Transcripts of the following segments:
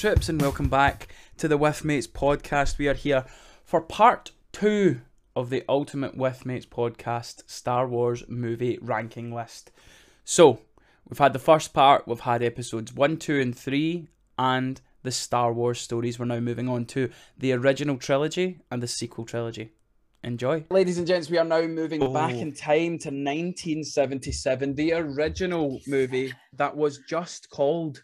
trips, and welcome back to the With Mates podcast. We are here for part two of the Ultimate With Mates podcast Star Wars movie ranking list. So, we've had the first part, we've had episodes one, two, and three, and the Star Wars stories. We're now moving on to the original trilogy and the sequel trilogy. Enjoy. Ladies and gents, we are now moving Oh. back in time to 1977, the original movie that was just called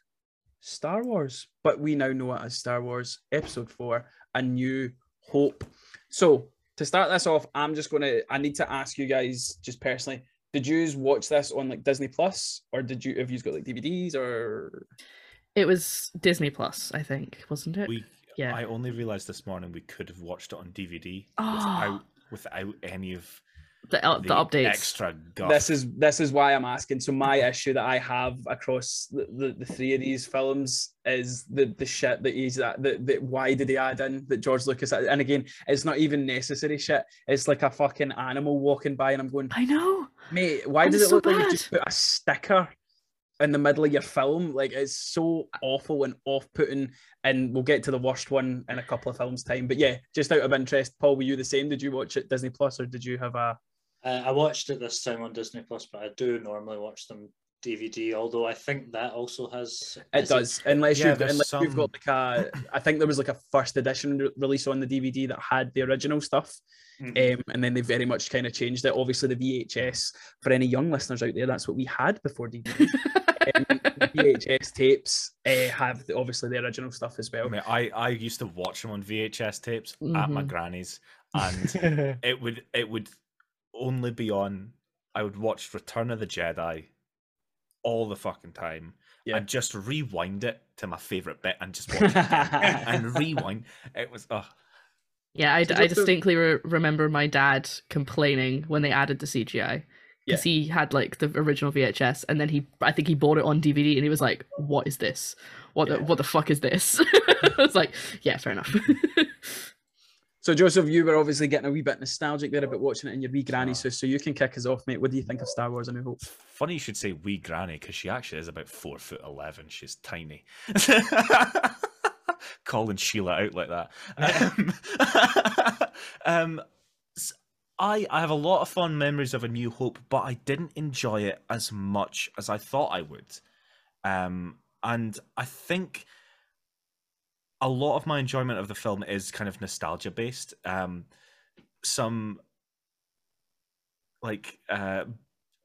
Star Wars, but we now know it as Star Wars Episode 4 A New Hope. So, to start this off, I'm just going to, I need to ask you guys just personally, did you watch this on like Disney Plus or did you, have you got like DVDs or? It was Disney Plus, I think, wasn't it? We Yeah. I only realized this morning we could have watched it on DVD Ah. without without any of the, uh, the, the updates. extra guff. This is this is why I'm asking. So my issue that I have across the, the, the three of these films is the the shit that he's that that, that why did he add in that George Lucas and again it's not even necessary shit. It's like a fucking animal walking by and I'm going, I know. mate, why does it's it look so like you bad. just put a sticker in the middle of your film? Like it's so awful and off-putting. And we'll get to the worst one in a couple of films time. But yeah, just out of interest, Paul, were you the same? Did you watch it Disney Plus or did you have a Uh, I watched it this time on Disney Plus, but I do normally watch them DVD. Although I think that also has it does, unless Yeah, you've there's unless you've got like a. I think there was like a first edition re- release on the DVD that had the original stuff, Mhm. um, and then they very much kind of changed it. Obviously, the VHS for any young listeners out there, that's what we had before DVD. um, VHS tapes uh, have the, obviously the original stuff as I well. mean, I I used to watch them on VHS tapes at my Mhm. granny's, and it would it would only be on. I would watch Return of the Jedi all the fucking time. Yeah. And just rewind it to my favorite bit and just watch it and rewind. It was oh Yeah, I, I distinctly re- remember my dad complaining when they added the CGI because he had like the original VHS, and then he, I think he bought it on DVD, and he was like, "What is this? What Yeah. the what the fuck is this?" I was like, "Yeah, fair enough." So Joseph, you were obviously getting a wee bit nostalgic there about watching it in your wee granny's Sure. house, so you can kick us off, mate. What do you think of Star Wars: A New Hope? Funny you should say wee granny because she actually is about four foot eleven. She's tiny. Calling Sheila out like that. Um, um, I I have a lot of fond memories of A New Hope, but I didn't enjoy it as much as I thought I would. Um, and I think a lot of my enjoyment of the film is kind of nostalgia based. Um, some like uh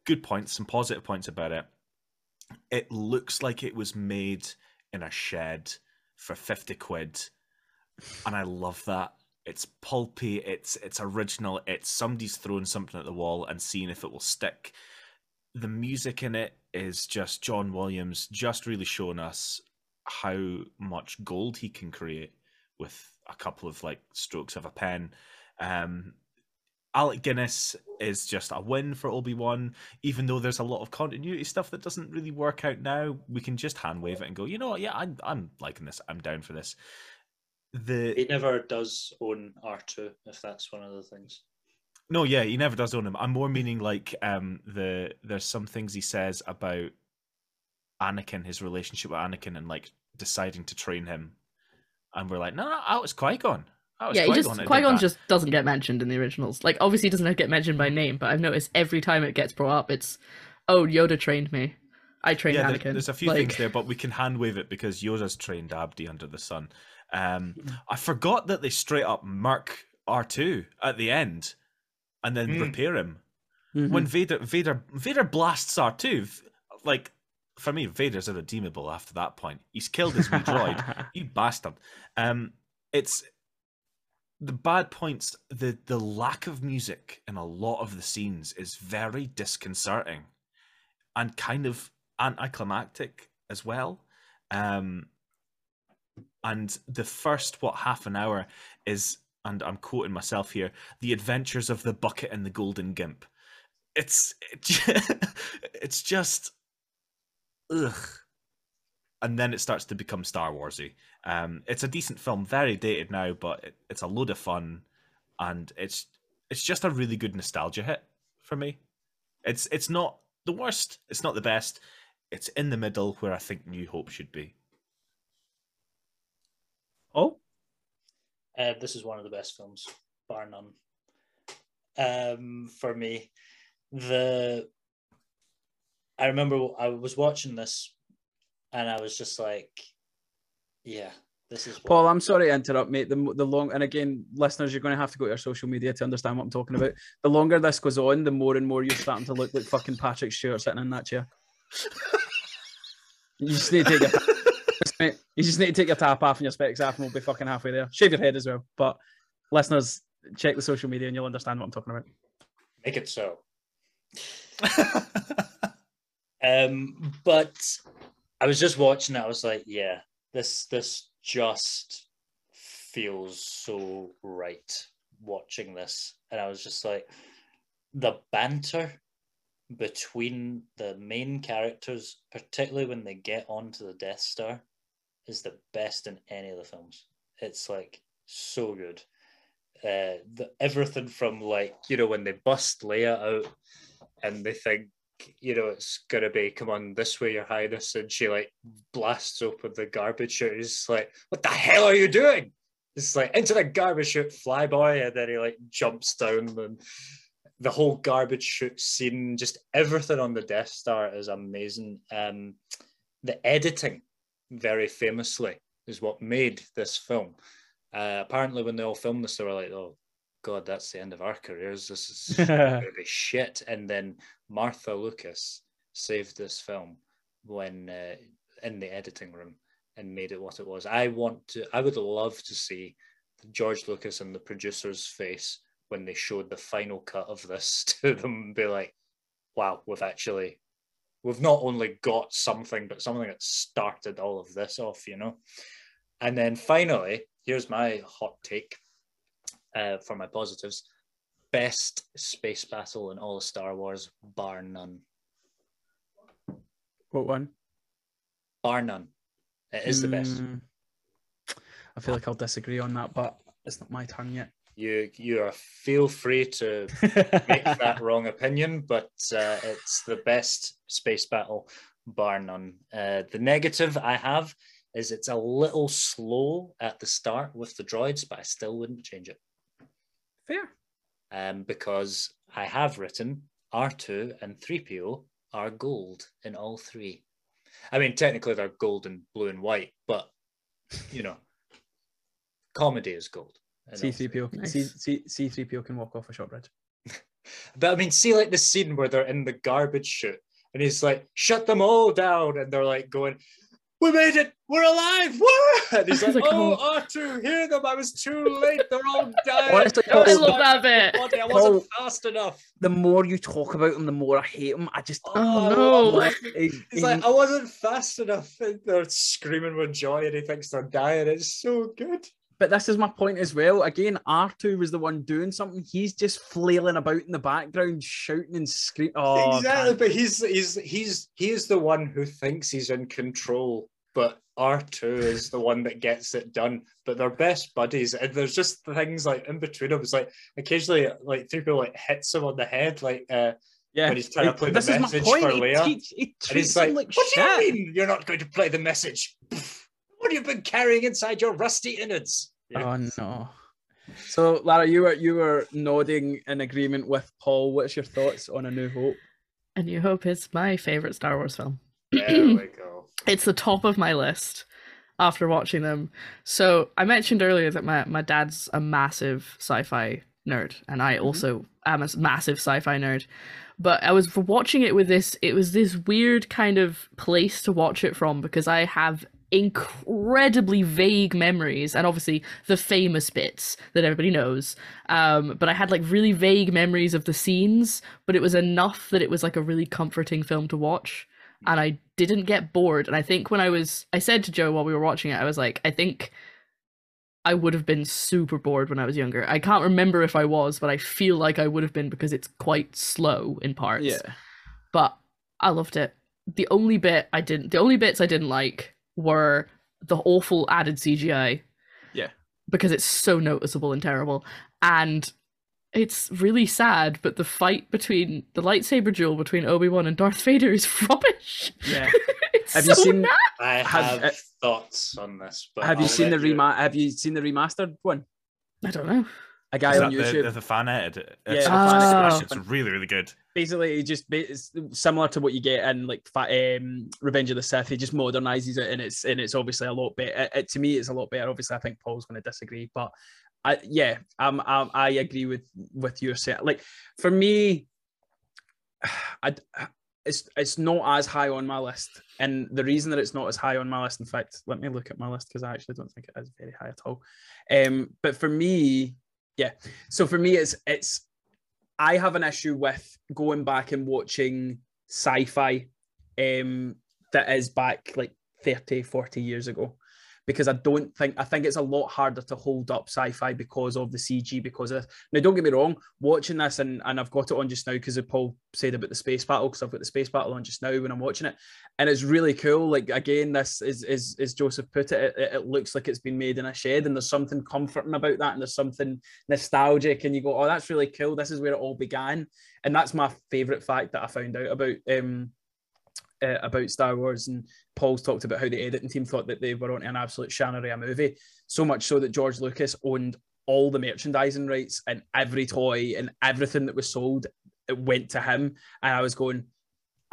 good points, some positive points about it. It looks like it was made in a shed for 50 quid. And I love that. It's pulpy, it's it's original, it's somebody's throwing something at the wall and seeing if it will stick. The music in it is just John Williams just really showing us how much gold he can create with a couple of like strokes of a pen. Um Alec Guinness is just a win for Obi Wan, even though there's a lot of continuity stuff that doesn't really work out now. We can just hand wave it and go, you know what? Yeah, I'm I'm liking this. I'm down for this. The He never does own R2, if that's one of the things. no, yeah, he never does own him. I'm more meaning like um the there's some things he says about Anakin, his relationship with Anakin, and like deciding to train him, and we're like, no, no, that was Qui Gon. yeah, he just Qui Gon just doesn't get mentioned in the originals. Like, obviously, he doesn't get mentioned by name, but I've noticed every time it gets brought up, it's, "Oh, Yoda trained me. I trained yeah, there- Anakin." there's a few like, things there, but we can hand wave it because Yoda's trained Abdi under the sun. Um, I forgot that they straight up mark R2 at the end and then Mm. repair him. Mm-hmm. When Vader Vader Vader blasts R2, like for me, Vader's irredeemable after that point. He's killed his wee droid. You bastard. Um, it's the bad points. The the lack of music in a lot of the scenes is very disconcerting, and kind of anticlimactic as well. Um, and the first what half an hour is, and I'm quoting myself here: the adventures of the bucket and the golden gimp. It's it's just ugh and then it starts to become Star Warsy. Um, it's a decent film, very dated now, but it, it's a load of fun, and it's it's just a really good nostalgia hit for me. It's it's not the worst, it's not the best. It's in the middle where I think New Hope should be. Oh, Uh, this is one of the best films, bar none. Um, for me, the I remember I was watching this, and I was just like, "Yeah, this is." What, Paul, I'm sorry to interrupt, mate. The, the long and again, listeners, you're going to have to go to your social media to understand what I'm talking about. The longer this goes on, the more and more you're starting to look like fucking Patrick Stewart sitting in that chair. You just need to take your mate, you just need to take your top off and your specs off, and we'll be fucking halfway there. Shave your head as well. But listeners, check the social media and you'll understand what I'm talking about. make it so. Um, but I was just watching it. I was like, yeah, this this just feels so right watching this, and I was just like, the banter between the main characters, particularly when they get onto the Death Star, is the best in any of the films. It's like so good. Uh, the, everything from like you know when they bust Leia out and they think you know it's gonna be come on this way your highness and she like blasts open the garbage chute. It's like what the hell are you doing? It's like into the garbage chute flyboy and then he like jumps down and the whole garbage chute scene just everything on the death star is amazing. Um the editing very famously is what made this film. Uh, apparently when they all filmed this they were like oh god that's the end of our careers this is shit. And then Marcia Lucas saved this film when uh, in the editing room and made it what it was. I want to. I would love to see George Lucas and the producer's face when they showed the final cut of this to them be like, "Wow, we've actually." We've not only got something, but something that started all of this off, you know. And then finally, here's my hot take uh, for my positives best space battle in all of Star Wars, bar none. What one? Bar none. It is the best. Mm, I feel like I'll disagree on that, but it's not my turn yet. You you are feel free to make that wrong opinion, but uh, it's the best space battle, bar none. Uh, the negative I have is it's a little slow at the start with the droids, but I still wouldn't change it. Fair. um, because I have written R2 and 3PO are gold in all three. I mean, technically they're gold and blue and white, but you know, comedy is gold. in all three. C3PO. Nice. C, C, C3PO can walk off a short bridge. But I mean, see, like the scene where they're in the garbage chute and he's like, shut them all down. And they're like going, we made it, we're alive. Woo! And he's like, Like, oh, oh. R2, hear them. I was too late. They're all dying. Honestly, No, I Paul, love that bit. I wasn't Paul- fast enough. The more you talk about him, the more I hate him. I just. Oh, oh I no. love it. He- He's like, I wasn't fast enough. And they're screaming with joy and he thinks they're dying. It's so good. But this is my point as well. Again, R2 was the one doing something. He's just flailing about in the background, shouting and screaming. Oh, exactly. But he's he's he's he is the one who thinks he's in control, but R2 is the one that gets it done. But they're best buddies, and there's just things like in between them. It's like occasionally, like three people like hits him on the head, like uh, yeah. when he's trying to play the this is my message for He, Leia. te- he and he's like, like "What shit. do you mean you're not going to play the message? What have you been carrying inside your rusty innards?" Oh no. So Lara, you were you were nodding in agreement with Paul. What's your thoughts on A New Hope? A New Hope is my favorite Star Wars film. There we go. It's the top of my list after watching them. So I mentioned earlier that my, my dad's a massive sci-fi nerd, and I mm-hmm. also am a massive sci-fi nerd. But I was watching it with this. It was this weird kind of place to watch it from because I have incredibly vague memories and obviously the famous bits that everybody knows um but i had like really vague memories of the scenes but it was enough that it was like a really comforting film to watch and I didn't get bored. And I think when I was, I said to Joe while we were watching it, I was like, I think I would have been super bored when I was younger. I can't remember if I was, but I feel like I would have been because it's quite slow in parts. yeah But I loved it. The only bit I didn't, the only bits I didn't like were the awful added CGI. Yeah. Because it's so noticeable and terrible. And it's really sad, but the fight between the lightsaber duel between Obi Wan and Darth Vader is rubbish. Yeah. it's Have so you seen- naff. I Have- have, uh, thoughts on this, but have you I'll seen the let you- rema- Have you seen the remastered one? I don't know. A guy Is on that the, YouTube. the, the fan edit? Yeah, It's, the fan it's- really, really good. basically he just it's similar to what you get in like um, Revenge of the Sith. He just modernizes it, and it's and it's obviously a lot better. It, it- to me, it's a lot better. Obviously, I think Paul's going to disagree, but I, yeah, I'm, I'm I agree with with your set. Like for me, I it's it's not as high on my list, and the reason that it's not as high on my list, in fact, let me look at my list because I actually don't think it is very high at all. Um, but for me, yeah. So for me, it's it's I have an issue with going back and watching sci-fi um that is back like 30 40 years ago because I don't think I think it's a lot harder to hold up sci-fi because of the CG because of now don't get me wrong watching this and, and I've got it on just now because Paul said about the space battle because I've got the space battle on just now when I'm watching it. And it's really cool like again this is is as Joseph put it, it it looks like it's been made in a shed and there's something comforting about that and there's something nostalgic and you go oh that's really cool. This is where it all began. And that's my favorite fact that I found out about um uh, about Star Wars and Paul's talked about how the editing team thought that they were on an absolute Shanaria movie. So much so that George Lucas owned all the merchandising rights and every toy and everything that was sold it went to him. And I was going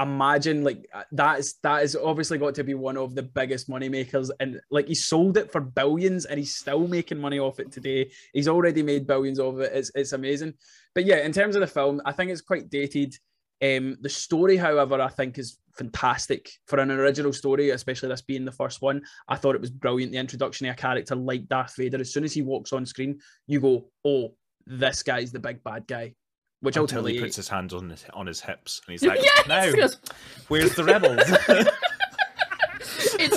imagine like uh, that is that is obviously got to be one of the biggest money makers. And like he sold it for billions and he's still making money off it today. He's already made billions of it. It's, it's amazing. But yeah in terms of the film i think it's quite dated um the story however i think is fantastic for an original story especially this being the first one. I thought it was brilliant the introduction of a character like darth vader. As soon as he walks on screen you go oh this guy's the big bad guy which Until ultimately he puts his hands on his on his hips and he's like, yeah, "Now, he goes, where's the rebels?"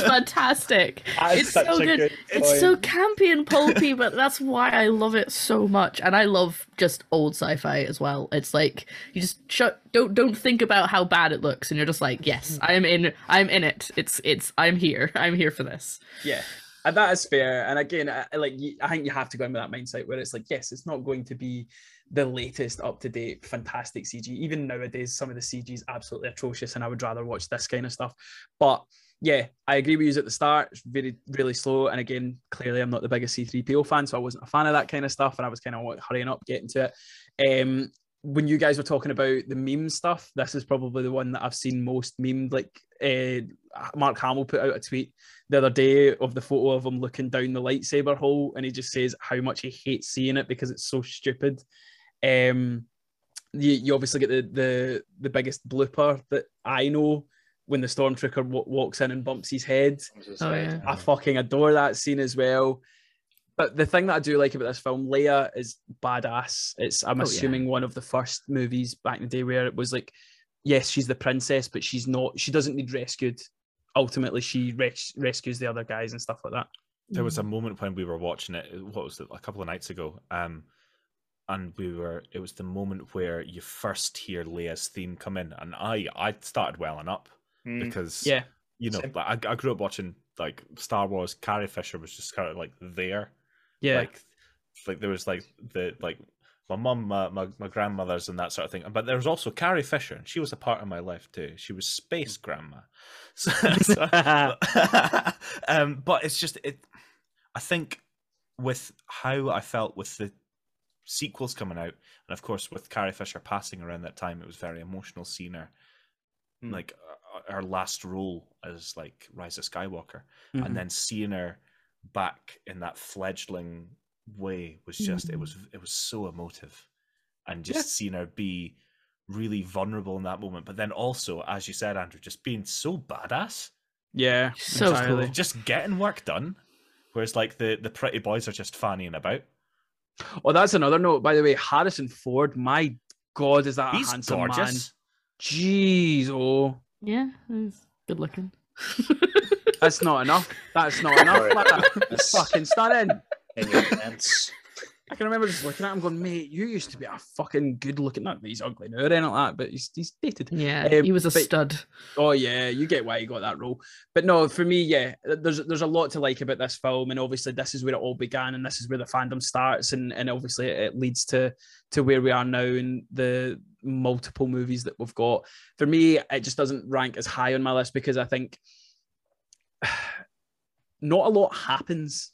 fantastic. Is It's so good. good It's so campy and pulpy, but that's why I love it so much. And I love just old sci-fi as well. It's like you just shut, don't don't think about how bad it looks, and you're just like, yes, Mm. I'm in. I'm in it. It's it's. I'm here. I'm here for this. Yeah, and that is fair. And again, I, I like I think you have to go in with that mindset where it's like, yes, it's not going to be the latest, up to date, fantastic CG. Even nowadays, some of the CG is absolutely atrocious, and I would rather watch this kind of stuff. But yeah, I agree with you at the start. It's very, really slow. And again, clearly, I'm not the biggest C3PO fan, so I wasn't a fan of that kind of stuff, and I was kind of hurrying up, getting to it. Um, when you guys were talking about the meme stuff, this is probably the one that I've seen most memed. Like uh, Mark Hamill put out a tweet the other day of the photo of him looking down the lightsaber hole, and he just says how much he hates seeing it because it's so stupid. Um, you, you obviously get the the the biggest blooper that I know when the stormtrooper w- walks in and bumps his head. Oh, yeah. I fucking adore that scene as well. But the thing that I do like about this film, Leia is badass. It's I'm Oh, yeah. assuming one of the first movies back in the day where it was like, yes, she's the princess, but she's not. She doesn't need rescued. Ultimately, she res- rescues the other guys and stuff like that. there was a moment when we were watching it. What was it? A couple of nights ago. Um, and we were. It was the moment where you first hear Leia's theme come in, and I I started welling up Mm. because Yeah, you know like, I, I grew up watching like Star Wars. Carrie Fisher was just kind of like there. yeah, Like, like there was like the like my mum, my, my my grandmothers, and that sort of thing. But there was also Carrie Fisher, and she was a part of my life too. She was space grandma. So, so- um, but it's just it. I think with how I felt with the sequels coming out, and of course with Carrie Fisher passing around that time, it was very emotional seeing her, Hmm. like uh, her last role as like Rise of Skywalker, Mhm. and then seeing her back in that fledgling way was just it was it was so emotive, and just Yeah. seeing her be really vulnerable in that moment, but then also, as you said, Andrew, just being so badass yeah. So cool. just getting work done. Whereas like the the pretty boys are just fannying about. Oh, that's another note, by the way. Harrison Ford, my God, is that a He's handsome man? gorgeous. Jeez, oh, Yeah, he's good looking. that's not enough. That's not enough. Sorry. Like, That's fucking stunning. in your defense. I can remember just looking at him going, mate, you used to be a fucking good looking. Not that he's ugly now or anything like that, but he's, he's dated. yeah, Um, he was a but- stud. Oh yeah, you get why he got that role. But no, for me, yeah, there's there's a lot to like about this film, and obviously this is where it all began, and this is where the fandom starts, and and obviously it leads to to where we are now and the multiple movies that we've got. For me, it just doesn't rank as high on my list because I think not a lot happens,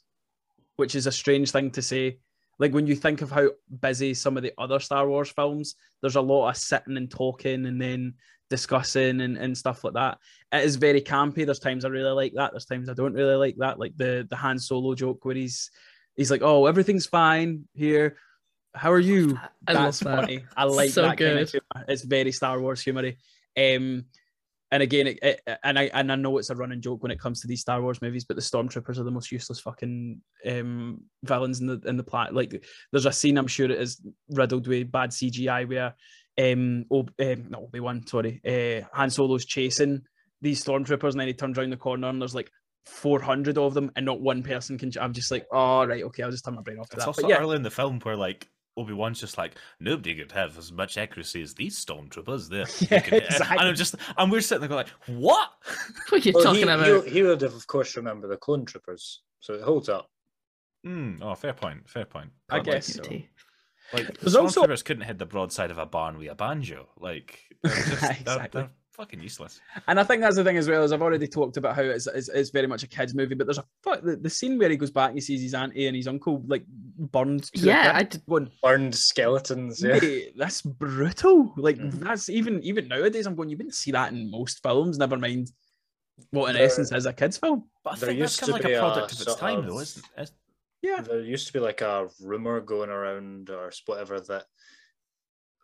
which is a strange thing to say. Like when you think of how busy some of the other Star Wars films, there's a lot of sitting and talking and then discussing and, and stuff like that. It is very campy. There's times I really like that. There's times I don't really like that. Like the the Han Solo joke where he's he's like, "Oh, everything's fine here. How are you?" I That's love that. funny. I like So that kind of humor. It's very Star Wars humory. Um, and again, it, it, and I and I know it's a running joke when it comes to these Star Wars movies, but the stormtroopers are the most useless fucking um, villains in the in the planet. Like, there's a scene I'm sure it is riddled with bad CGI where um, Ob- um not Obi Wan, sorry, uh, Han Solo's chasing these stormtroopers, and then he turns around the corner and there's like 400 of them, and not one person can. I'm just like, oh right, okay, I'll just turn my brain off to It's that. also But yeah, early in the film where like Obi Wan's just like nobody could have as much accuracy as these stormtroopers. They're Yeah, they exactly. And I'm just and we're sitting there going like, what? What are you Well, talking he, about? he'll- he would have, of course, remember the clone troopers, so it holds up. Hmm. oh, fair point. Fair point. I But, guess like, so. Like the There's also- stormtroopers couldn't hit the broadside of a barn with a banjo. Like they're just, they're- Exactly. they're fucking useless. And I think that's the thing as well, as I've already talked about how it's, it's, it's very much a kids movie, but there's a fuck the, the scene where he goes back and he sees his auntie and his uncle like burned. To Yeah, I crisp, did- going, Burned skeletons. Yeah. "Mate, that's brutal. Like Mhm. that's even even nowadays. I'm going, you wouldn't see that in most films. Never mind what in There- essence is a kids film. But I There think that's used kind of to like be a a product of its time, of- though, isn't it? Yeah, There used to be like a rumor going around or whatever that.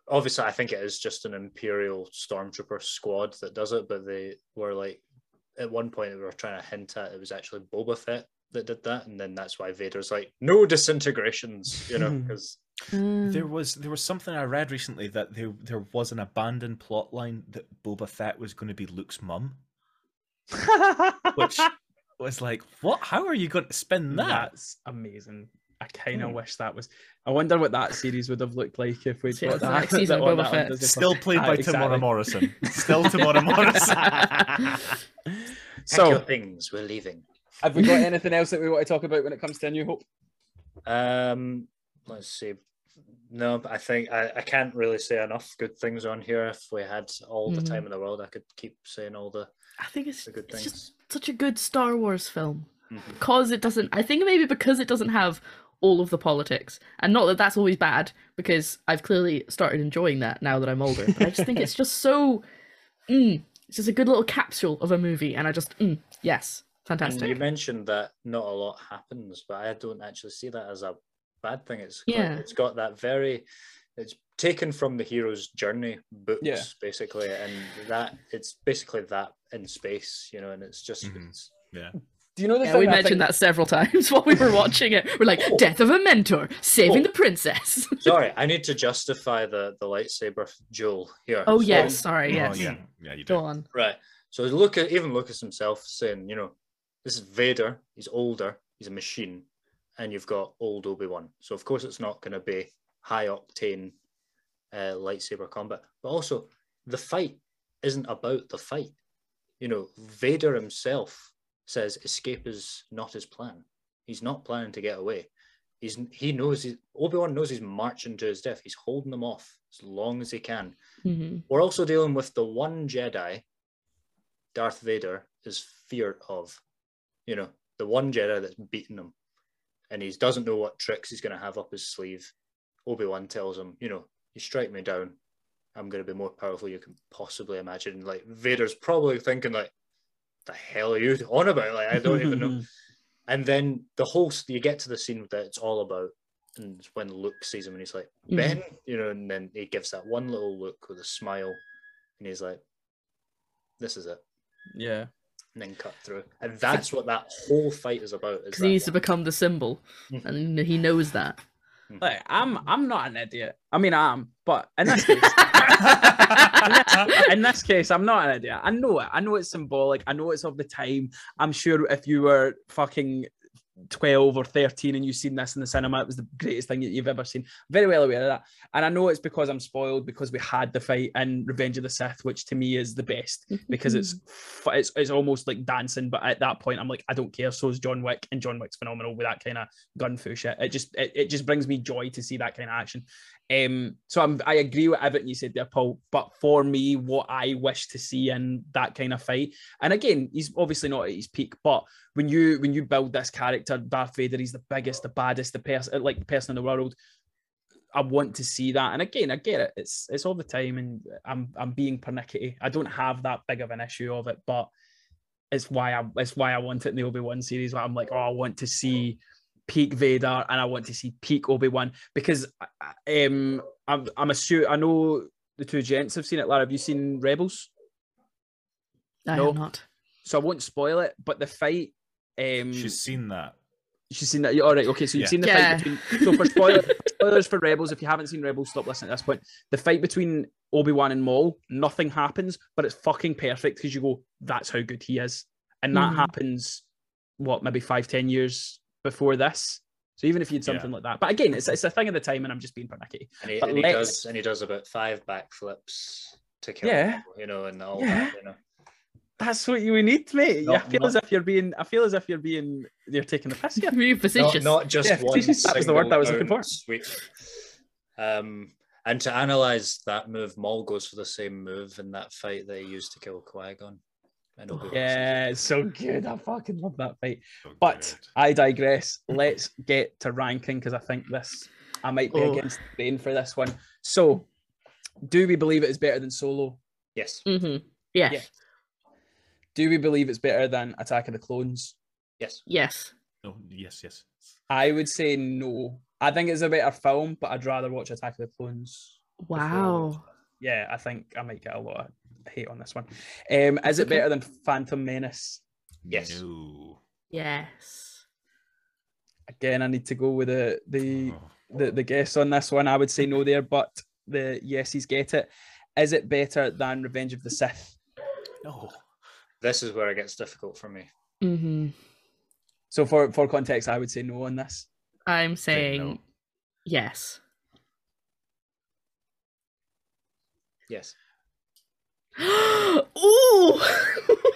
Obviously, I think it is just an Imperial Stormtrooper squad that does it, but they were like, at one point, they were trying to hint at it was actually Boba Fett that did that, and then that's why Vader's like, no disintegrations, you know, because Mm. There was there was something I read recently that there there was an abandoned plot line that Boba Fett was going to be Luke's mum, which was like, what? How are you going to spin that? that's amazing. I kind of Hmm. wish that was. I wonder what that series would have looked like if we'd got the that. next season of on that on Fett. Disney Plus. Still played by exactly. Temuera Morrison. Still Temuera Morrison. so So, things we're leaving. have we got anything else that we want to talk about when it comes to A New Hope? Um, let's see. No, I think I, I can't really say enough good things on here. If we had all the Mhm. time in the world, I could keep saying all the, I think it's, the good it's things. just such a good Star Wars film Mhm. because it doesn't. I think maybe because it doesn't have all of the politics, and not that that's always bad, because I've clearly started enjoying that now that I'm older. But I just think it's just so. Mm, it's just a good little capsule of a movie, and I just mm, yes, And you mentioned that not a lot happens, but I don't actually see that as a bad thing. It's quite- Yeah. it's got that very, it's taken from the hero's journey books, Yeah. basically, and that it's basically that in space, you know, and it's just Mhm. it's, yeah. Do you know the Yeah, we mentioned think- that several times while we were watching it. We're like, death of a mentor, saving Oh. the princess. sorry. I need to justify the the lightsaber duel here. oh So- yes, sorry, Oh, yes. yeah. Yeah, you Go do. on. Right. So look at even Lucas himself saying, you know, this is Vader. He's older. He's a machine, and you've got old Obi Wan. So of course it's not going to be high octane uh, lightsaber combat. But also the fight isn't about the fight. You know, Vader himself says escape is not his plan. He's not planning to get away. He's he knows he, Obi Wan knows he's marching to his death. He's holding them off as long as he can. hmm We're also dealing with the one Jedi Darth Vader is feared of. You know, the one Jedi that's beaten him. And he doesn't know what tricks he's going to have up his sleeve. Obi Wan tells him, you know, you strike me down, I'm going to be more powerful you can possibly imagine. Like, Vader's probably thinking, like, the hell are you on about? Like, I don't even know. And then the whole you get to the scene that it's all about, and when Luke sees him and he's like, Mhm. Ben, you know, and then he gives that one little look with a smile, and he's like, This is it. Yeah. And then cut through. And that's what that whole fight is about. Is Because he needs to become the symbol, and he knows that. Mm-hmm. Like I'm I'm not an idiot. I mean I am, but in this case in this case, I'm not an idiot. I know it. I know it's symbolic. I know it's of the time. I'm sure if you were fucking 12 or 13 and you've seen this in the cinema, it was the greatest thing that you've ever seen. Very well aware of that. And I know it's because I'm spoiled because we had the fight in Revenge of the Sith, which to me is the best because it's it's, it's almost like dancing. But at that point, I'm like, I don't care. So is John Wick, and John Wick's phenomenal with that kind of gun shit. It just it, it just brings me joy to see that kind of action. Um, so I'm, I agree with everything you said there, Paul. But for me, what I wish to see in that kind of fight, and again, he's obviously not at his peak, but when you when you build this character, Darth Vader, he's the biggest, the baddest, the person like the person in the world. I want to see that, and again, I get it. It's it's all the time, and I'm I'm being pernickety. I don't have that big of an issue of it, but it's why I it's why I want it in the Obi Wan series. Where I'm like, oh, I want to see peak Vader and I want to see peak Obi Wan because um I'm I'm assuming I know the two gents have seen it. Lara, have you seen Rebels? I No. have not. So I won't spoil it, but the fight. Um, She's seen that. she's seen that. All right, okay. So you've Yeah. seen the Yeah. fight between. So for spoiler, spoilers for Rebels, if you haven't seen Rebels, stop listening at this point. The fight between Obi Wan and Maul, nothing happens, but it's fucking perfect because you go, "That's how good he is," and that Mhm. happens. What maybe five, ten years before this. So even if you had something like that, but again, it's it's a thing of the time, and I'm just being pernickety. And he, and he does and he does about five backflips to kill Yeah. people, you know, and all Yeah. that, you know. That's what you need, mate. Not- I feel not- as if you're being. I feel as if you're being. You're taking the piss here. Really Not, facetious. not just Yeah, one. that was the word I was looking for. Sweep. Um, and to analyze that move, Maul goes for the same move in that fight that he used to kill Qui Gon. Yeah, it's so good. I fucking love that fight. So But good. I digress. Let's get to ranking because I think this I might be Oh. against the grain for this one. So, do we believe it is better than Solo? Yes. hmm Yes. Yeah. Do we believe it's better than Attack of the Clones? Yes. Yes. No, yes, yes. I would say no. I think it's a better film, but I'd rather watch Attack of the Clones. Wow. Yeah, I think I might get a lot of hate on this one. Um, is it better than Phantom Menace? Yes. No. Yes. Again, I need to go with the the Oh. the, the guess on this one. I would say no there, but the yeses get it. Is it better than Revenge of the Sith? No. This is where it gets difficult for me. hmm So for for context, I would say no on this. I'm saying no. yes. Yes. Ooh,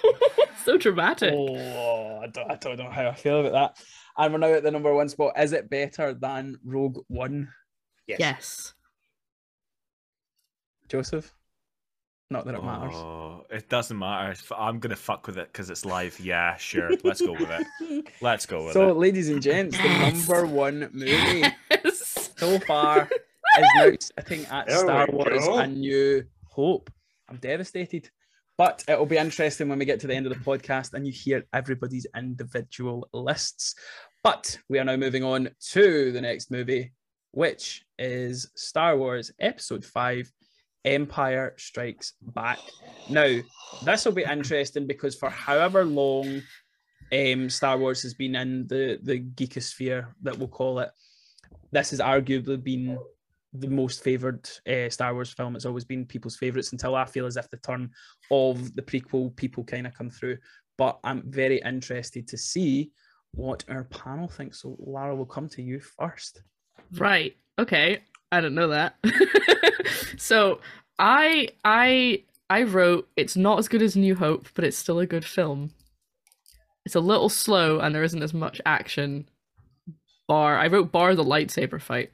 so dramatic. Oh, I don't, I don't know how I feel about that. And we're now at the number one spot. Is it better than Rogue One, Yes. Yes. Joseph? Not that it matters. Oh, it doesn't matter. I'm gonna fuck with it because it's live. Yeah, sure. Let's go with it. Let's go with So, it. So, ladies and gents, Yes. the number one movie Yes. so far is now sitting at There Star Wars go. A New Hope. I'm devastated. But it'll be interesting when we get to the end of the podcast and you hear everybody's individual lists. But we are now moving on to the next movie, which is Star Wars Episode 5 Empire Strikes Back. Now, this will be interesting because for however long um, Star Wars has been in the, the geekosphere, that we'll call it, this has arguably been the most favored uh, Star Wars film. It's always been people's favorites until I feel as if the turn of the prequel people kind of come through. But I'm very interested to see what our panel thinks. So, Lara, will come to you first. Right. Okay. I didn't know that. so I I I wrote it's not as good as New Hope, but it's still a good film. It's a little slow and there isn't as much action. Bar I wrote bar the lightsaber fight,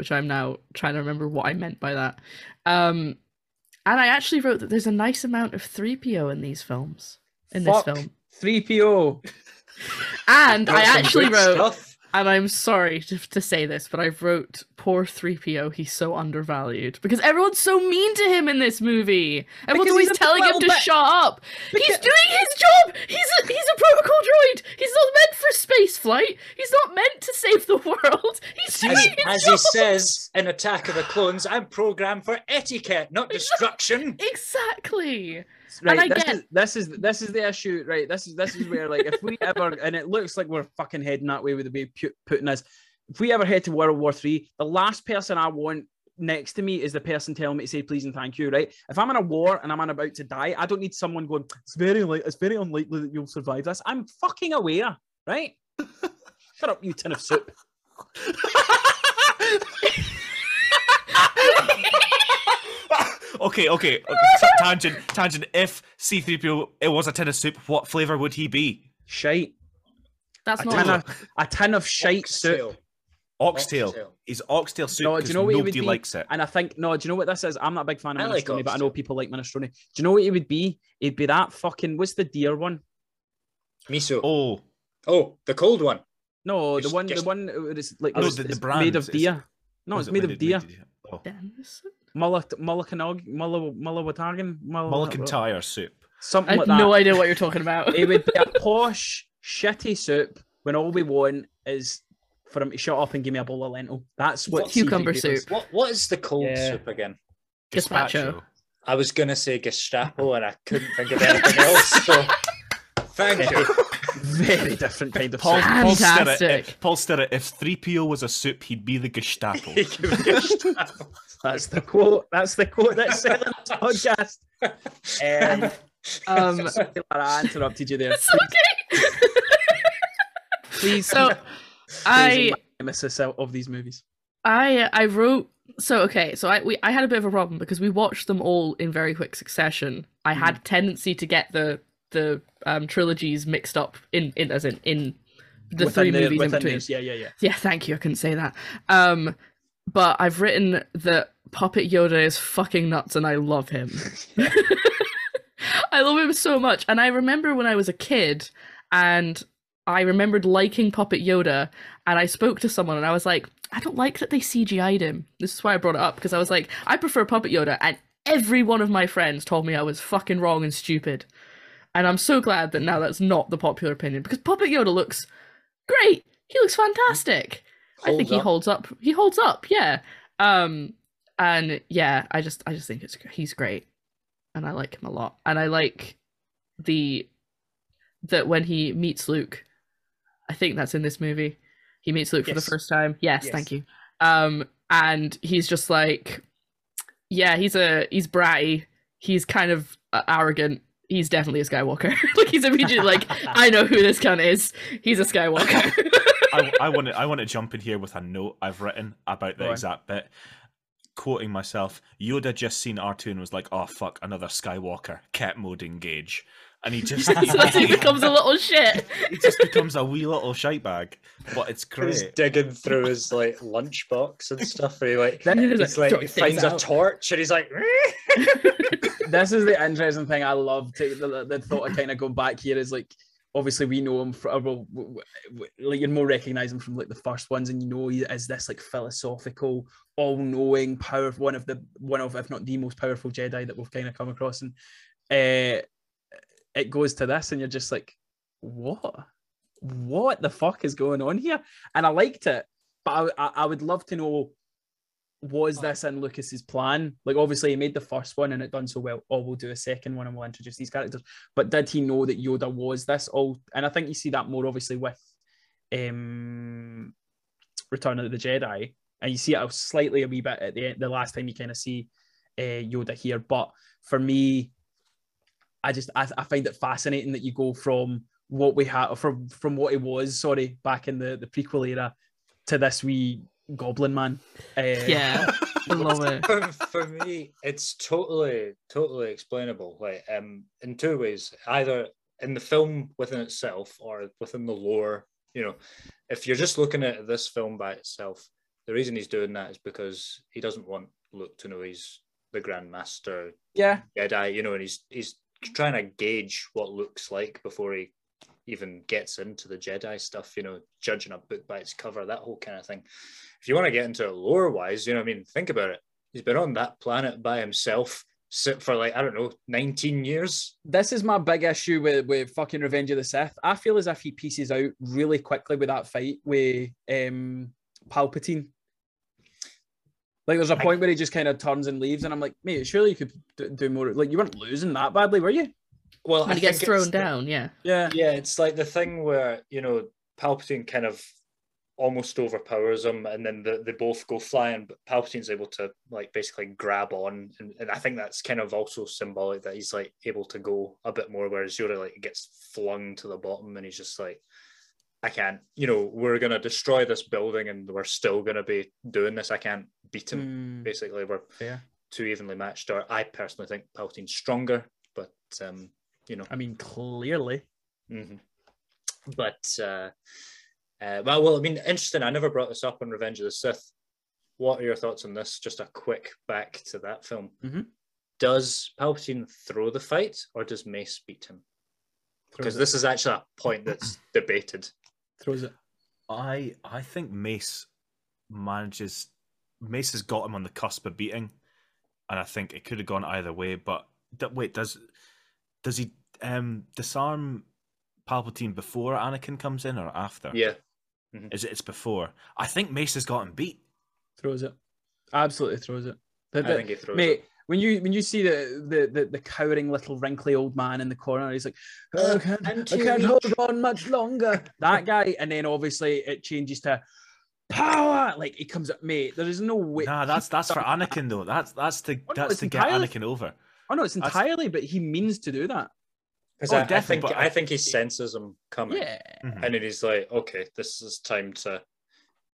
which I'm now trying to remember what I meant by that. Um and I actually wrote that there's a nice amount of 3PO in these films. In Fuck this film. 3PO. And I actually wrote stuff. And I'm sorry to, to say this, but I wrote poor 3PO, he's so undervalued. Because everyone's so mean to him in this movie. Everyone's Because always he's telling him to bit- shut up. He's doing his job! He's a, he's a protocol droid! He's not meant for space flight! He's not meant to save the world! He's doing As, his as job! he says in Attack of the Clones, I'm programmed for etiquette, not destruction. Exactly! Right, I this get- is this is this is the issue, right? This is this is where like if we ever and it looks like we're fucking heading that way with the way Pu- Putin is. If we ever head to World War Three, the last person I want next to me is the person telling me to say please and thank you, right? If I'm in a war and I'm about to die, I don't need someone going, it's very like it's very unlikely that you'll survive this. I'm fucking aware, right? Shut up, you tin of soup. okay, okay. t- tangent, tangent. If C3PO it was a tin of soup, what flavor would he be? Shite. That's A not. tin of, a tin of shite soup. Oxtail. Oxtail. Oxtail. He's oxtail soup No, do you know what he would nobody be? likes it. And I think no, do you know what this is? I'm not a big fan of I minestrone, like but I know people like minestrone. Do you know what it would be? It'd be that fucking what's the deer one? Miso. Oh, Oh, the cold one. No, the Just- one, the one that is like No, it's, the- the brand made of is- deer. No, oh, it's it made made- of deer. made- Oh. Denison? Mullic, Mullicanog, Mulla, Mullawatagan, Mulligan soup. I something have like that. no idea what you're talking about. it would be a posh, shitty soup when all we want is for him to shut up and give me a bowl of lentil. That's what What- Cucumber C3PO does. soup. What What is the cold Yeah. soup again? Gazpacho. I was gonna say Gestapo, and I couldn't think of anything else. So, thank you. Very different kind of Paul, soup. Paul Stirrett, Fantastic. if, Paul Stirrett, if 3PO was a soup, he'd be the Gestapo. Gestapo. That's the quote. That's the quote that's selling this podcast. Um, Um, sorry, Lara, I interrupted you there. it's okay. Please, So, I nemesis out of these movies. I I wrote so okay so I we I had a bit of a problem because we watched them all in very quick succession. I had a tendency to get the the um trilogies mixed up in in as in in the Within three the- movies in between. these, Yeah, yeah, yeah. Yeah, thank you. I couldn't say that. Um, but I've written that Puppet Yoda is fucking nuts, and I love him. I love him so much, and I remember when I was a kid, and I remembered liking Puppet Yoda, and I spoke to someone, and I was like, I don't like that they CGI'd him. This is why I brought it up because I was like, I prefer Puppet Yoda, and every one of my friends told me I was fucking wrong and stupid. And I'm so glad that now that's not the popular opinion because Puppet Yoda looks great. He looks fantastic. I think Holds he up. holds up. He holds up. Yeah. Um and yeah, I just I just think it's he's great. And I like him a lot. And I like the that when he meets Luke. I think that's in this movie. He meets Luke for the first time. Yes, Yes. thank you. Um and he's just like yeah, he's a he's bratty. He's kind of arrogant. He's definitely a Skywalker. like he's immediately like, I know who this cunt is. He's a Skywalker. I, I want to I want to jump in here with a note I've written about the Go exact bit. Quoting myself, Yoda just seen R2 and was like, "Oh fuck, another Skywalker." Cat mode engage, and he just so that's he becomes a little shit. he just becomes a wee little shite bag. But it's He's great. digging through his like lunchbox and stuff. And he like That- He's he's like, like "Throw he things finds a torch and he's like. this is the interesting thing I love. To, the, the thought of kind of going back here is like, obviously we know him for, well, w- w- w- like you more recognize him from like the first ones, and you know he is this like philosophical, all-knowing, powerful one of the one of if not the most powerful Jedi that we've kind of come across, and uh, it goes to this, and you're just like, what? What the fuck is going on here? And I liked it, but I, I, I would love to know was this in Lucas's plan? Like, obviously, he made the first one and it done so well. Oh, we'll do a second one and we'll introduce these characters. But did he know that Yoda was this all? And I think you see that more obviously with um, Return of the Jedi, and you see it slightly a wee bit at the end, the last time you kind of see uh, Yoda here. But for me, I just I, I find it fascinating that you go from what we had from from what he was, sorry, back in the the prequel era, to this wee goblin man. Uh, Yeah, I love it. for, for me, it's totally, totally explainable. Like, um, in two ways: either in the film within itself, or within the lore. You know, if you're just looking at this film by itself, the reason he's doing that is because he doesn't want Luke to know he's the Grand Master yeah, Jedi. You know, and he's he's trying to gauge what Luke's like before he even gets into the Jedi stuff. You know, judging a book by its cover, that whole kind of thing if you want to get into it lore wise, you know, I mean, think about it. He's been on that planet by himself, sit for like I don't know, nineteen years. this is my big issue with with fucking Revenge of the Sith. I feel as if he pieces out really quickly with that fight with um Palpatine. Like there's a I- point where he just kind of turns and leaves, and I'm like, mate, surely you could d- do more. Like you weren't losing that badly, were you? Well, When he gets thrown down, yeah. Yeah, Yeah, it's like the thing where you know Palpatine kind of almost overpowers him, and then the, they both go flying, but Palpatine's able to like basically grab on, and, and I think that's kind of also symbolic that he's like able to go a bit more, whereas Yoda like gets flung to the bottom, and he's just like I can't. You know, we're gonna destroy this building, and we're still gonna be doing this. I can't beat him. Mm, Basically, we're fair. too evenly matched. Or I personally think Palpatine's stronger, but um, you know, I mean, clearly. hmm But uh, uh, well, well, I mean, interesting. I never brought this up on Revenge of the Sith. What are your thoughts on this? Just a quick back to that film. Mhm. Does Palpatine throw the fight, or does Mace beat him? Because this is actually a point that's debated. Throws it. I I think Mace manages. Mace has got him on the cusp of beating, and I think it could have gone either way. But d- wait, does does he um disarm Palpatine before Anakin comes in or after? Yeah, Is it? It's before. I think Mace has got him beat. Throws it. Absolutely throws it. The- I think he throws mate, it. When you when you see the, the the the cowering little wrinkly old man in the corner, he's like, "Oh, I Uh, can't, I can't hold on much longer. that guy, and then obviously it changes to power. Like he comes up, mate. There is no way. Nah, that's that's for Anakin though. That's that's to Oh, no, that's it's to get Anakin over. Oh no, it's that's- entirely, but he means to do that. 'Cause Oh, I, I think but I, I- think he senses him coming, Yeah. Mhm. and then he's like, "Okay, this is time to."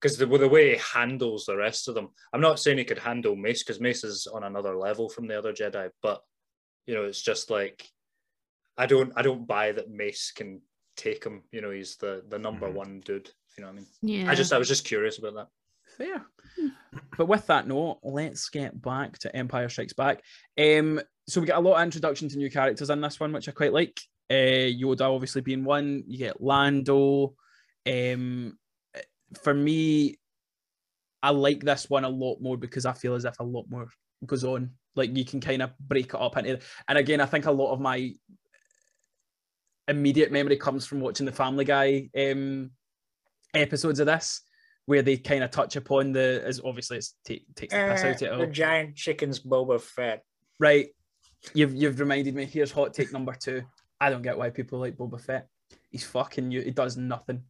Because the, the way he handles the rest of them, I'm not saying he could handle Mace because Mace is on another level from the other Jedi, but you know, it's just like I don't I don't buy that Mace can take him. You know, he's the the number Mhm. one dude. You know what I mean? Yeah. I just I was just curious about that. Fair. but with that note, let's get back to Empire Strikes Back. Um, so we get a lot of introduction to new characters in this one, which I quite like. Uh, Yoda obviously being one. You get Lando. Um, for me, I like this one a lot more because I feel as if a lot more goes on. Like you can kind of break it up into, and again, I think a lot of my immediate memory comes from watching the Family Guy um, episodes of this, where they kind of touch upon the as obviously it's take, takes the piss out of it all. The giant chicken's Boba Fett. Right, you've you've reminded me. Here's hot take number two. I don't get why people like Boba Fett. He's fucking you. He does nothing.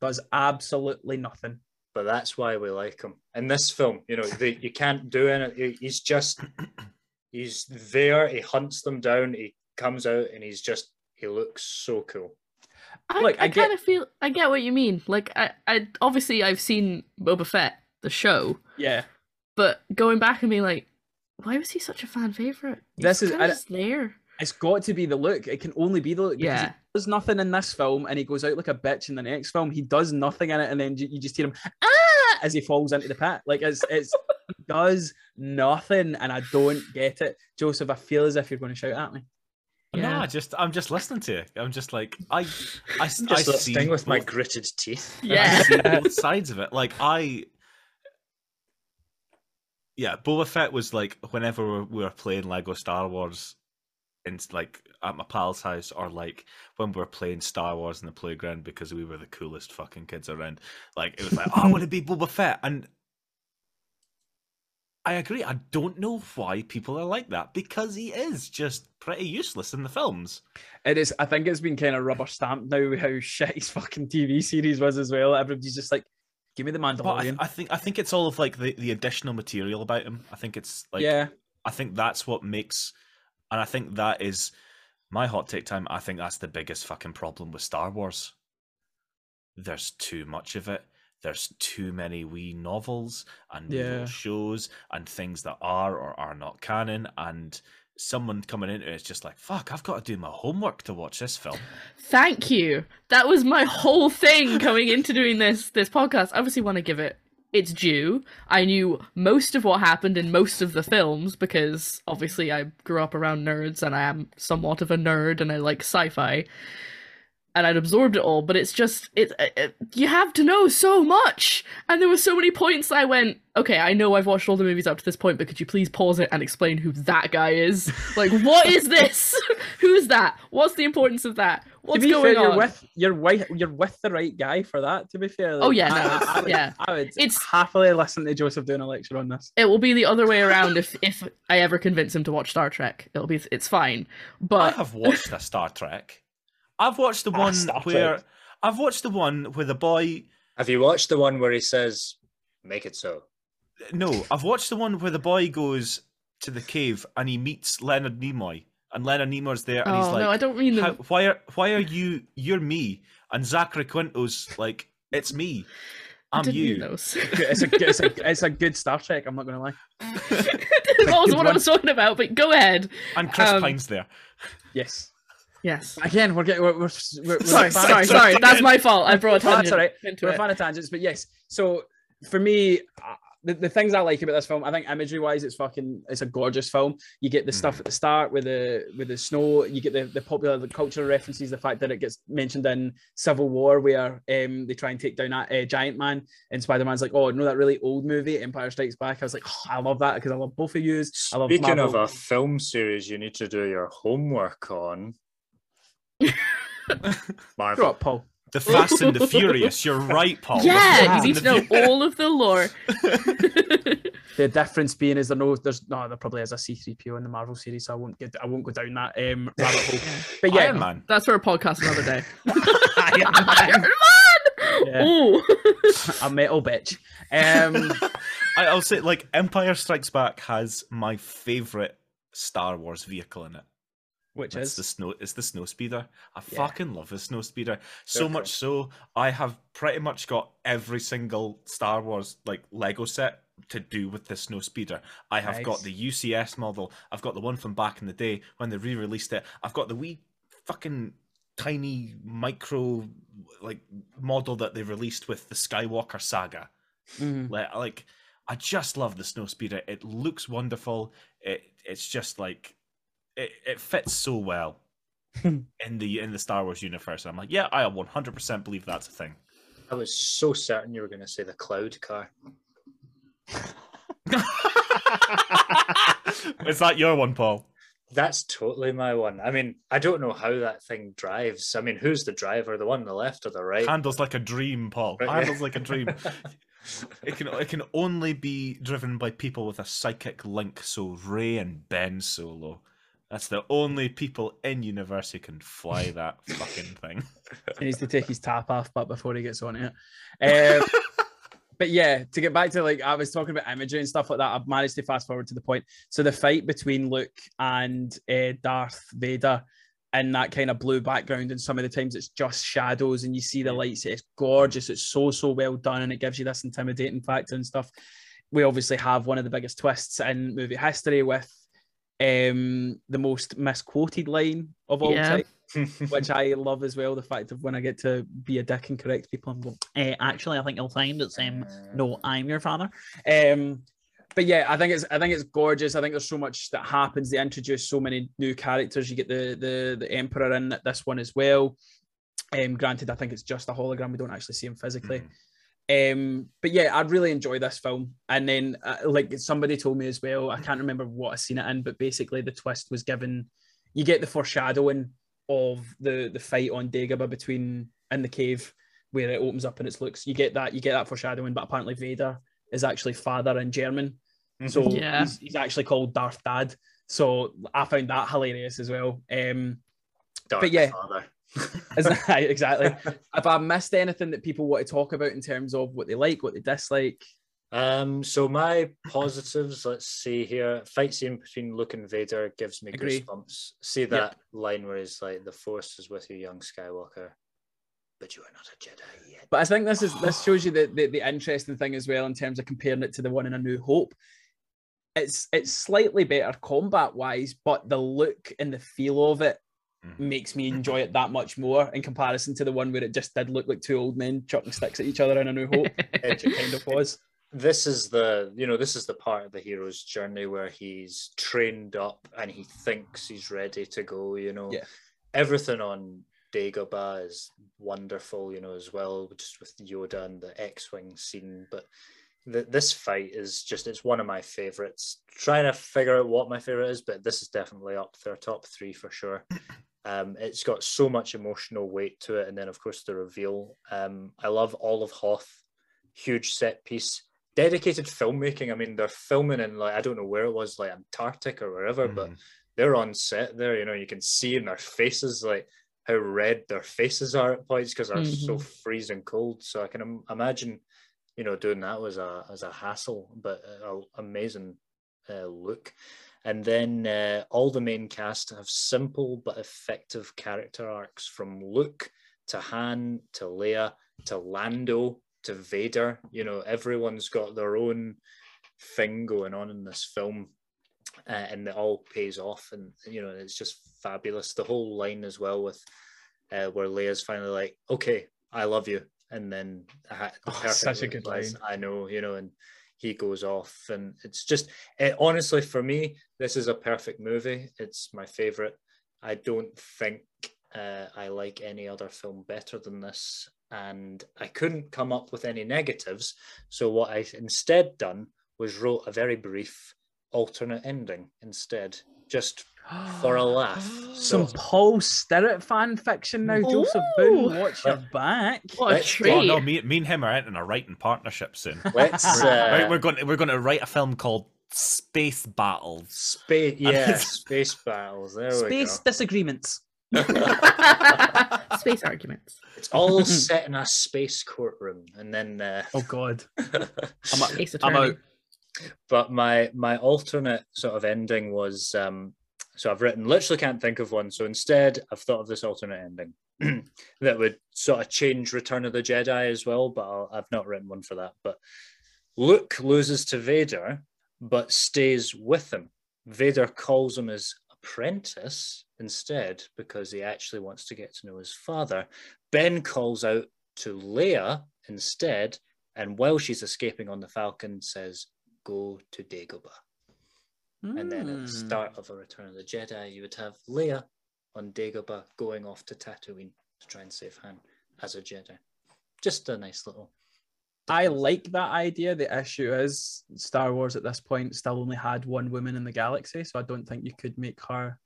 Does absolutely nothing. but that's why we like him in this film. You know, they, you can't do anything. He's just he's there. He hunts them down. He comes out and he's just he looks so cool. I, Look, I I, kind of feel I get what you mean. Like I, I obviously I've seen Boba Fett the show, Yeah, but going back and being like, why was he such a fan favorite? This is- kinda I- just there. It's got to be the look. It can only be the look. Yeah. he does nothing in this film, and he goes out like a bitch in the next film. He does nothing in it, and then you you just hear him ah as he falls into the pit. Like it's it's he does nothing, and I don't get it. Joseph, I feel as if you're going to shout at me. No, Yeah. I just I'm just listening to you. I'm just like I I, I Just that see sting with my gritted teeth. I Yeah. see both sides of it. Like I, yeah, Boba Fett was like whenever we were playing Lego Star Wars, in like at my pal's house, or like when we were playing Star Wars in the playground because we were the coolest fucking kids around. Like it was like, oh, I want to be Boba Fett, and I agree. I don't know why people are like that because he is just pretty useless in the films. It is. I think it's been kind of rubber stamped now how shit his fucking TV series was as well. Everybody's just like, give me the But I, Mandalorian. I think I think it's all of like the, the additional material about him. I think it's like yeah, I think that's what makes, and I think that is my hot take time. I think that's the biggest fucking problem with Star Wars. There's too much of it. There's too many wee novels and Yeah. shows and things that are or are not canon. And someone coming into it's just like, fuck, I've got to do my homework to watch this film. Thank you. That was my whole thing coming into doing this this podcast. I obviously want to give it its due. I knew most of what happened in most of the films because obviously I grew up around nerds and I am somewhat of a nerd and I like sci-fi. And I'd absorbed it all, but it's just it, it you have to know so much. And there were so many points I went, okay, I know I've watched all the movies up to this point, but could you please pause it and explain who that guy is? Like, what is this? Who's that? What's the importance of that? What's to be going fair, on? you're with you're with you're with the right guy for that. To be fair, Oh, yeah, no, I, I would, yeah. I would It's- happily listen to Joseph doing a lecture on this. it will be the other way around if if I ever convince him to watch Star Trek. It'll be it's fine. But I have watched a Star Trek. I've watched the Ah, one Star where Trek. I've watched the one where the boy Have you watched the one where he says, "Make it so"? No, I've watched the one where the boy goes to the cave and he meets Leonard Nimoy, and Leonard Nimoy's there, and he's oh like, no, I don't mean "How- the "Why are why are you? You're me, and Zachary Quinto's like, "It's me, I I'm didn't you." need those. It's a, it's a it's a good Star Trek. I'm not gonna lie. that was what I was talking about. But go ahead. and Chris Um, Pine's there. Yes. Yes. Again, we're getting we're, we're, we're, we're Sorry, sorry, sorry. That's my fault. I brought a That's all right. into we're a it. fan of tangents, but yes. So for me, uh, the, the things I like about this film, I think imagery wise, it's fucking it's a gorgeous film. You get the stuff Mhm. at the start with the with the snow. You get the the popular the cultural references. The fact that it gets mentioned in Civil War, where um they try and take down that uh, Giant Man, and Spider Man's like, oh no, that really old movie, Empire Strikes Back. I was like, oh, I love that because I love both of yous. I love Speaking of a film series you need to do your homework on. Grow Marvel. up, Paul. The Fast and the Furious. You're right, Paul. Yeah, you need to know the all of the lore. The difference being is there no there's no there probably is a C3PO in the Marvel series, so I won't get I won't go down that um rabbit hole. But yeah, Iron Man. That's for a podcast another day. Iron Man, Iron Man! Yeah. Ooh. a metal bitch. Um I'll say like Empire Strikes Back has my favorite Star Wars vehicle in it. Which It's is the snow. It's the snow speeder. I Yeah. fucking love the snow speeder so They're much so I have pretty much got every single Star Wars like Lego set to do with the snow speeder. I have got the UCS model. I've got the one from back in the day when they re-released it. I've got the wee fucking tiny micro like model that they released with the Skywalker saga. Mhm. Like, like I just love the snow speeder. It looks wonderful. It it's just like it, it fits so well in the in the Star Wars universe. I'm like, yeah, I 100% believe that's a thing. I was so certain you were going to say the cloud car. Is that your one, Paul? That's totally my one. I mean, I don't know how that thing drives. I mean, who's the driver? The one on the left or the right? Handles like a dream, Paul. Right, yeah. Handles like a dream. It can it can only be driven by people with a psychic link. So Rey and Ben Solo. That's the only people in universe who can fly that fucking thing. he needs to take his tap off, but before he gets on it. Um, but yeah, to get back to like I was talking about imagery and stuff like that, I've managed to fast forward to the point. So the fight between Luke and uh, Darth Vader in that kind of blue background, and some of the times it's just shadows, and you see the lights. It's gorgeous. It's so so well done, and it gives you this intimidating factor and stuff. We obviously have one of the biggest twists in movie history with um the most misquoted line of all Yeah. time which I love as well. The fact of when I get to be a dick and correct people and go, eh, actually, I think you'll find it's um, no, I'm your father. Um, but yeah, I think it's I think it's gorgeous. I think there's so much that happens. They introduce so many new characters. You get the the the emperor in this one as well. Um, granted, I think it's just a hologram. We don't actually see him physically. Um, but yeah, I'd really enjoy this film. And then, uh, like somebody told me as well, I can't remember what I seen it in, but basically the twist was given. You get the foreshadowing of the the fight on Dagobah between in the cave where it opens up and it looks. You get that. You get that foreshadowing, but apparently Vader is actually father in German, so Yeah. he's, he's actually called Darth Dad. So I found that hilarious as well. Um, Dark but yeah. Father. exactly? if I missed anything that people want to talk about in terms of what they like, what they dislike, Um, so my positives, let's see here. Fight scene between Luke and Vader gives me Agree. goosebumps. See that line where he's like, "The Force is with you, young Skywalker, but you are not a Jedi yet." But I think this is this shows you the, the the interesting thing as well in terms of comparing it to the one in A New Hope. It's it's slightly better combat wise, but the look and the feel of it. Mm-hmm. makes me enjoy it that much more in comparison to the one where it just did look like two old men chucking sticks at each other in A New Hope, which it kind of was. this is the you know this is the part of the hero's journey where he's trained up and he thinks he's ready to go you know Yeah. everything on Dagobah is wonderful you know as well just with Yoda and the X-wing scene but th- this fight is just it's one of my favorites trying to figure out what my favorite is but this is definitely up there top three for sure um, it's got so much emotional weight to it and then of course the reveal um, I love all of Hoth huge set piece dedicated filmmaking. I mean, they're filming in like I don't know where it was, like Antarctic or wherever, but Mhm. they're on set there. You know, you can see in their faces like how red their faces are at points because they're so Mhm. freezing cold. So I can Im- imagine, you know, doing that was a as a hassle, but a, amazing uh, look. And then uh, all the main cast have simple but effective character arcs from Luke to Han to Leia to Lando to Vader. You know, everyone's got their own thing going on in this film, uh, and it all pays off. And you know, it's just fabulous. The whole line as well with uh, where Leia's finally like, "Okay, I love you," and then uh, Oh, such a good line. I know, you know, and he goes off, and it's just it, honestly for me, this is a perfect movie. It's my favorite. I don't think uh, I like any other film better than this, and I couldn't come up with any negatives. So what I instead done was wrote a very brief alternate ending instead, just for a laugh. Some So Paul Stirrett fan fiction now, Joseph Boone. Watch your back. What a Let's- treat. Oh no, me, me and him are entering a writing partnership soon. let's right, uh, we're going we're going to write a film called Space Battles. space, yeah, space battles. There Space disagreements. we go. Space arguments. It's all set in a space courtroom, and then. Uh, Oh God. I'm, a- Space I'm attorney. out. but my my alternate sort of ending was um so I've written literally can't think of one. So instead, I've thought of this alternate ending that would sort of change Return of the Jedi as well. But I'll, I've not written one for that. But Luke loses to Vader, but stays with him. Vader calls him his apprentice instead because he actually wants to get to know his father. Ben calls out to Leia instead, and while she's escaping on the Falcon, says, "Go to Dagobah." And then at the Hmm. start of a Return of the Jedi, you would have Leia on Dagobah going off to Tatooine to try and save Han as a Jedi. Just a nice little. I like that idea. The issue is Star Wars at this point still only had one woman in the galaxy, so I don't think you could make her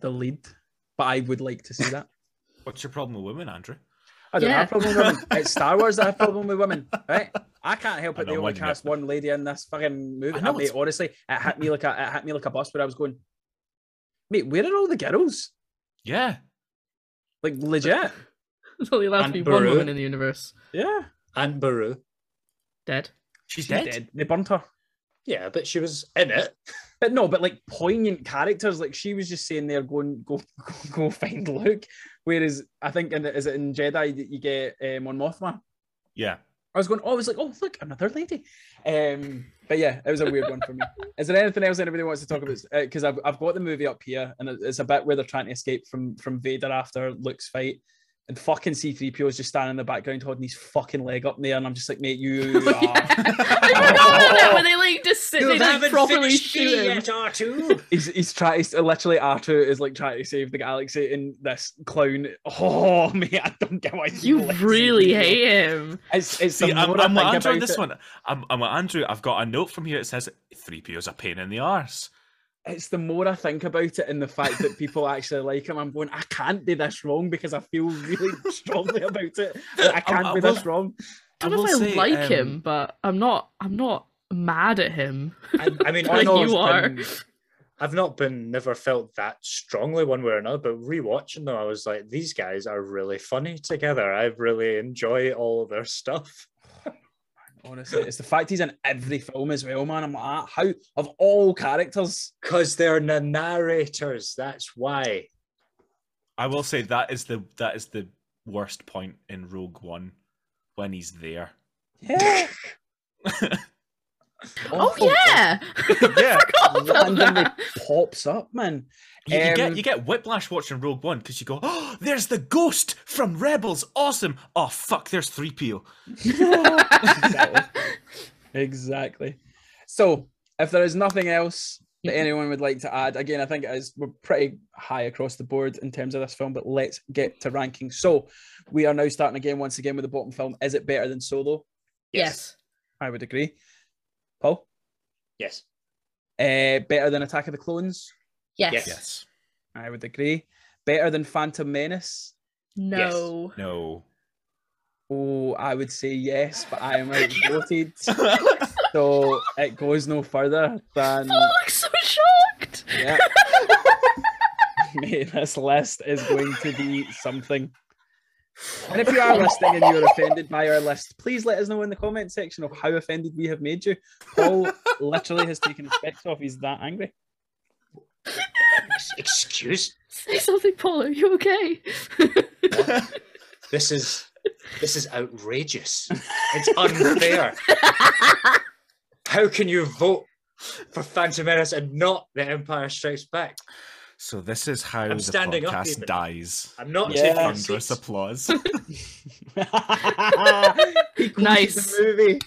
the lead. But I would like to see that. What's your problem with women, Andrew? I don't Yeah. have a problem with women. It's Star Wars that I have a problem with women, right? I can't help it. They only cast yeah. one lady in this fucking movie. I know, I mate, honestly, it hit me like a it hit me like a bus where I was going, mate, where are all the girls? Yeah. Like legit. There's only allowed to And be one woman in the universe. Yeah. Aunt Beru. Dead. She's, She's dead. dead. They burnt her. Yeah, but she was in it. But no, but like poignant characters, like she was just saying there, going go go, go find Luke. Whereas I think in is it in Jedi that you get um, Mon Mothma? Yeah. I was going, oh, I was like, oh look, another lady. Um, but yeah, it was a weird one for me. Is there anything else anybody wants to talk about? Because I've I've got the movie up here, and it's a bit where they're trying to escape from from Vader after Luke's fight. And fucking C3PO is just standing in the background holding his fucking leg up in the air. And I'm just like, mate, you are yeah. I forgot about that when they like just sit, they like properly shoot him. R2. He's he's trying to literally R2 is like trying to save the galaxy and this clown. Oh mate, I don't get why You really C3PO. hate him. It's it's See, I'm, more I I'm with Andrew on this it- one. I'm, I'm Andrew. I've got a note from here. It says 3PO is a pain in the arse. It's the more I think about it and the fact that people actually like him, I'm going, I can't do this wrong because I feel really strongly about it. I can't I do will- this wrong. I don't know if I say, like um, him, but I'm not. I'm not mad at him. I, I mean, Like I've, know you it's not, are. been- I've not been, never felt that strongly one way or another, but rewatching them, I was like, these guys are really funny together. I really enjoy all of their stuff. Honestly, it's the fact he's in every film as well, man. I'm like, ah, how of all characters, Because they're the narrators. That's why. I will say that is the that is the worst point in Rogue One when he's there. yeah. Oh Awful. yeah, yeah, forgot about randomly that. pops up, man. you, you Um, get you get whiplash watching Rogue One because you go, oh, there's the ghost from Rebels, awesome. Oh fuck, there's 3PO. exactly. exactly. So, if there is nothing else that anyone would like to add, again, I think it is we're pretty high across the board in terms of this film. But let's get to ranking. So, we are now starting again once again with the bottom film. Is it better than Solo? Yes. I would agree. Paul, Yes. uh, better than Attack of the Clones? Yes. Yes. Yes. I would agree. Better than Phantom Menace? No. No. Oh, I would say yes, but I am outvoted. so it goes no further than Paul looks so shocked. yeah. Mate, this list is going to be something. And if you are listening and you're offended by our list, please let us know in the comment section of how offended we have made you. Paul literally has taken his specs off. He's that angry. Excuse? Say something, Paul. Are you okay? This is this is outrageous. It's unfair. How can you vote for Phantom Menace and not The Empire Strikes Back? So this is how I'm the standing up, podcast Ethan. dies. I'm not Yeah. taking Thunderous seats. applause. Nice. Movie.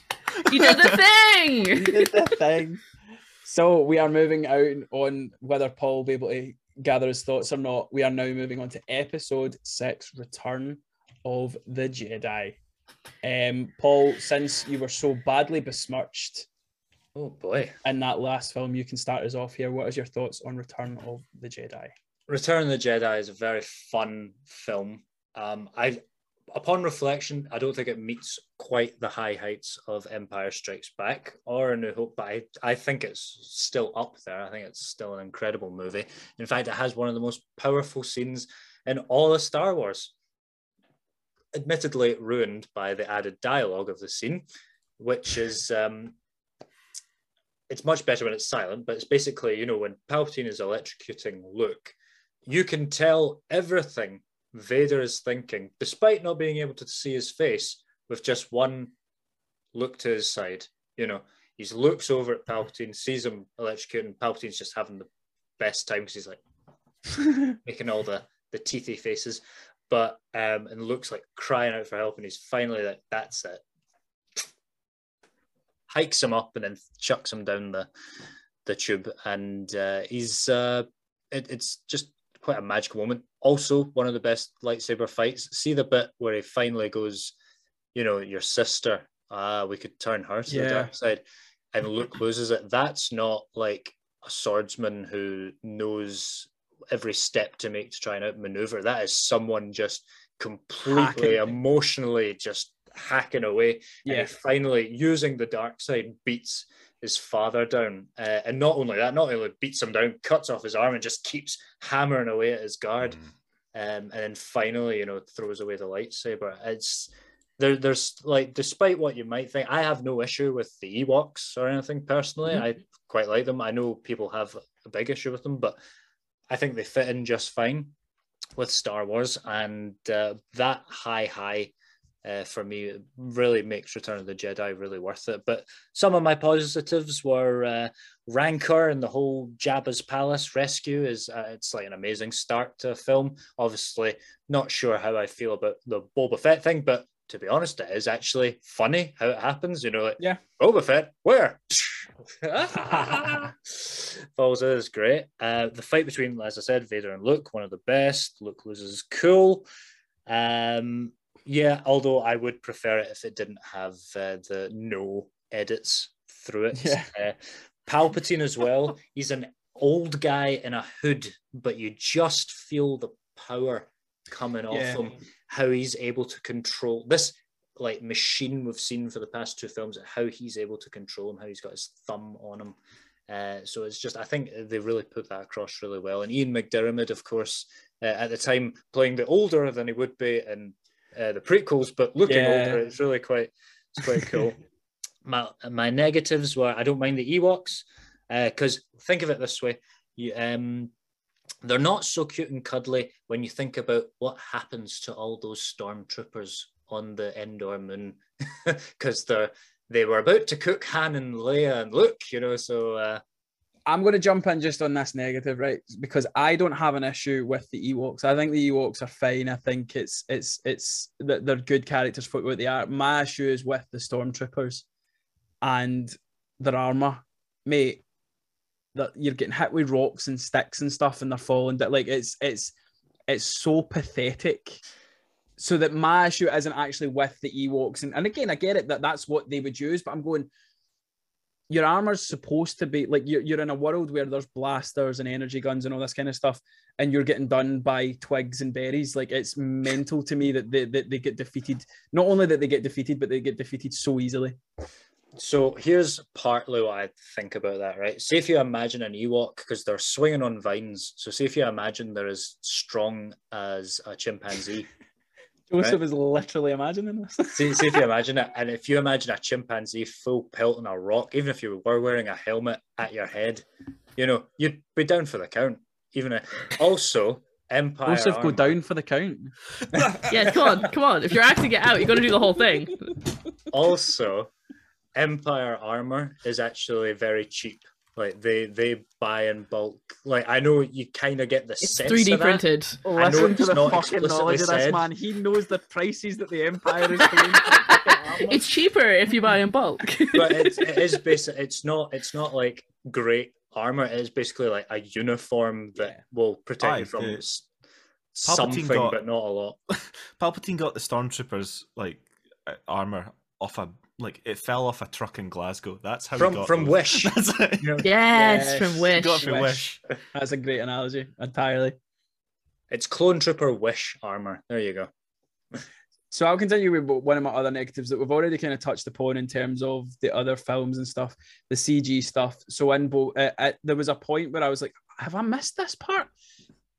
You did the He thing. did the thing. So we are moving out on whether Paul will be able to gather his thoughts or not. We are now moving on to episode six, Return of the Jedi. Um, Paul, since you were so badly besmirched Oh boy. in that last film, you can start us off here. What is your thoughts on Return of the Jedi? Return of the Jedi is a very fun film. Um, I, upon reflection, I don't think it meets quite the high heights of Empire Strikes Back or A New Hope, but I, I think it's still up there. I think it's still an incredible movie. In fact, it has one of the most powerful scenes in all of Star Wars. Admittedly, ruined by the added dialogue of the scene, which is um, it's much better when it's silent, but it's basically, you know, when Palpatine is electrocuting Luke, you can tell everything Vader is thinking, despite not being able to see his face, with just one look to his side. You know, he looks over at Palpatine, sees him electrocuting, Palpatine's just having the best time because he's like making all the the teethy faces, but um, and looks like crying out for help, and he's finally like, "That's it." Hikes him up and then chucks him down the the tube, and uh, he's uh, it, it's just quite a magical moment. Also, one of the best lightsaber fights. See the bit where he finally goes, you know, your sister. Ah, we could turn her to the dark side, and Luke loses it. That's not like a swordsman who knows every step to make to try and outmaneuver. That is someone just completely Hacking. emotionally just hacking away. And yeah. finally, using the dark side, beats his father down. Uh, and not only that, not only beats him down, cuts off his arm and just keeps hammering away at his guard. Mm. Um, and then finally, you know, throws away the lightsaber. It's there. There's like, despite what you might think, I have no issue with the Ewoks or anything personally. Mhm. I quite like them. I know people have a big issue with them, but I think they fit in just fine with Star Wars. And uh, that high high uh, for me really makes Return of the Jedi really worth it. But some of my positives were uh, Rancor and the whole Jabba's Palace rescue is uh, it's like an amazing start to a film. Obviously, not sure how I feel about the Boba Fett thing, but to be honest, it is actually funny how it happens. You know, like Yeah. Boba Fett, where? Falls is great. Uh, the fight between, as I said, Vader and Luke, one of the best. Luke loses cool. Um, yeah, although I would prefer it if it didn't have uh, the no edits through it. Yeah. Uh, Palpatine as well. He's an old guy in a hood, but you just feel the power coming off Yeah. him. How he's able to control this like machine we've seen for the past two films. How he's able to control him. How he's got his thumb on him. Uh, so it's just I think they really put that across really well. And Ian McDiarmid, of course, uh, at the time playing the older than he would be in uh, the prequels, but looking Yeah. older. It's really quite it's quite cool. my my negatives were I don't mind the Ewoks because think of it this way, you, um, they're not so cute and cuddly when you think about what happens to all those stormtroopers on the Endor moon because they're they were about to cook Han and Leia and Luke, you know. So uh, I'm going to jump in just on this negative, right? Because I don't have an issue with the Ewoks. I think the Ewoks are fine. I think it's it's it's that they're good characters for what they are. My issue is with the stormtroopers and their armor, mate. That you're getting hit with rocks and sticks and stuff, and they're falling. That like it's it's it's so pathetic. So that my issue isn't actually with the Ewoks, and, and again, I get it that that's what they would use, but I'm going your armor's supposed to be like you're, you're in a world where there's blasters and energy guns and all this kind of stuff and you're getting done by twigs and berries like it's mental to me that they, that they get defeated not only that they get defeated but they get defeated so easily So here's partly what I think about that, right? Say if you imagine an Ewok, because they're swinging on vines. So say if you imagine they're as strong as a chimpanzee. joseph Right. is literally imagining this see, see if you imagine it, and if you imagine a chimpanzee full pelt on a rock, even if you were wearing a helmet at your head, you know, you'd be down for the count. Even if, also, Empire. Joseph, go down for the count. Yeah, come on, come on. If you're acting it out, you got to do the whole thing. Also, Empire armor is actually very cheap. Like they they buy in bulk. Like I know you kind of get the It's sense 3D of that, printed. know Listen it's to the fucking explicitly knowledge of this man. He knows the prices that the Empire is paying. for fucking armor. It's cheaper if you buy in bulk. but it's, it is basic. It's not. It's not like great armor. It is basically like a uniform that Yeah. will protect Aye, you from the- something, got- but not a lot. Palpatine got the stormtroopers like uh, armor off a like it fell off a truck in Glasgow. That's how he From got from those. Wish. That's it. You know, yes, Yes, from Wish. Got from Wish. Wish. That's a great analogy. Entirely. It's clone trooper Wish armor. There you go. So I'll continue with one of my other negatives that we've already kind of touched upon in terms of the other films and stuff, the CG stuff. So in bo- uh, uh, there was a point where I was like, "Have I missed this part?"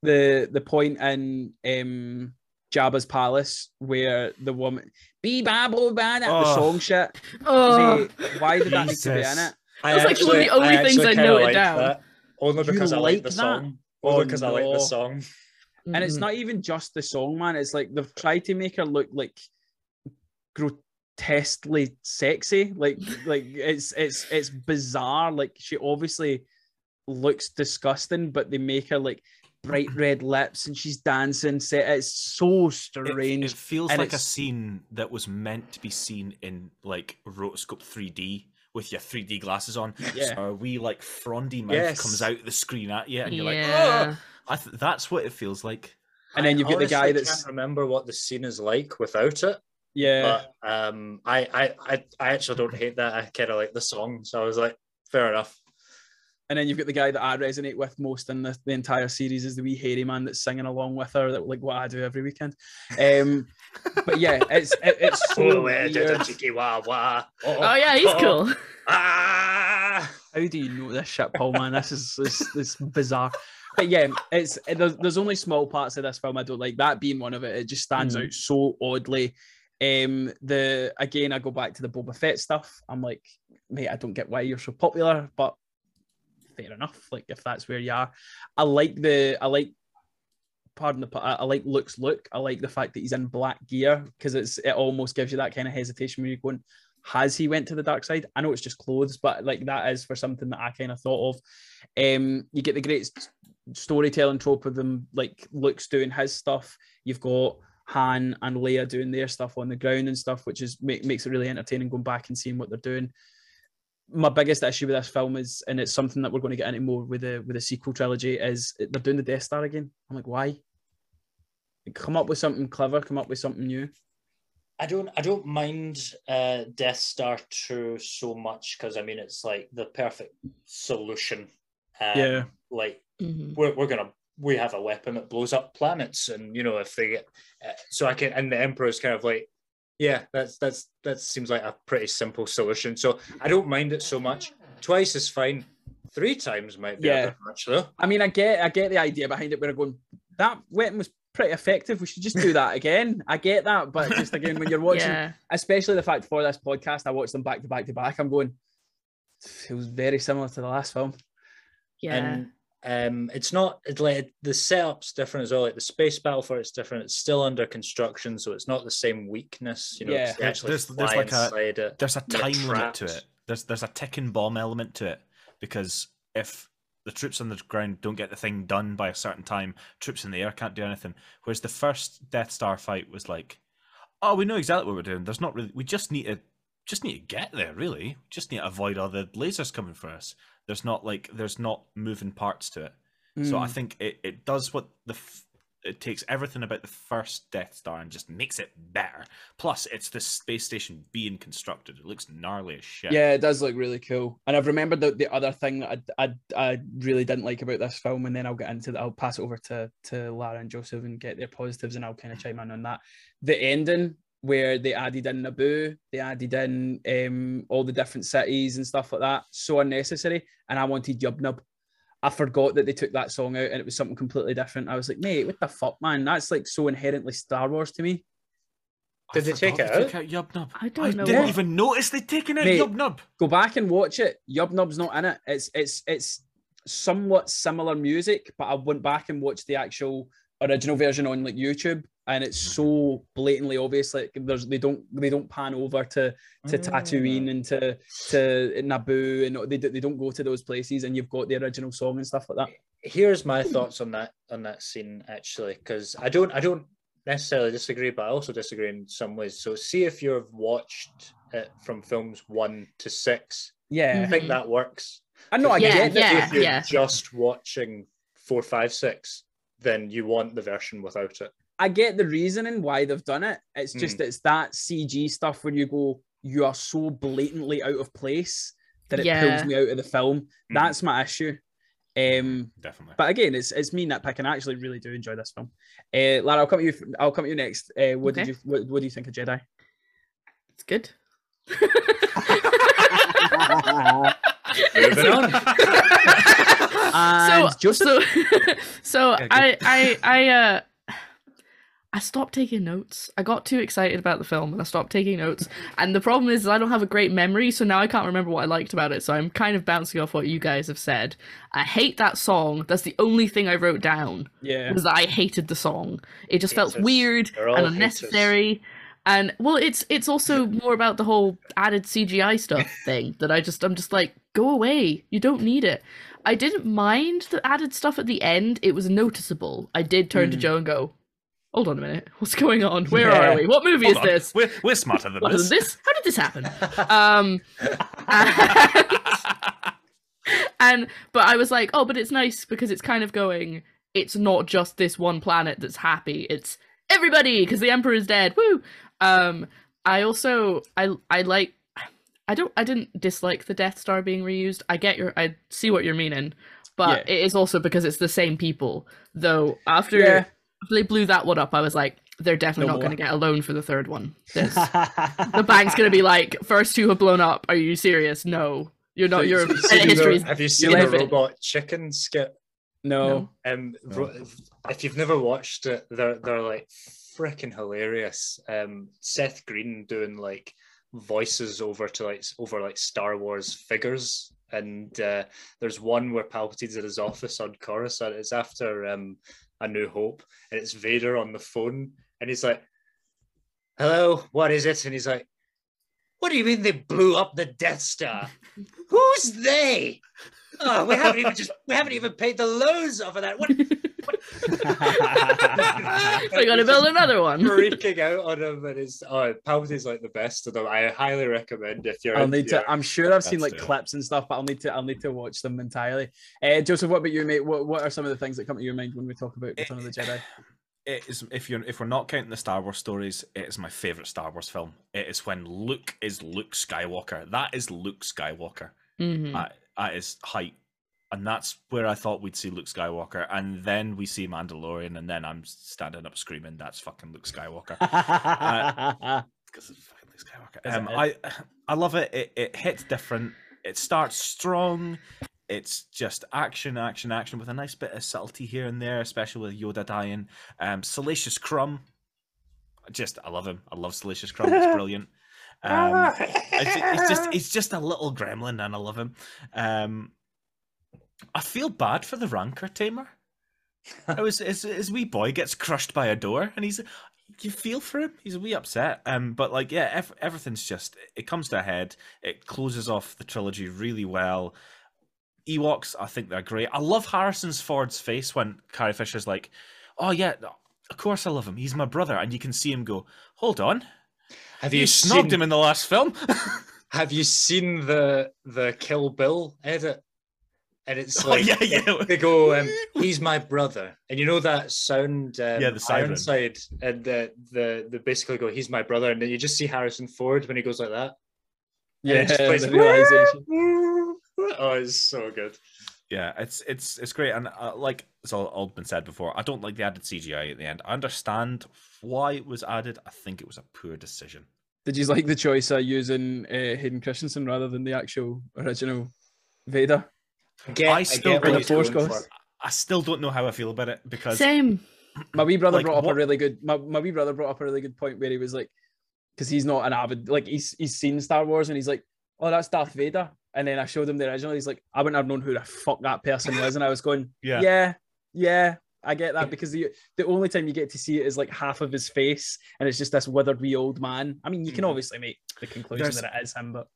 The the point in um, Jabba's palace where the woman "Be Babble Bad" the Oh. song shit. Oh, Mate, why did that need to be in Jesus. it? I That's like one of the only I things I kinda noted like down. that, only You because I like like the that? song. Oh, Only because I like no. the song. And it's Mhm. not even just the song, man. It's like they've tried to make her look like grotesquely sexy. Like, like it's it's it's bizarre. Like she obviously looks disgusting, but they make her like bright red lips and she's dancing. So It's so strange. it feels and like a scene that was meant to be seen in like rotoscope 3D with your 3D glasses on. Yeah. So a wee like frondy mouth Yes. comes out the screen at you, and you're like, oh, I th- that's what it feels like. And then you've got the guy honestly that's- can't remember what the scene is like without it. yeah. But um, I, I, I, I actually don't hate that. I kind of like the song, so I was like, fair enough. And then you've got the guy that I resonate with most in the, the entire series is the wee hairy man that's singing along with her, that like what I do every weekend. Um, but yeah, it's it, it's so Oh, da- da- weird. cheeky wah, wah. Oh yeah, he's oh, cool. Ah! How do you know this shit, Paul? Man, this is this, this bizarre. But yeah, it's there's, there's only small parts of this film I don't like. That being one of it, it just stands Mm. out so oddly. Um, the again, I go back to the Boba Fett stuff. I'm like, mate, I don't get why you're so popular, but fair enough. Like if that's where you are, I like the I like. Pardon the. I like Luke's look. I like the fact that he's in black gear because it's it almost gives you that kind of hesitation when you're going, has he went to the dark side? I know it's just clothes, but like that is for something that I kind of thought of. Um, you get the great storytelling trope of them, like Luke's doing his stuff. You've got Han and Leia doing their stuff on the ground and stuff, which is make, makes it really entertaining going back and seeing what they're doing. My biggest issue with this film is, and it's something that we're going to get into more with the with the sequel trilogy, is they're doing the Death Star again. I'm like, why? Come up with something clever. Come up with something new. I don't I don't mind uh, Death Star 2 so much because I mean it's like the perfect solution. Um, Yeah. Like Mhm. we're, we're gonna we have a weapon that blows up planets and you know if they get uh, so I can and the Emperor's kind of like Yeah, that's that's that seems like a pretty simple solution. So I don't mind it so much. Twice is fine. Three times might be Yeah. a bit much though. I mean, I get, I get the idea behind it. Where I'm going, that weapon was pretty effective. We should just do that again. I get that, but just again, when you're watching, Yeah. especially the fact for this podcast, I watched them back to back to back. I'm going, it was very similar to the last film. Yeah. And um, it's not it's like the setup's different as well. Like the space battle for it's different. It's still under construction, so it's not the same weakness. You know, Yeah. they There's- there's like a- it. There's a time limit to it. There's there's a ticking bomb element to it because if the troops on the ground don't get the thing done by a certain time, troops in the air can't do anything. Whereas the first Death Star fight was like, oh, we know exactly what we're doing. There's not really. We just need to just need to get there. Really, we just need to avoid all the lasers coming for us. There's not like there's not moving parts to it. So I Mm. think it, it does what the f- it takes everything about the first Death Star and just makes it better. Plus, it's the space station being constructed. It looks gnarly as shit. Yeah, it does look really cool. And I've remembered the, the other thing that I, I, I really didn't like about this film, and then I'll get into that. I'll pass it over to, to Lara and Joseph and get their positives, and I'll kind of chime in on that. The ending where they added in Naboo, they added in um, all the different cities and stuff like that, so unnecessary. And I wanted Yub Nub. I forgot that they took that song out and it was something completely different. I was like, mate, what the fuck, man? That's like so inherently Star Wars to me. I Did they take it they took out Yub Nub. I don't know didn't what- even notice they'd taken out Mate, Yub Nub. go back and watch it. Yub Nub's not in it. It's it's it's somewhat similar music, but I went back and watched the actual original version on like YouTube, and it's so blatantly obvious. Like there's they don't they don't pan over to to mm. Tatooine and to to Naboo, and they do- they don't go to those places, and you've got the original song and stuff like that. Here's my thoughts on that on that scene actually, because I don't I don't necessarily disagree, but I also disagree in some ways. So see if you've watched it from films one to six. Yeah, I Yeah, think that works. I know. I Yeah, get that. yeah. if you're just watching four, five, six, then you want the version without it. I get the reasoning why they've done it. It's just Mm. it's that CG stuff where you go, you are so blatantly out of place that it Yeah. pulls me out of the film. Mhm. That's my issue. Um, Definitely. but again, it's it's me nitpicking. I actually really do enjoy this film. Uh, Lara, I'll come to you. I'll come to you next. Uh, what did you what, what do you think of Jedi? It's good. Moving on. And so, Joseph? so, so Yeah. I, I, I, uh, I stopped taking notes. I got too excited about the film and I stopped taking notes. And the problem is, I don't have a great memory, so now I can't remember what I liked about it. So I'm kind of bouncing off what you guys have said. I hate that song. That's the only thing I wrote down Yeah. was that I hated the song. It just felt weird and haters. unnecessary. And well, it's it's also more about the whole added CGI stuff thing that I just I'm just like, go away. You don't need it. I didn't mind the added stuff at the end. It was noticeable. I did turn to Mm. Joe and go, "Hold on a minute. What's going on? Where Yeah. are we? What movie Hold is on. this? We're, we're smarter than this. this? How did this happen?" Um, and, and but I was like, oh, but it's nice because it's kind of going. It's not just this one planet that's happy. It's everybody because the emperor is dead. Woo! Um, I also I I like. I don't. I didn't dislike the Death Star being reused. I get your. I see what you're meaning, but Yeah. it is also because it's the same people. Though after, Yeah. After they blew that one up, I was like, they're definitely No not going to get a loan for the third one. This the bank's gonna be like, first two have blown up. Are you serious? No, you're not. So- Your so- so Senate you history Have you seen left the it. robot chicken skit? No. Um, No. if you've never watched it, they're they're like freaking hilarious. Um, Seth Green doing like voices over to like over like Star Wars figures, and uh, there's one where Palpatine's at his office on Coruscant. It's after um, A New Hope, and it's Vader on the phone, and he's like, "Hello, what is it?" And he's like, "What do you mean they blew up the Death Star? Who's they?" Oh, we haven't even just we haven't even paid the loans off of that. We're gonna build another one. freaking out on him, and it's oh, Palpatine's like the best of them. I highly recommend if you're. I'll into, need to. I'm sure I've seen like it. clips and stuff, but I'll need to. I'll need to watch them entirely. Uh, Joseph, what about you, mate? What What are some of the things that come to your mind when we talk about Return of the Jedi? It is if you're if we're not counting the Star Wars stories, it is my favorite Star Wars film. It is when Luke is Luke Skywalker. That is Luke Skywalker. Mhm. That, that is height, and that's where I thought we'd see Luke Skywalker, and then we see Mandalorian, and then I'm standing up screaming, "That's fucking Luke Skywalker!" because it's fucking Luke Skywalker. Um. I I love it. It it hits different. It starts strong. It's just action, action, action with a nice bit of subtlety here and there, especially with Yoda dying. Um, Salacious Crumb. Just I love him. I love Salacious Crumb. It's brilliant. Um, it's, it's just it's just a little gremlin, and I love him. Um, I feel bad for the Rancor tamer. It was his, his wee boy gets crushed by a door, and he's you feel for him. He's a wee upset. Um, but like yeah, ev- everything's just it comes to a head. It closes off the trilogy really well. Ewoks, I think they're great. I love Harrison's Ford's face when Carrie Fisher's like, "Oh yeah, of course I love him. He's my brother," and you can see him go, "Hold on, have you, you snogged seen, him in the last film." Have you seen the the Kill Bill edit? And it's Oh, like yeah, yeah. they go, um, "He's my brother," and you know that sound, um, Yeah, the siren. side, and the the the basically go, "He's my brother," and then you just see Harrison Ford when he goes like that. Yeah, it just plays, the realization. Oh, it's so good. Yeah, it's it's it's great, and uh, like it's all, all been said before. I don't like the added CGI at the end. I understand why it was added. I think it was a poor decision. Did you like the choice of using uh, Hayden Christensen rather than the actual original Vader? I get, I I still get go what the Force for. I still don't know how I feel about it because Same. My wee brother Like, brought up what- a really good. My, my wee brother brought up a really good point where he was like, because he's not an avid like he's he's seen Star Wars and he's like, oh that's Darth Vader, and then I showed him the original. He's like, I wouldn't have known who the fuck that person was, and I was going, Yeah. yeah, yeah, I get that because the the only time you get to see it is like half of his face, and it's just this withered wee old man. I mean, you can Mhm. obviously make the conclusion There's- that it is him, but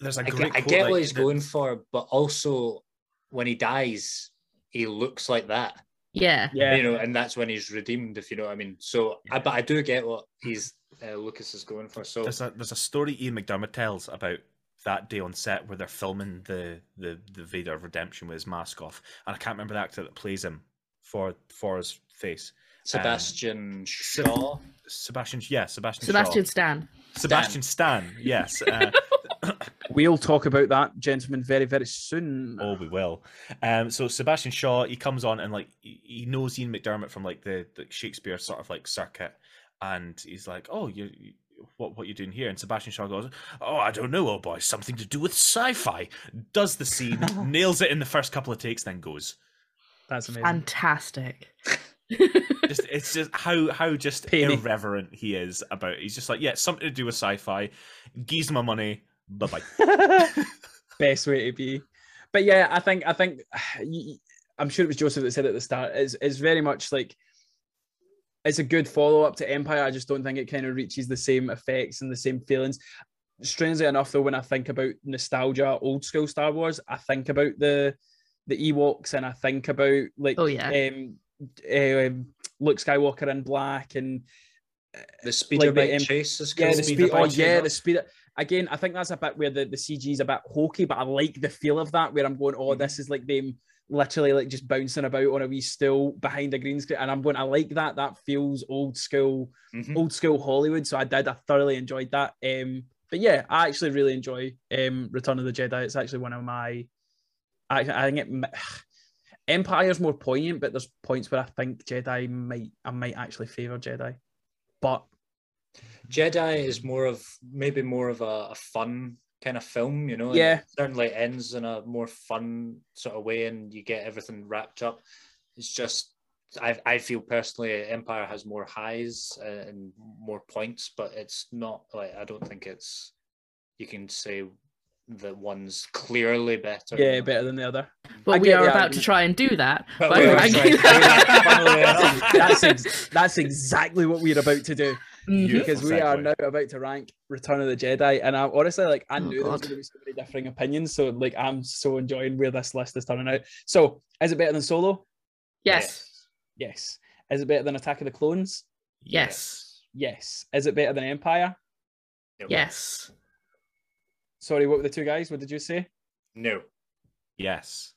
There's a I great get, I get like, what he's going for, but also when he dies, he looks like that. Yeah. yeah, You know, and that's when he's redeemed, if you know what I mean. So, I, but I do get what he's uh, Lucas is going for. So, There's a there's a story Ian McDiarmid tells about that day on set where they're filming the the the Vader of redemption with his mask off, and I can't remember the actor that plays him for for his face. Sebastian Shaw. Sebastian, yeah, Sebastian. Sebastian Shaw. Stan. Sebastian Stan, yes. Uh, we'll talk about that, gentlemen, very very soon. oh, we will. Um, so Sebastian Shaw, he comes on and like he he knows Ian McDiarmid from like the, the Shakespeare sort of like circuit, and he's like, "Oh, you, you what what you doing here?" And Sebastian Shaw goes, "Oh, I don't know, oh boy, something to do with sci-fi." Does the scene, nails it in the first couple of takes, then goes. That's amazing. Fantastic. Just it's just how how just Penny. irreverent he is about. It. He's just like, yeah, something to do with sci-fi. Geese my money. Bye bye. Best way to be. But yeah, I think I think I'm sure it was Joseph that said at the start. It's it's very much like it's a good follow up to Empire. I just don't think it kind of reaches the same effects and the same feelings. Strangely enough, though, when I think about nostalgia, old school Star Wars, I think about the the Ewoks and I think about like Oh yeah. um, um, Luke Skywalker in black and The speeder Like the, bike um, chase is yeah, the Speeder speed. Oh, yeah, yeah. the speed. Again, I think that's a bit where the, the CG is a bit hokey, but I like the feel of that. Where I'm going, oh, this is like them literally like just bouncing about on a wee stool behind a green screen, and I'm going, I like that. That feels old school, Mhm. old school Hollywood. So I did. I thoroughly enjoyed that. Um, but yeah, I actually really enjoy um Return of the Jedi. It's actually one of my. I, I think it. Empire's more poignant, but there's points where I think Jedi might I might actually favor Jedi, but Jedi is more of maybe more of a, a fun kind of film, you know. Yeah. certainly ends in a more fun sort of way, and you get everything wrapped up. It's just I I feel personally Empire has more highs uh, and more points, but it's not like I don't think it's you can say that one's clearly better. yeah, better than the other. But I we are the about to try and do that. But by we are ranking trying to do that, funnily them. enough. that's ex- that's exactly what we're about to do Mhm. Because we are now about to rank Return of the Jedi, and I honestly like I Oh, knew there was going to be so many differing opinions, so like I'm so enjoying where this list is turning out. So, is it better than Solo? Yes. Yes. Is it better than Attack of the Clones? Yes. Yes. Is it better than Empire? Yes. Sorry, what were the two guys? What did you say? No. Yes.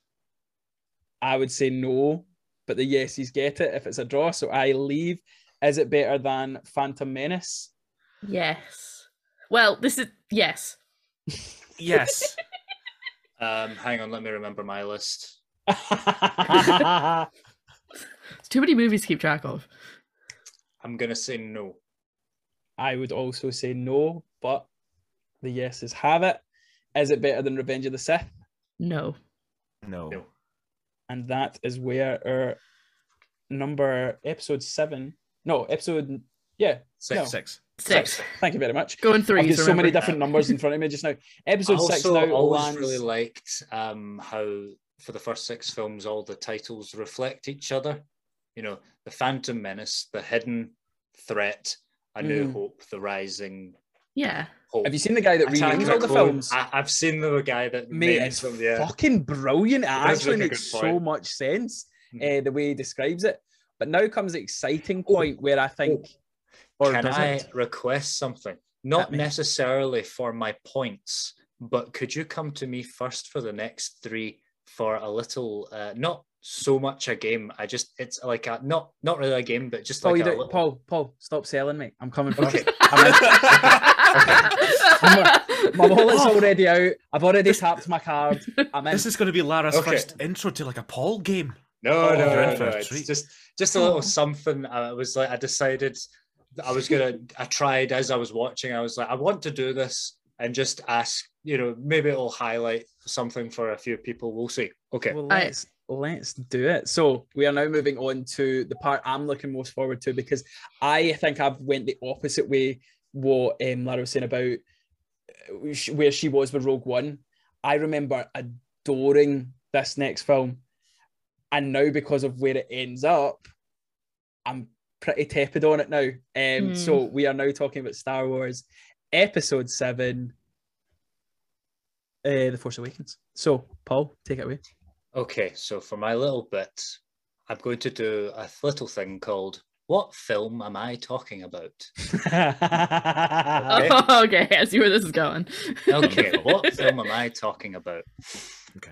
I would say no, but the yeses get it if it's a draw. So I leave. Is it better than Phantom Menace? Yes. Well, this is yes. Yes. Um, hang on, let me remember my list. It's too many movies to keep track of. I'm gonna say no. I would also say no, but the yeses have it. Is it better than Revenge of the Sith? No. No. No. And that is where our number episode seven. No, episode. Yeah, Six. No. Six. Six. thank you very much. Going I've three. got so many different numbers in front of me just now. Episode I six also now always lands. really liked um, how for the first six films all the titles reflect each other. You know, the Phantom Menace, the Hidden Threat, A New Mm. Hope, the Rising Yeah. Have you seen the guy that renames all the films? I, I've seen the guy that names it's them. Yeah, fucking brilliant. It actually makes so much sense Mhm. uh, the way he describes it. But now comes the exciting point where I think, or Can I it? request something? Not necessarily for my points, but could you come to me first for the next three for a little, uh, not so much a game. I just it's like a not not really a game, but just Paul, like you a do, little. Paul, Paul, stop selling me. I'm coming first. Okay. I'm My wallet's oh. already out. I've already tapped my card. I'm in. This is going to be Lara's Okay. first intro to like a Paul game. No, Oh, no, no, no. It's just just a little Oh. something. I was like, I decided I was gonna. I tried as I was watching. I was like, I want to do this and just ask. You know, maybe it'll highlight something for a few people. We'll see. Okay. Well, let's let's do it. So we are now moving on to the part I'm looking most forward to because I think I've went the opposite way. What um, Lara was saying about uh, where she was with Rogue One. I remember adoring this next film, and now because of where it ends up, I'm pretty tepid on it now. Um, Hmm. so we are now talking about Star Wars Episode Seven, uh, The Force Awakens. So, Paul, take it away. Okay, so for my little bit, I'm going to do a little thing called What Film Am I Talking About? Okay. Oh, okay, I see where this is going. Okay, what film am I talking about? Okay.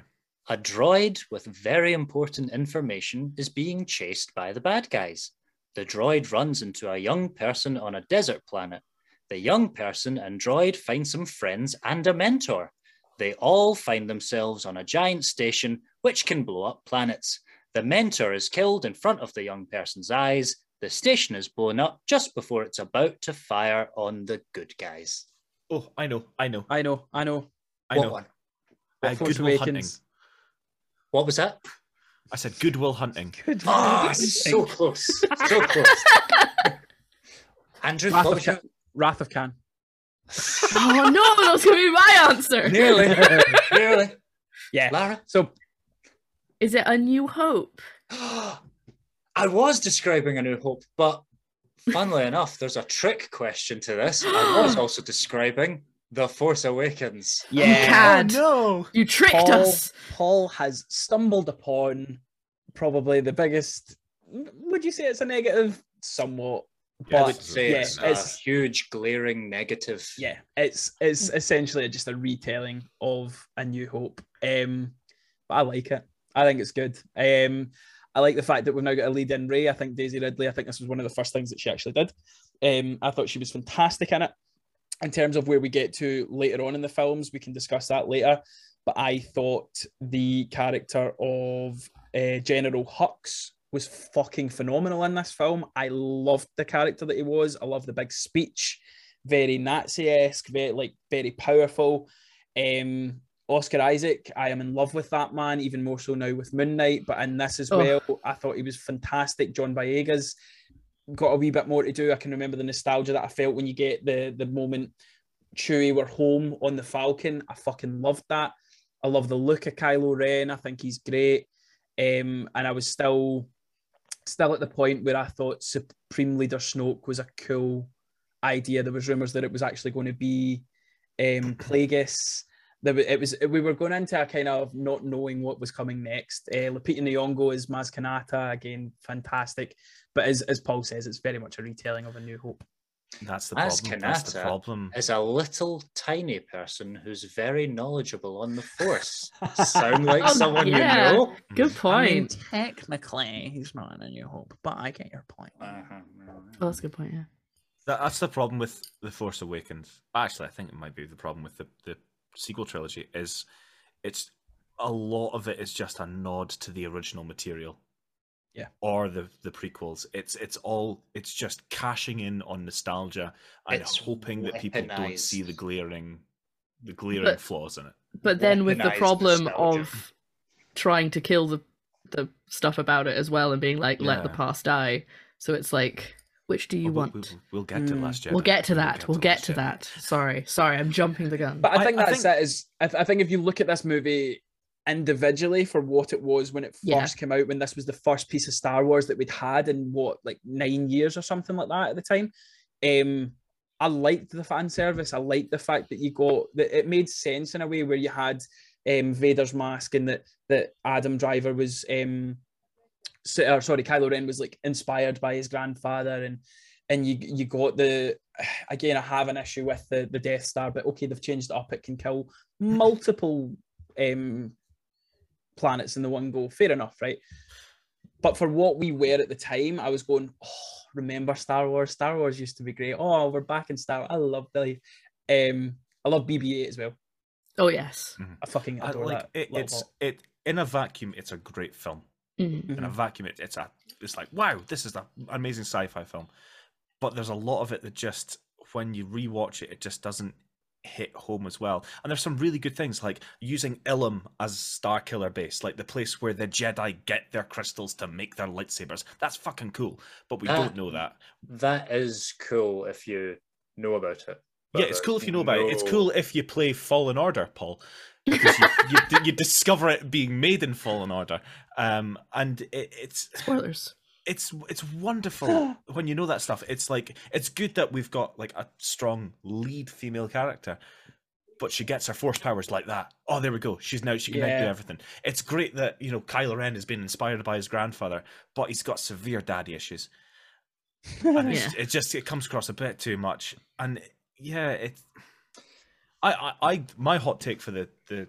A droid with very important information is being chased by the bad guys. The droid runs into a young person on a desert planet. The young person and droid find some friends and a mentor. They all find themselves on a giant station which can blow up planets. The mentor is killed in front of the young person's eyes. The station is blown up just before it's about to fire on the good guys. Oh, I know, I know, I know, I know. I what know. one? Uh, Force Goodwill Hunting. What was that? I said Goodwill Hunting. Good. Ah, so close. So close. Andrew, Wrath of, was your... Khan. Wrath of Khan. Oh no, that was gonna be my answer. Nearly. Nearly. Yeah. Lara? So Is it A New Hope? I was describing A New Hope, but funnily enough, there's a trick question to this. I was also describing The Force Awakens. yeah, can't. no! You tricked Paul, us. Paul has stumbled upon probably the biggest. Would you say it's a negative? Somewhat, Yeah, I but would say yeah, it's, it's a huge glaring negative. yeah, it's it's essentially just a retelling of A New Hope. Um, but I like it. I think it's good. Um, I like the fact that we've now got a lead in Rey. I think Daisy Ridley. I think this was one of the first things that she actually did. Um, I thought she was fantastic in it. In terms of where we get to later on in the films, we can discuss that later. But I thought the character of uh, General Hux was fucking phenomenal in this film. I loved the character that he was. I love the big speech, very Nazi-esque, very like very powerful. Um, Oscar Isaac, I am in love with that man, even more so now with Moon Knight. But in this as Oh. well, I thought he was fantastic. John Boyega's got a wee bit more to do. I can remember the nostalgia that I felt when you get the the moment Chewie were home on the Falcon. I fucking loved that. I love the look of Kylo Ren. I think he's great. Um, and I was still still at the point where I thought Supreme Leader Snoke was a cool idea. There was rumors that it was actually going to be um, Plagueis. There, it was we were going into a kind of not knowing what was coming next. Uh, Lupita Nyong'o is Maz Kanata again, fantastic. But as as Paul says, it's very much a retelling of A New Hope. That's the As problem. That's the Kanata problem. Is a little tiny person who's very knowledgeable on the Force. Sound like Oh, someone yeah. you know? Good point. technically, he's not in A New Hope, but I get your point. Uh-huh. Oh, that's a good point. Yeah. That, that's the problem with the Force Awakens. Actually, I think it might be the problem with the, the sequel trilogy. Is it's a lot of it is just a nod to the original material. Yeah. Or the the prequels. It's it's all it's just cashing in on nostalgia and It's hoping that people don't see the glaring the glaring But- flaws in it. But then with the problem nostalgia. of trying to kill the the stuff about it as well and being like, let the past die. So it's like, which do you Well, want? we'll, we'll, we'll get to Mm. Last Jedi. We'll get to that. We'll get Last to Jedi. that. Sorry, sorry, I'm jumping the gun. But I I- think I that's think- it. Is I, th- I think if you look at this movie individually for what it was when it first Yeah. came out, when this was the first piece of Star Wars that we'd had in what like nine years or something like that at the time, um, I liked the fan service. I liked the fact that you got that it made sense in a way where you had um, Vader's mask and that that Adam Driver was um, so, or sorry, Kylo Ren was like inspired by his grandfather and and you you got the again I have an issue with the the Death Star, but okay, they've changed it up. It can kill multiple um planets in the one go. Fair enough, right? But for what we were at the time, I was going, oh, remember Star Wars? Star Wars used to be great. Oh, we're back in Star. I love the um I love BB-8 as well. oh yes. I fucking I- adore like that. it, it's it. it in a vacuum. It's a great film. Mhm. in a vacuum it, it's a it's like wow this is an amazing sci-fi film but there's a lot of it that just when you rewatch it it just doesn't hit home as well and there's some really good things like using Ilum as Starkiller base like the place where the Jedi get their crystals to make their lightsabers that's fucking cool but we Ah. don't know that That is cool if you know about it. Yeah, it's cool if you know about it. It's cool if you play Fallen Order, Paul, because you, you, you discover it being made in Fallen Order. Um, and it, it's Spoilers. it's it's wonderful when you know that stuff. It's like it's good that we've got like a strong lead female character, but she gets her force powers like that. Oh, there we go. She's now she can now do everything. It's great that you know Kylo Ren has been inspired by his grandfather, but he's got severe daddy issues, and it's, it just it comes across a bit too much. And yeah, it. I, I I my hot take for the the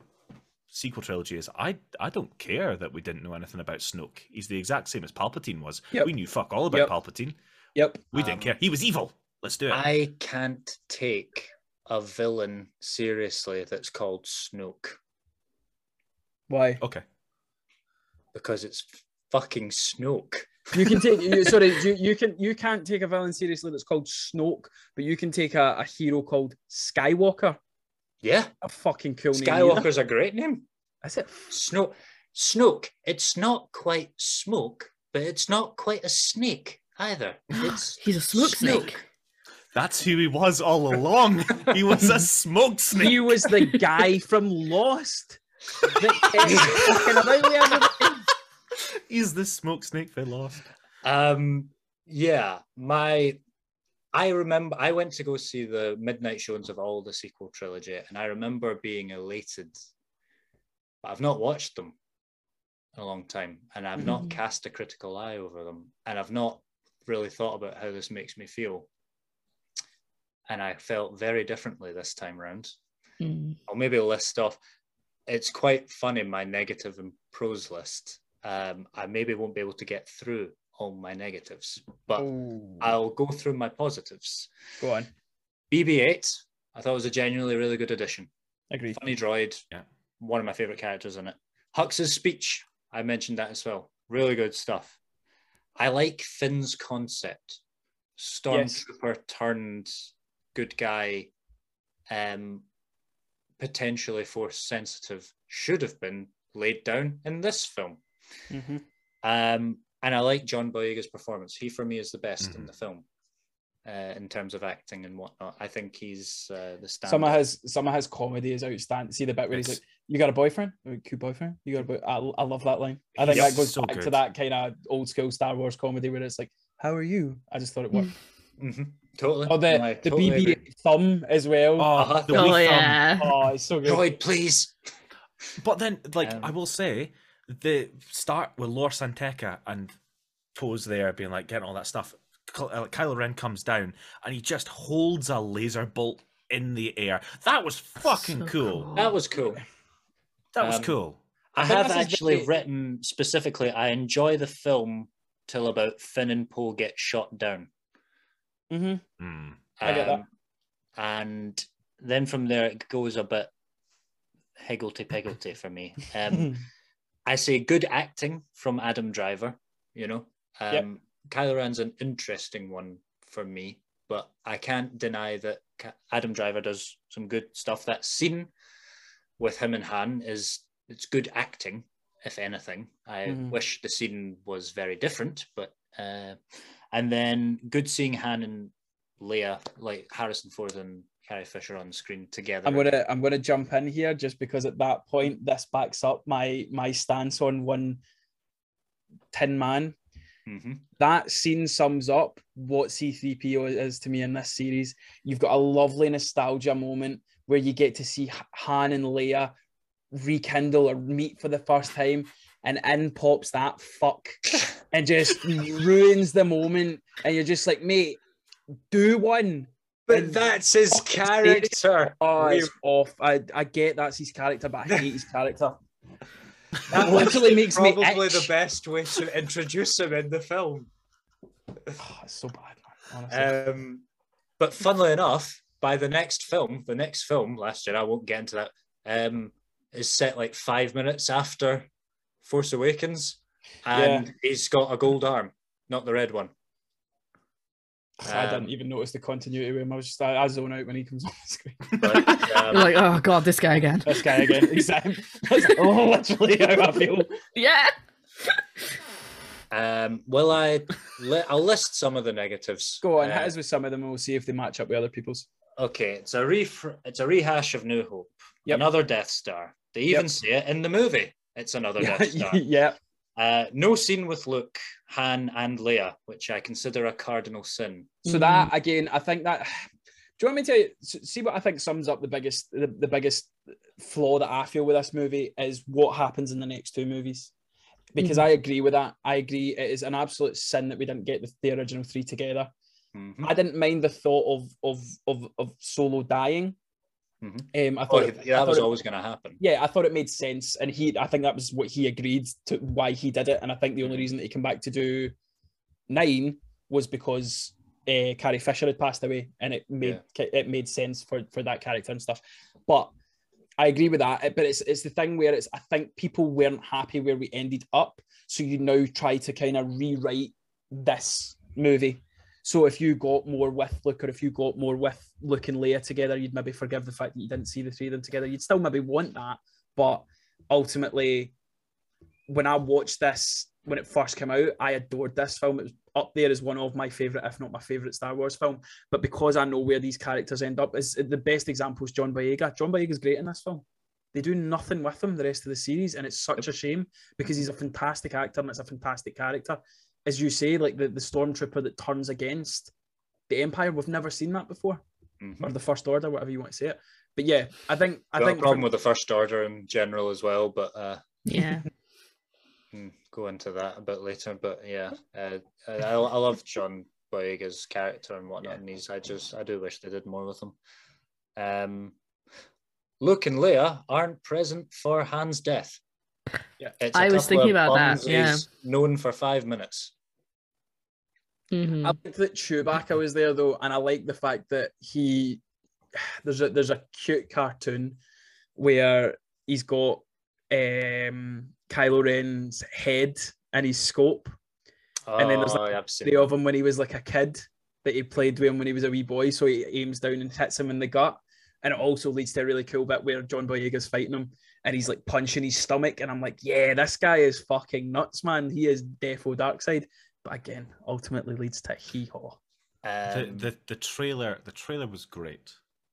sequel trilogy is I I don't care that we didn't know anything about Snoke. He's the exact same as Palpatine was. Yep. We knew fuck all about Yep. Palpatine. Yep. We Um, didn't care. He was evil. Let's do it. I can't take a villain seriously that's called Snoke Why? okay. because it's fucking Snoke. You can take. You, sorry, you, you can. You can't take a villain seriously that's called Snoke, but you can take a, a hero called Skywalker. Yeah, A fucking cool name. Skywalker's a great name. Is it? Snoke. Snoke. It's not quite smoke, but it's not quite a snake either. It's He's a smoke snake. That's who he was all along. he was a smoke snake. He was the guy from Lost that kept fucking about with everybody. He's the smoke snake they lost. Um, yeah, my I remember I went to go see the midnight showings of all the sequel trilogy, and I remember being elated. But I've not watched them in a long time, and I've not Mhm. cast a critical eye over them, and I've not really thought about how this makes me feel. And I felt very differently this time round. Mm. I'll maybe list off. It's quite funny my negative and pros list. Um, I maybe won't be able to get through all my negatives, but Oh, I'll go through my positives. go on. BB-8, I thought was a genuinely really good addition. Agreed. Funny droid, Yeah. one of my favorite characters in it. Hux's speech, I mentioned that as well. Really good stuff. I like Finn's concept. Stormtrooper turned good guy, um, potentially force sensitive, should have been laid down in this film. Mhm. Um, and I like John Boyega's performance. He, for me, is the best in Mhm. the film uh, in terms of acting and whatnot. I think he's uh, the standard. Some of his some of his comedy is outstanding. See the bit where he's like, "You got a boyfriend? A cool boyfriend? You got a boy?" I, I love that line. I think He's that goes so back to that kind of old school Star Wars comedy where it's like, "How are you?" I just thought it worked. Mhm. Totally. Oh, the No, the totally BB agree. thumb as well. Oh, Uh-huh. the Oh wee thumb. yeah. Oh, it's so good. Droid, please. But then, like, I Um, will say, the start with Lor San Tekka and Pose there being like getting all that stuff. Ky- uh, Kylo Ren comes down and he just holds a laser bolt in the air. That was fucking So cool. That was cool. That was Um, cool. I, I have actually very- written specifically. I enjoy the film till about Finn and Poe get shot down, hmm Mm. I get that. Um, and then from there it goes a bit higgledy piggledy for me. Um, I say good acting from Adam Driver. You know, um, Yep. Kylo Ren's an interesting one for me, but I can't deny that Adam Driver does some good stuff. That scene with him and Han is it's good acting, if anything. I Mhm. wish the scene was very different, but uh, and then good seeing Han and Leia, like Harrison Ford and Carrie Fisher on screen together. I'm gonna I'm gonna jump in here just because at that point this backs up my my stance on one Tin Man. Mhm. That scene sums up what C3PO is to me in this series. You've got a lovely nostalgia moment where you get to see Han and Leia rekindle or meet for the first time, and in pops that fuck and just ruins the moment. And you're just like, mate, do one. But that's his character. Oh, it's off. I, I get that's his character, but I hate his character. That literally makes me probably the best way to introduce him in the film. Oh, it's so bad. Honestly. Um, but funnily enough, by the next film, the next film last year, I won't get into that, um, is set like five minutes after Force Awakens, and he's got a gold arm, not the red one. I didn't um, even notice the continuity with him. I was just I, I zone out when he comes on the screen. But, um, You're like, oh god, this guy again. this guy again. Exactly. That's oh, literally how I feel. Yeah. um, will I? Li- I'll list some of the negatives. Go on, Uh, hit us with some of them, and we'll see if they match up with other people's. Okay, it's a ref- it's a rehash of New Hope. Yep. Another Death Star. They even Yep. say it in the movie. It's another Yeah, Death Star. yeah. Uh, no scene with Luke, Han, and Leia, which I consider a cardinal sin. So that again, I think that. Do you want me to tell you, s- see what I think sums up the biggest the, the biggest flaw that I feel with this movie is what happens in the next two movies. Because Mhm. I agree with that. I agree it is an absolute sin that we didn't get the, the original three together. Mhm. I didn't mind the thought of of of, of Solo dying. Mhm. Um, I Oh, thought yeah, it- I that thought was it- always going to happen. yeah, I thought it made sense, and he, I think that was what he agreed to why he did it, and I think the only reason that he came back to do nine was because uh, Carrie Fisher had passed away, and it made it made sense for for that character and stuff. But I agree with that, but it's it's the thing where it's I think people weren't happy where we ended up, so you now try to kind of rewrite this movie. So if you got more with Luke, or if you got more with Luke and Leia together, you'd maybe forgive the fact that you didn't see the three of them together. You'd still maybe want that, but ultimately, when I watched this when it first came out, I adored this film. It was up there as one of my favorite, if not my favorite, Star Wars film. But because I know where these characters end up, is the best example is John Boyega. John Boyega's great in this film. They do nothing with him the rest of the series, and it's such a shame because he's a fantastic actor and it's a fantastic character. As you say, like the, the stormtrooper that turns against the Empire, we've never seen that before, Mhm. or the First Order, whatever you want to say it. But yeah, I think I Got think a problem with the First Order in general as well, but uh, Yeah. hmm, go into that a bit later. But yeah, uh, I, I love John Boyega's character and whatnot, Yeah. and he's I just I do wish they did more with him. Um, Luke and Leia aren't present for Han's death. Yeah. It's a I was thinking about that, yeah. known for five minutes. Mhm. I like that Chewbacca was there though, and I like the fact that he there's a there's a cute cartoon where he's got um Kylo Ren's head and his scope, And then there's, Oh, like, I've seen the of him when he was like a kid that he played with him when he was a wee boy. So he aims down and hits him in the gut. And it also leads to a really cool bit where John Boyega's fighting him and he's like punching his stomach. And I'm like, yeah, this guy is fucking nuts, man. He is defo dark side. But again, ultimately leads to hee haw. The, Um, the the trailer the trailer was great.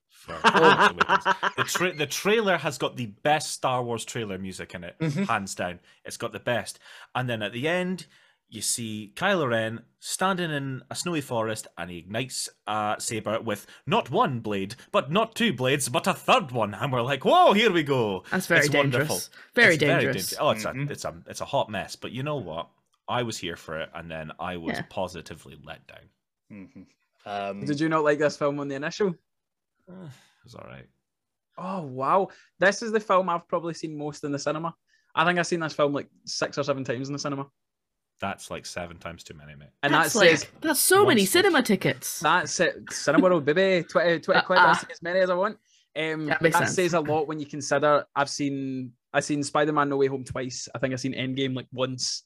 For. Force Awakens. the tra- the trailer has got the best Star Wars trailer music in it, Mhm. hands down. It's got the best. And then at the end, you see Kylo Ren standing in a snowy forest, and he ignites a saber with not one blade, but not two blades, but a third one. And we're like, "Whoa, here we go!" That's very It's dangerous. wonderful. Very It's dangerous. danger- Oh, it's Mhm. a it's a it's a hot mess. But you know what? I was here for it, and then I was Yeah. positively let down. mhm. Um, Did you not like this film on the initial? It was all right. Oh wow. This is the film I've probably seen most in the cinema. I think I've seen this film like six or seven times in the cinema. That's like seven times too many, mate. And that's that like says that's so many Once- cinema tickets. That's it. Cineworld, baby. 20, 20 quid. Uh-uh. As many as I want. Um, That that says a lot when you consider I've seen I've seen Spider Man No Way Home twice. I think I've seen Endgame like once.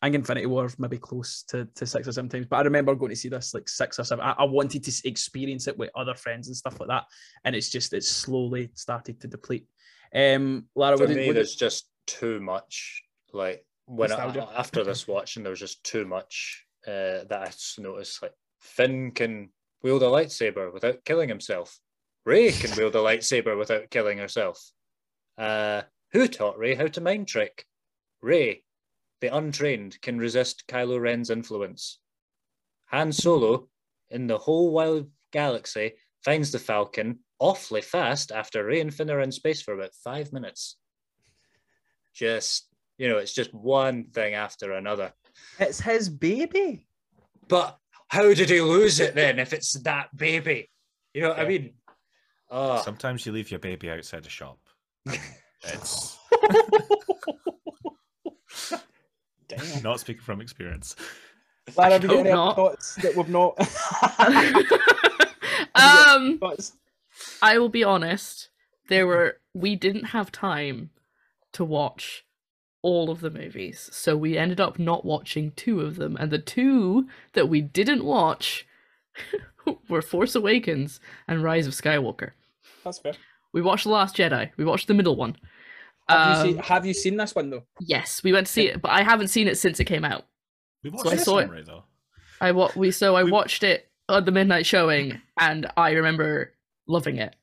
I think Infinity War maybe close to, to six or seven times. But I remember going to see this like six or seven. I, I wanted to experience it with other friends and stuff like that. And it's just it's slowly started to deplete. Um, Lara, for what did, me, what there's just too much. Like when I, after this watching, there was just too much uh, that I just noticed. Like Finn can wield a lightsaber without killing himself. Rey can wield a lightsaber without killing herself. Uh, who taught Rey how to mind trick? Rey, the untrained, can resist Kylo Ren's influence. Han Solo, in the whole wild galaxy, finds the Falcon awfully fast after Rey and Finn are in space for about five minutes. Just, you know, it's just one thing after another. it's his baby. But how did he lose it then if it's that baby? You know what I mean? Oh, Sometimes you leave your baby outside a shop. It's Damn. not speaking from experience. Lara, have you got hope any other not. thoughts that we've not? um? I will be honest, there were we didn't have time to watch all of the movies. So we ended up not watching two of them and the two that we didn't watch were Force Awakens and Rise of Skywalker. That's fair. We watched The Last Jedi. We watched the middle one. Have, Um, you seen, have you seen this one though? Yes, we went to see it, but I haven't seen it since it came out. We watched So I saw it- Rey, though. I wa- we so I We- watched it at the midnight showing, and I remember loving it.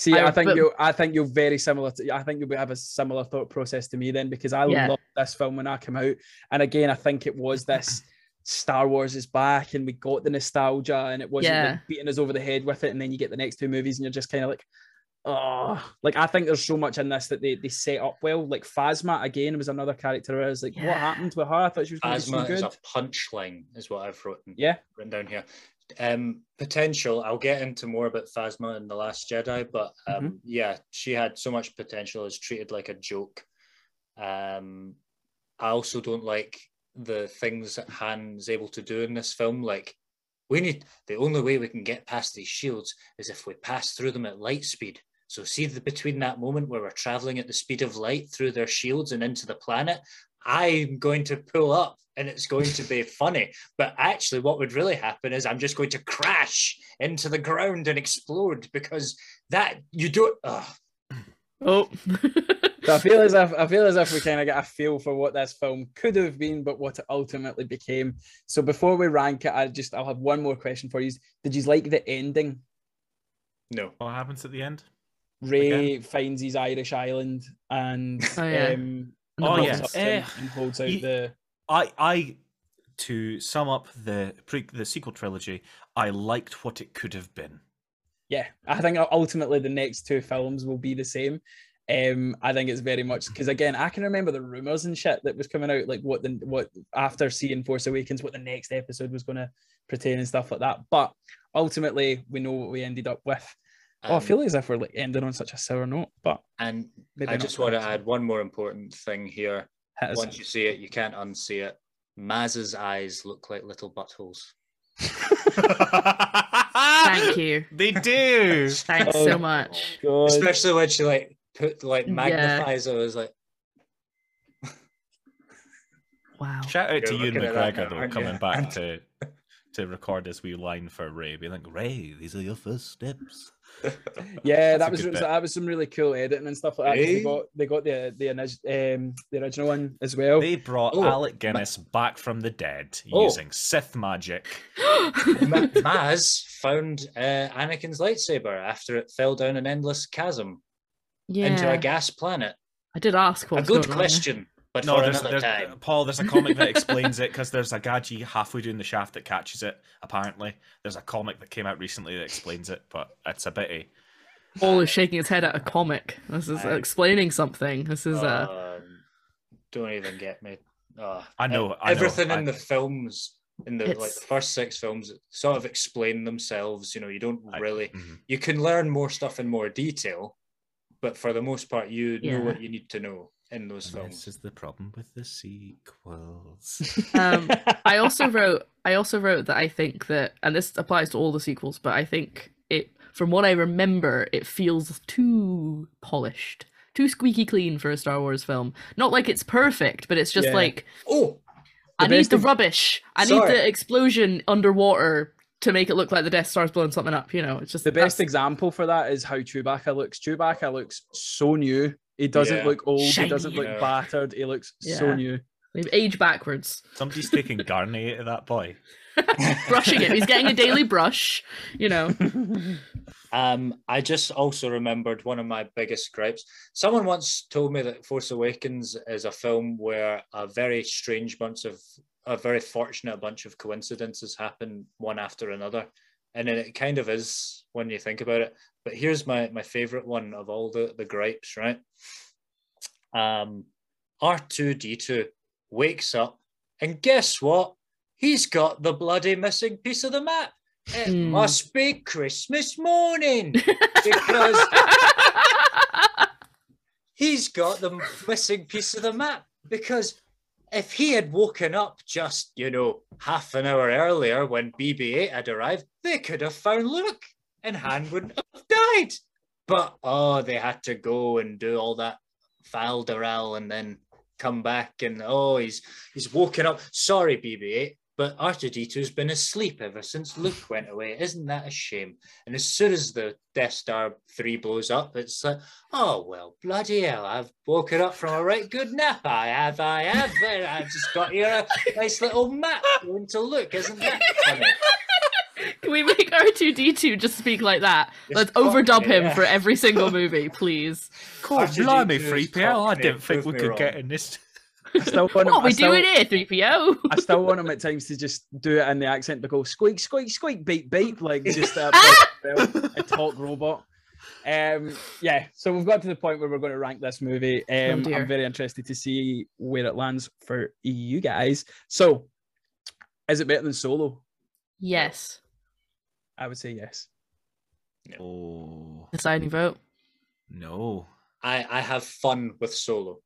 See, I, I- think but- you I think you're very similar to I think you'll have a similar thought process to me then because I Yeah. loved this film when I came out. And again, I think it was this Star Wars is back and we got the nostalgia and it wasn't Yeah. like beating us over the head with it. And then you get the next two movies and you're just kind of like, oh, like I think there's so much in this that they, they set up well. Like Phasma again was another character. where I was like, what happened with her? I thought she was going to be so Asthma is good. a punchline, is what I've written. Yeah. written down here. Um, potential. I'll get into more about Phasma in the Last Jedi, but um, Mm-hmm. yeah, she had so much potential. Is treated like a joke. Um, I also don't like the things that Han's able to do in this film. Like, we need the only way we can get past these shields is if we pass through them at light speed. So see the between that moment where we're traveling at the speed of light through their shields and into the planet, I'm going to pull up and it's going to be funny. But actually, what would really happen is I'm just going to crash into the ground and explode because that you don't. ugh. Oh, So I feel as if I feel as if we kind of get a feel for what this film could have been, but what it ultimately became. So before we rank it, I just I'll have one more question for you. Did you like the ending? no. What happens at the end? Rey finds his Irish island and Oh, yeah. um, And the Oh, walks yeah. up to him Eh, and holds out ye- the I I to sum up the pre the sequel trilogy, I liked what it could have been. yeah. I think ultimately the next two films will be the same. Um, I think it's very much because again, I can remember the rumors and shit that was coming out, like what the what after seeing Force Awakens, what the next episode was going to pertain and stuff like that. But ultimately, we know what we ended up with. Oh, I Um, feel as if we're like ending on such a sour note, but and maybe I just want to add one more important thing here. Hit. Once you see it, you can't unsee it. Maz's eyes look like little buttholes. thank you. They do. Thanks Oh, so much. God. Especially when she like put like Yeah. magnifies it. I was like, Wow. Shout out to You're Ewan looking McGregor though, coming you? back And- to to record this wee line for Rey, being like, Rey, these are your first steps. Yeah, that That's was bit. that was some really cool editing and stuff like that. 'cause They Eh? got they got the the um the original one as well. They brought Oh, Alec Guinness back from the dead Oh. using Sith magic. Ma- Maz found uh, Anakin's lightsaber after it fell down an endless chasm yeah, into a gas planet. I did ask. a good going on there. question, but No, for there's, another there's time. Paul. There's a comic that explains it because there's a gadget halfway down the shaft that catches it. Apparently, there's a comic that came out recently that explains it, but it's a bitty. Paul is shaking his head at a comic. This is I- explaining something. This is uh Um, don't even get me. Oh, I know, I know, everything I- in the films, in the like the first six films, sort of explain themselves. You know, you don't I- really. Mhm. You can learn more stuff in more detail, but for the most part, you Yeah. know what you need to know in those And films. This is the problem with the sequels. um I also wrote I also wrote that I think that and this applies to all the sequels, but I think it from what I remember, it feels too polished. Too squeaky clean for a Star Wars film. Not like it's perfect, but it's just Yeah. like Oh, I need the of- rubbish. I need the explosion underwater to make it look like the Death Star's blowing something up. You know, it's just The best that's- example for that is how Chewbacca looks. Chewbacca looks so new. He doesn't Yeah. look old. He doesn't look Yeah. battered. He looks so new. They've aged backwards. Somebody's taking Garnier to that boy. Brushing it. He's getting a daily brush. You know. Um, I just also remembered one of my biggest gripes. Someone once told me that Force Awakens is a film where a very strange bunch of, a very fortunate bunch of coincidences happen one after another. And then it kind of is when you think about it. But here's my, my favorite one of all the, the gripes, right? Um, R2D2 wakes up, and guess what? He's got the bloody missing piece of the map. It Hmm. must be Christmas morning because he's got the missing piece of the map. Because if he had woken up just, you know, half an hour earlier when BB 8 had arrived, they could have found Luke and Han wouldn't have died. But oh, they had to go and do all that file Doral and then come back and oh, he's he's woken up. Sorry, BB 8, but R2D2's been asleep ever since Luke went away. Isn't that a shame? And as soon as the Death Star 3 blows up, it's like, oh, well, bloody hell, I've woken up from a right good nap. I have, I have. and I've just got here a nice little map going to Luke. Isn't that funny? Can we make R2D2 just speak like that? Just Let's overdub him yeah. for every single movie, please. God, R2D2 blimey, 3PL. I didn't think we me could get in this. I still want him, What I we still, doing here, 3PO? I still want him at times to just do it in the accent to go squeak, squeak, squeak, beep, beep, like just a, a talk robot. Um, yeah, so we've got to the point where we're going to rank this movie. Um, dear. I'm very interested to see where it lands for you guys. So, is it better than Solo? yes. I would say yes. Oh Deciding vote. no! I, I have fun with Solo.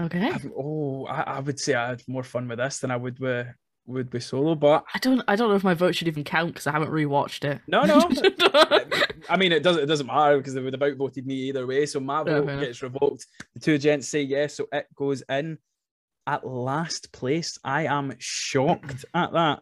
Okay. I've- oh, I, I would say I had more fun with this than I would with would with Solo, but I don't. I don't know if my vote should even count because I haven't rewatched it. no, no. I mean, it doesn't. It doesn't matter because they would have outvoted me either way. So my vote gets revoked. The two gents say yes, so it goes in at last place. I am shocked at that.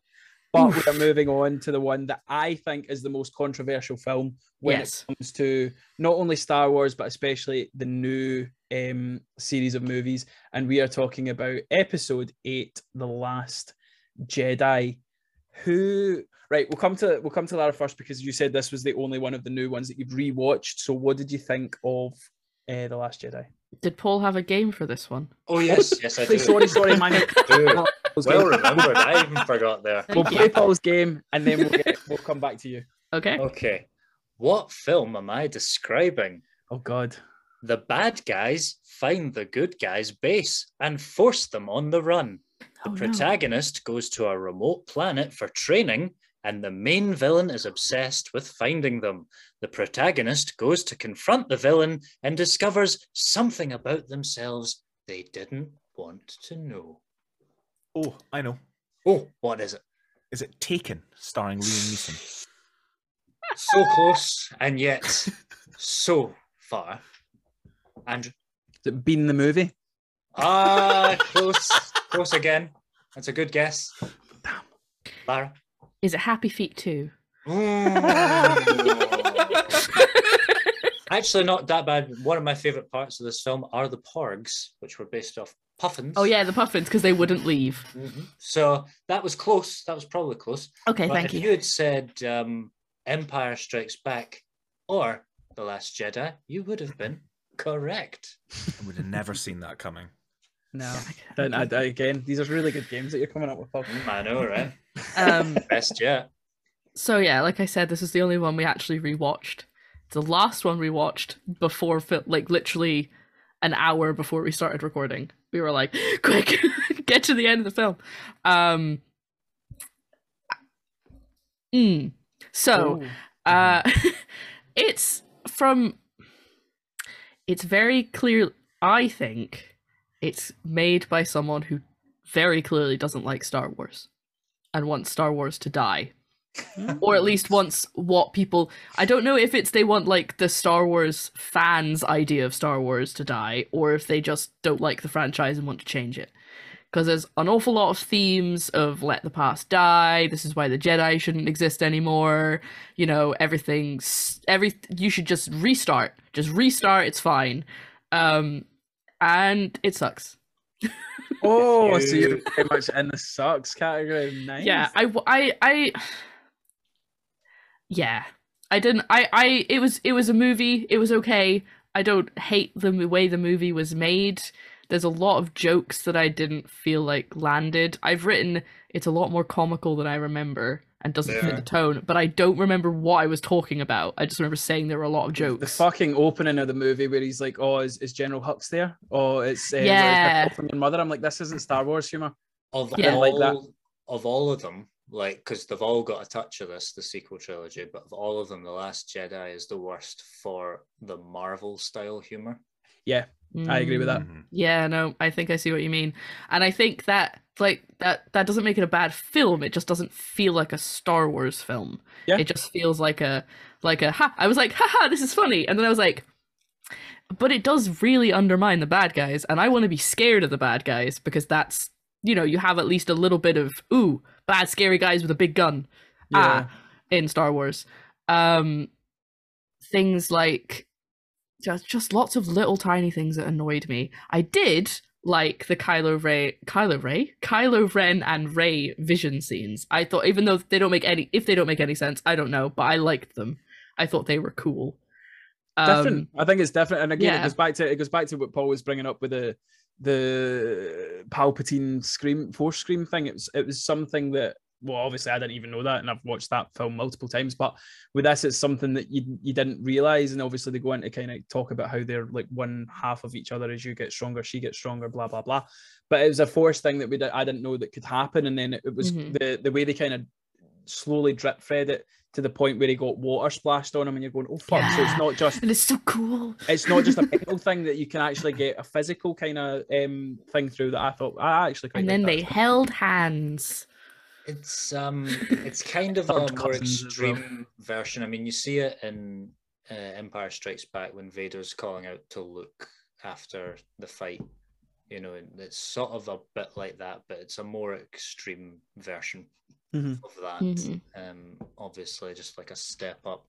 But we're moving on to the one that I think is the most controversial film when Yes. it comes to not only Star Wars but especially the new um, series of movies, and we are talking about Episode Eight, The Last Jedi. Who? Right, we'll come to we'll come to Lara first because you said this was the only one of the new ones that you've rewatched. So, what did you think of uh, The Last Jedi? Did Paul have a game for this one? Oh yes, yes I do. sorry, sorry, man. Well remembered. I even forgot there. We'll Thank play. Paul's game and then we'll get, we'll come back to you. Okay. Okay. What film am I describing? Oh God. The bad guys find the good guys' base and force them on the run. The Oh, no. protagonist goes to a remote planet for training, and the main villain is obsessed with finding them. The protagonist goes to confront the villain and discovers something about themselves they didn't want to know. Oh, I know. Oh, what is it? Is it Taken, starring Liam Neeson? So close and yet so far. Andrew. Has it been the movie? Ah, close, close again. That's a good guess. Lara. Is it Happy Feet 2? Actually, not that bad. One of my favorite parts of this film are the porgs, which were based off puffins. Oh yeah, the puffins because they wouldn't leave. Mhm. So that was close. That was probably close. Okay, but thank you. if you. you had said um, Empire Strikes Back or The Last Jedi, you would have been correct. I would have never seen that coming. No. Then I, I- again, these are really good games that you're coming up with. Paul. I know, right? Um, Best yet. so yeah, like I said, this is the only one we actually rewatched. It's the last one we watched before, like literally an hour before we started recording. We were like, "Quick, get to the end of the film." Um. mm. So, Oh. uh, it's from. It's very clear. I think it's made by someone who very clearly doesn't like Star Wars and wants Star Wars to die. Hmm. Or at least wants what people. I don't know if it's they want like the Star Wars fans' idea of Star Wars to die, or if they just don't like the franchise and want to change it. Because there's an awful lot of themes of let the past die. This is why the Jedi shouldn't exist anymore. You know, everything's every. You should just restart. Just restart. It's fine. Um, and it sucks. Oh, so You- you're very much in the sucks category. Nice. Yeah, i i i yeah, I didn't. I, I, it was, it was a movie. It was okay. I don't hate the way the movie was made. There's a lot of jokes that I didn't feel like landed. I've written it's a lot more comical than I remember and doesn't fit the tone, but I don't remember what I was talking about. I just remember saying there were a lot of jokes. The fucking opening of the movie where he's like, "Oh, is, is General Hux there? Oh, it's uh, Yeah. from your mother." I'm like, "This isn't Star Wars humor." Of Yeah. all Like that. of all of them, like because they've all got a touch of this, the sequel trilogy, but of all of them, The Last Jedi is the worst for the Marvel style humor. Yeah, I agree with that. Mhm. Yeah, no, I think I see what you mean. And I think that like that that doesn't make it a bad film. It just doesn't feel like a Star Wars film. Yeah. It just feels like a like a ha I was like, haha, this is funny. And then I was like but it does really undermine the bad guys, and I want to be scared of the bad guys because that's you know, you have at least a little bit of ooh, bad scary guys with a big gun Yeah. ah, in Star Wars. Um, things like just just lots of little tiny things that annoyed me. I did like the Kylo Ray, Kylo Ray, Kylo Ren and Rey vision scenes. I thought, even though they don't make any, if they don't make any sense, I don't know, but I liked them. I thought they were cool. Um, I think it's different, and again, it goes back to it goes back to what Paul was bringing up with the the Palpatine scream force scream thing. It was it was something that well, obviously I didn't even know that, and I've watched that film multiple times. But with this, it's something that you you didn't realize, and obviously they go into kind of talk about how they're like one half of each other. As you get stronger, she gets stronger. Blah blah blah. But it was a forced thing that we did, I didn't know that could happen, and then it was Mhm. the the way they kind of slowly drip fed it to the point where he got water splashed on him, and you're going, oh fuck! So it's not just and it's so cool. it's not just a mental thing that you can actually get a physical kind of um thing through that I thought I actually quite And then they held hands. It's um, it's kind of a more cousins well. extreme version. I mean, you see it in uh, Empire Strikes Back when Vader's calling out to Luke after the fight. You know, it's sort of a bit like that, but it's a more extreme version Mhm. of that. Mhm. Um, obviously, just like a step up.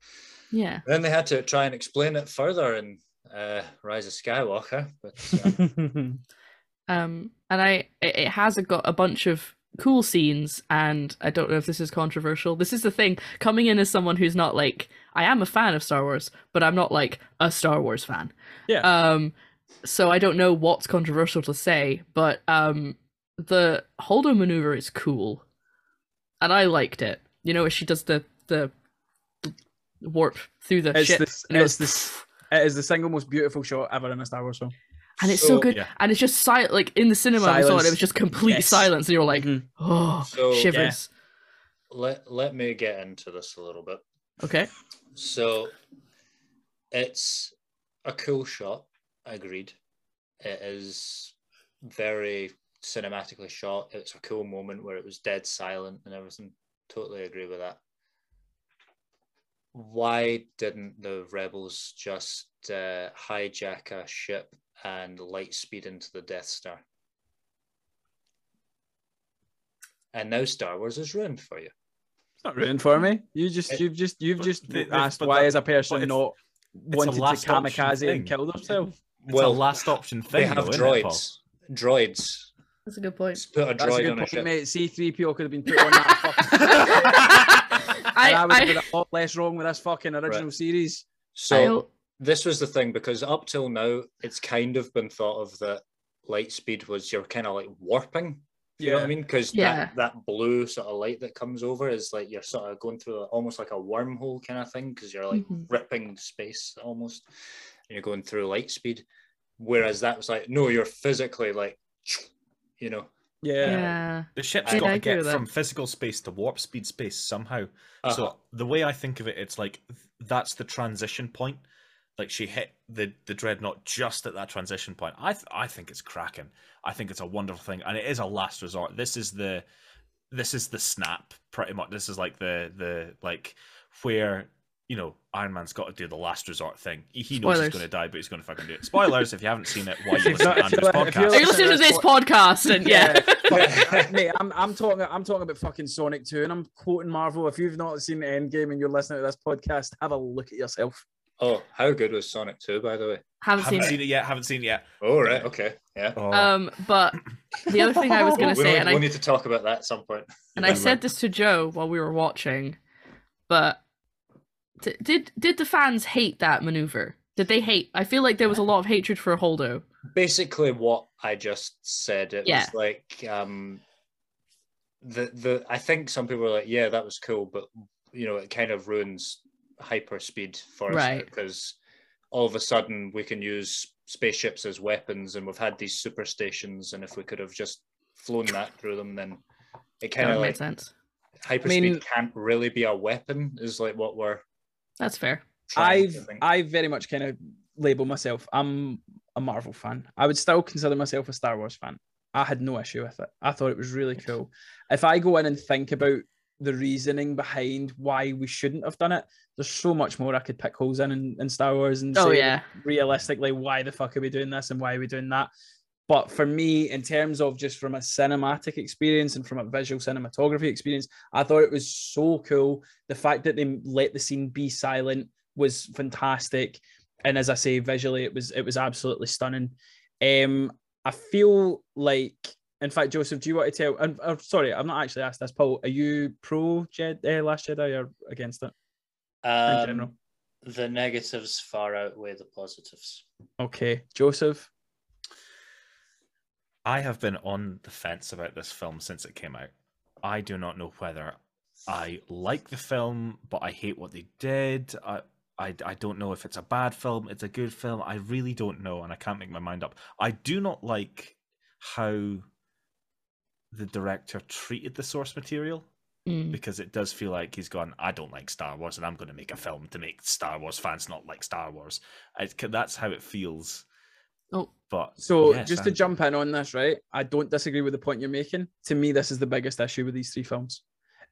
Yeah. Then they had to try and explain it further in uh, Rise of Skywalker, but uh, Um, and I it, it has got a bunch of cool scenes, and I don't know if this is controversial. This is the thing coming in as someone who's not like I am a fan of Star Wars, but I'm not like a Star Wars fan. Yeah. Um, so I don't know what's controversial to say, but um, the Holdo maneuver is cool, and I liked it. You know, she does the the warp through the it's ship, this and it's goes, this it is the single most beautiful shot ever in a Star Wars film. And it's so, good, yeah. and it's just silent. Like in the cinema, I saw it, it was just complete Yes. silence, and you're like, Mhm. oh, So- shivers. let let me get into this a little bit. Okay. So it's a cool shot, agreed. It is very cinematically shot. It's a cool moment where it was dead silent and everything. Totally agree with that. Why didn't the rebels just uh, hijack a ship and light speed into the Death Star? And now Star Wars is ruined for you. It's not ruined for me. You just It- you've just you've But just the- the- asked but why that- is a person not a wanted to last option kamikaze thing. and kill themselves. It's a last option thing. they have though, isn't it, droids. droids. That's a good point. Just put a That's a droid good on a ship. mate. C3PO could have been put on that I, and I would have been I, a lot less wrong with this fucking original series. So I, this was the thing because up till now it's kind of been thought of that light speed was you're kind of like warping. You know what I mean? Because Yeah. that, that blue sort of light that comes over is like you're sort of going through a, almost like a wormhole kind of thing because you're like Mhm. ripping space almost and you're going through light speed. Whereas that was like, no, you're physically like, you know. Yeah. yeah. The ship's Yeah, got I to get with that. from physical space to warp speed space somehow. Uh-huh. So the way I think of it, it's like that's the transition point. Like she hit the the dreadnought just at that transition point. I th- I think it's cracking. I think it's a wonderful thing, and it is a last resort. This is the this is the snap pretty much. This is like the the like where you know Iron Man's got to do the last resort thing. He, he knows Spoilers. he's going to die, but he's going to fucking do it. Spoilers if you haven't seen it. Why If you you've listen to if Andrew's you're- you're podcast? Are you listening to this podcast? And yeah. But, mate, I'm I'm talking I'm talking about fucking Sonic 2 and I'm quoting Marvel. If you've not seen the Endgame and you're listening to this podcast, have a look at yourself. Oh, how good was Sonic 2, by the way? haven't seen Haven't it. seen it yet. Haven't seen it yet. Oh, right. Okay. Yeah. Oh. Um, but the other thing I was gonna We'll, say, and we'll I need to talk about that at some point. and I said this to Joe while we were watching, but d- did did the fans hate that maneuver? Did they hate? I feel like there was a lot of hatred for Holdo. basically what I just said. It Yeah. was like um the the I think some people were like, yeah, that was cool, but you know, it kind of ruins hyperspeed for us Right. because all of a sudden we can use spaceships as weapons and we've had these super stations and if we could have just flown that through them then it kind of made like sense. hyperspeed mean- can't really be a weapon is like what we're That's fair. I've. I very much kind of label myself. I'm a Marvel fan. I would still consider myself a Star Wars fan. I had no issue with it. I thought it was really cool. If I go in and think about the reasoning behind why we shouldn't have done it, there's so much more I could pick holes in in, in Star Wars and Oh say yeah. realistically why the fuck are we doing this and why are we doing that. But for me, in terms of just from a cinematic experience and from a visual cinematography experience, I thought it was so cool. The fact that they let the scene be silent was fantastic. And as I say, visually, it was it was absolutely stunning. Um, I feel like, in fact, Joseph, do you want to tell? And uh, sorry, I'm not actually asked this. Paul, are you pro Jed, uh, Last Jedi or against it in Um, general? the negatives far outweigh the positives. Okay, Joseph. I have been on the fence about this film since it came out. I do not know whether I like the film, but I hate what they did. I, I, I don't know if it's a bad film, it's a good film. I really don't know, and I can't make my mind up. I do not like how the director treated the source material Mm. because it does feel like he's gone. I don't like Star Wars, and I'm going to make a film to make Star Wars fans not like Star Wars. I, that's how it feels. Oh, But So yes, just to I'm- jump in on this, right? I don't disagree with the point you're making. To me, this is the biggest issue with these three films.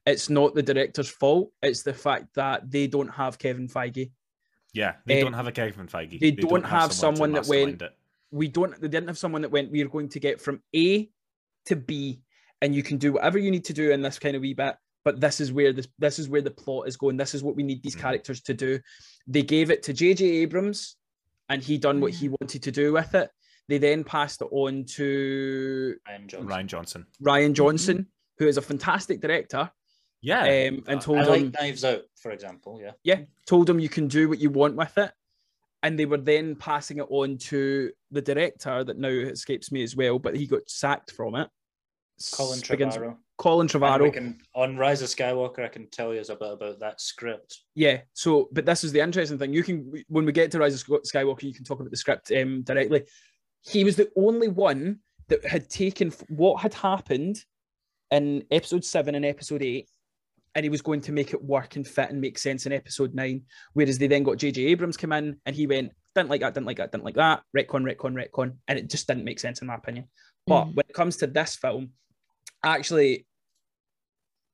It's not the director's fault. It's the fact that they don't have Kevin Feige. Yeah, they Um, don't have a Kevin Feige. they don't have someone to that went- it. We don't. They didn't have someone that went. We are going to get from A to B, and you can do whatever you need to do in this kind of wee bit. But this is where this this is where the plot is going. This is what we need these Mhm. characters to do. They gave it to J.J. Abrams, and he done what he wanted to do with it. They then passed it on to Rian Johnson. Rian Johnson. Rian Johnson, who is a fantastic director, Yeah, um, and I- told I like him, Knives Out, for example. Yeah. yeah, told him you can do what you want with it. And they were then passing it on to the director that now escapes me as well, but he got sacked from it. Colin S- begins- Trevorrow. Colin And we Trevorrow. can, on Rise of Skywalker, I can tell you a bit about that script. Yeah. So, but this is the interesting thing. You can, when we get to Rise of Skywalker, you can talk about the script um, directly. He was the only one that had taken what had happened in episode seven and episode eight, and he was going to make it work and fit and make sense in episode nine. Whereas they then got J.J. Abrams come in and he went, didn't like that, didn't like that, didn't like that, retcon, retcon, retcon, and it just didn't make sense in my opinion. But Mhm. when it comes to this film, actually,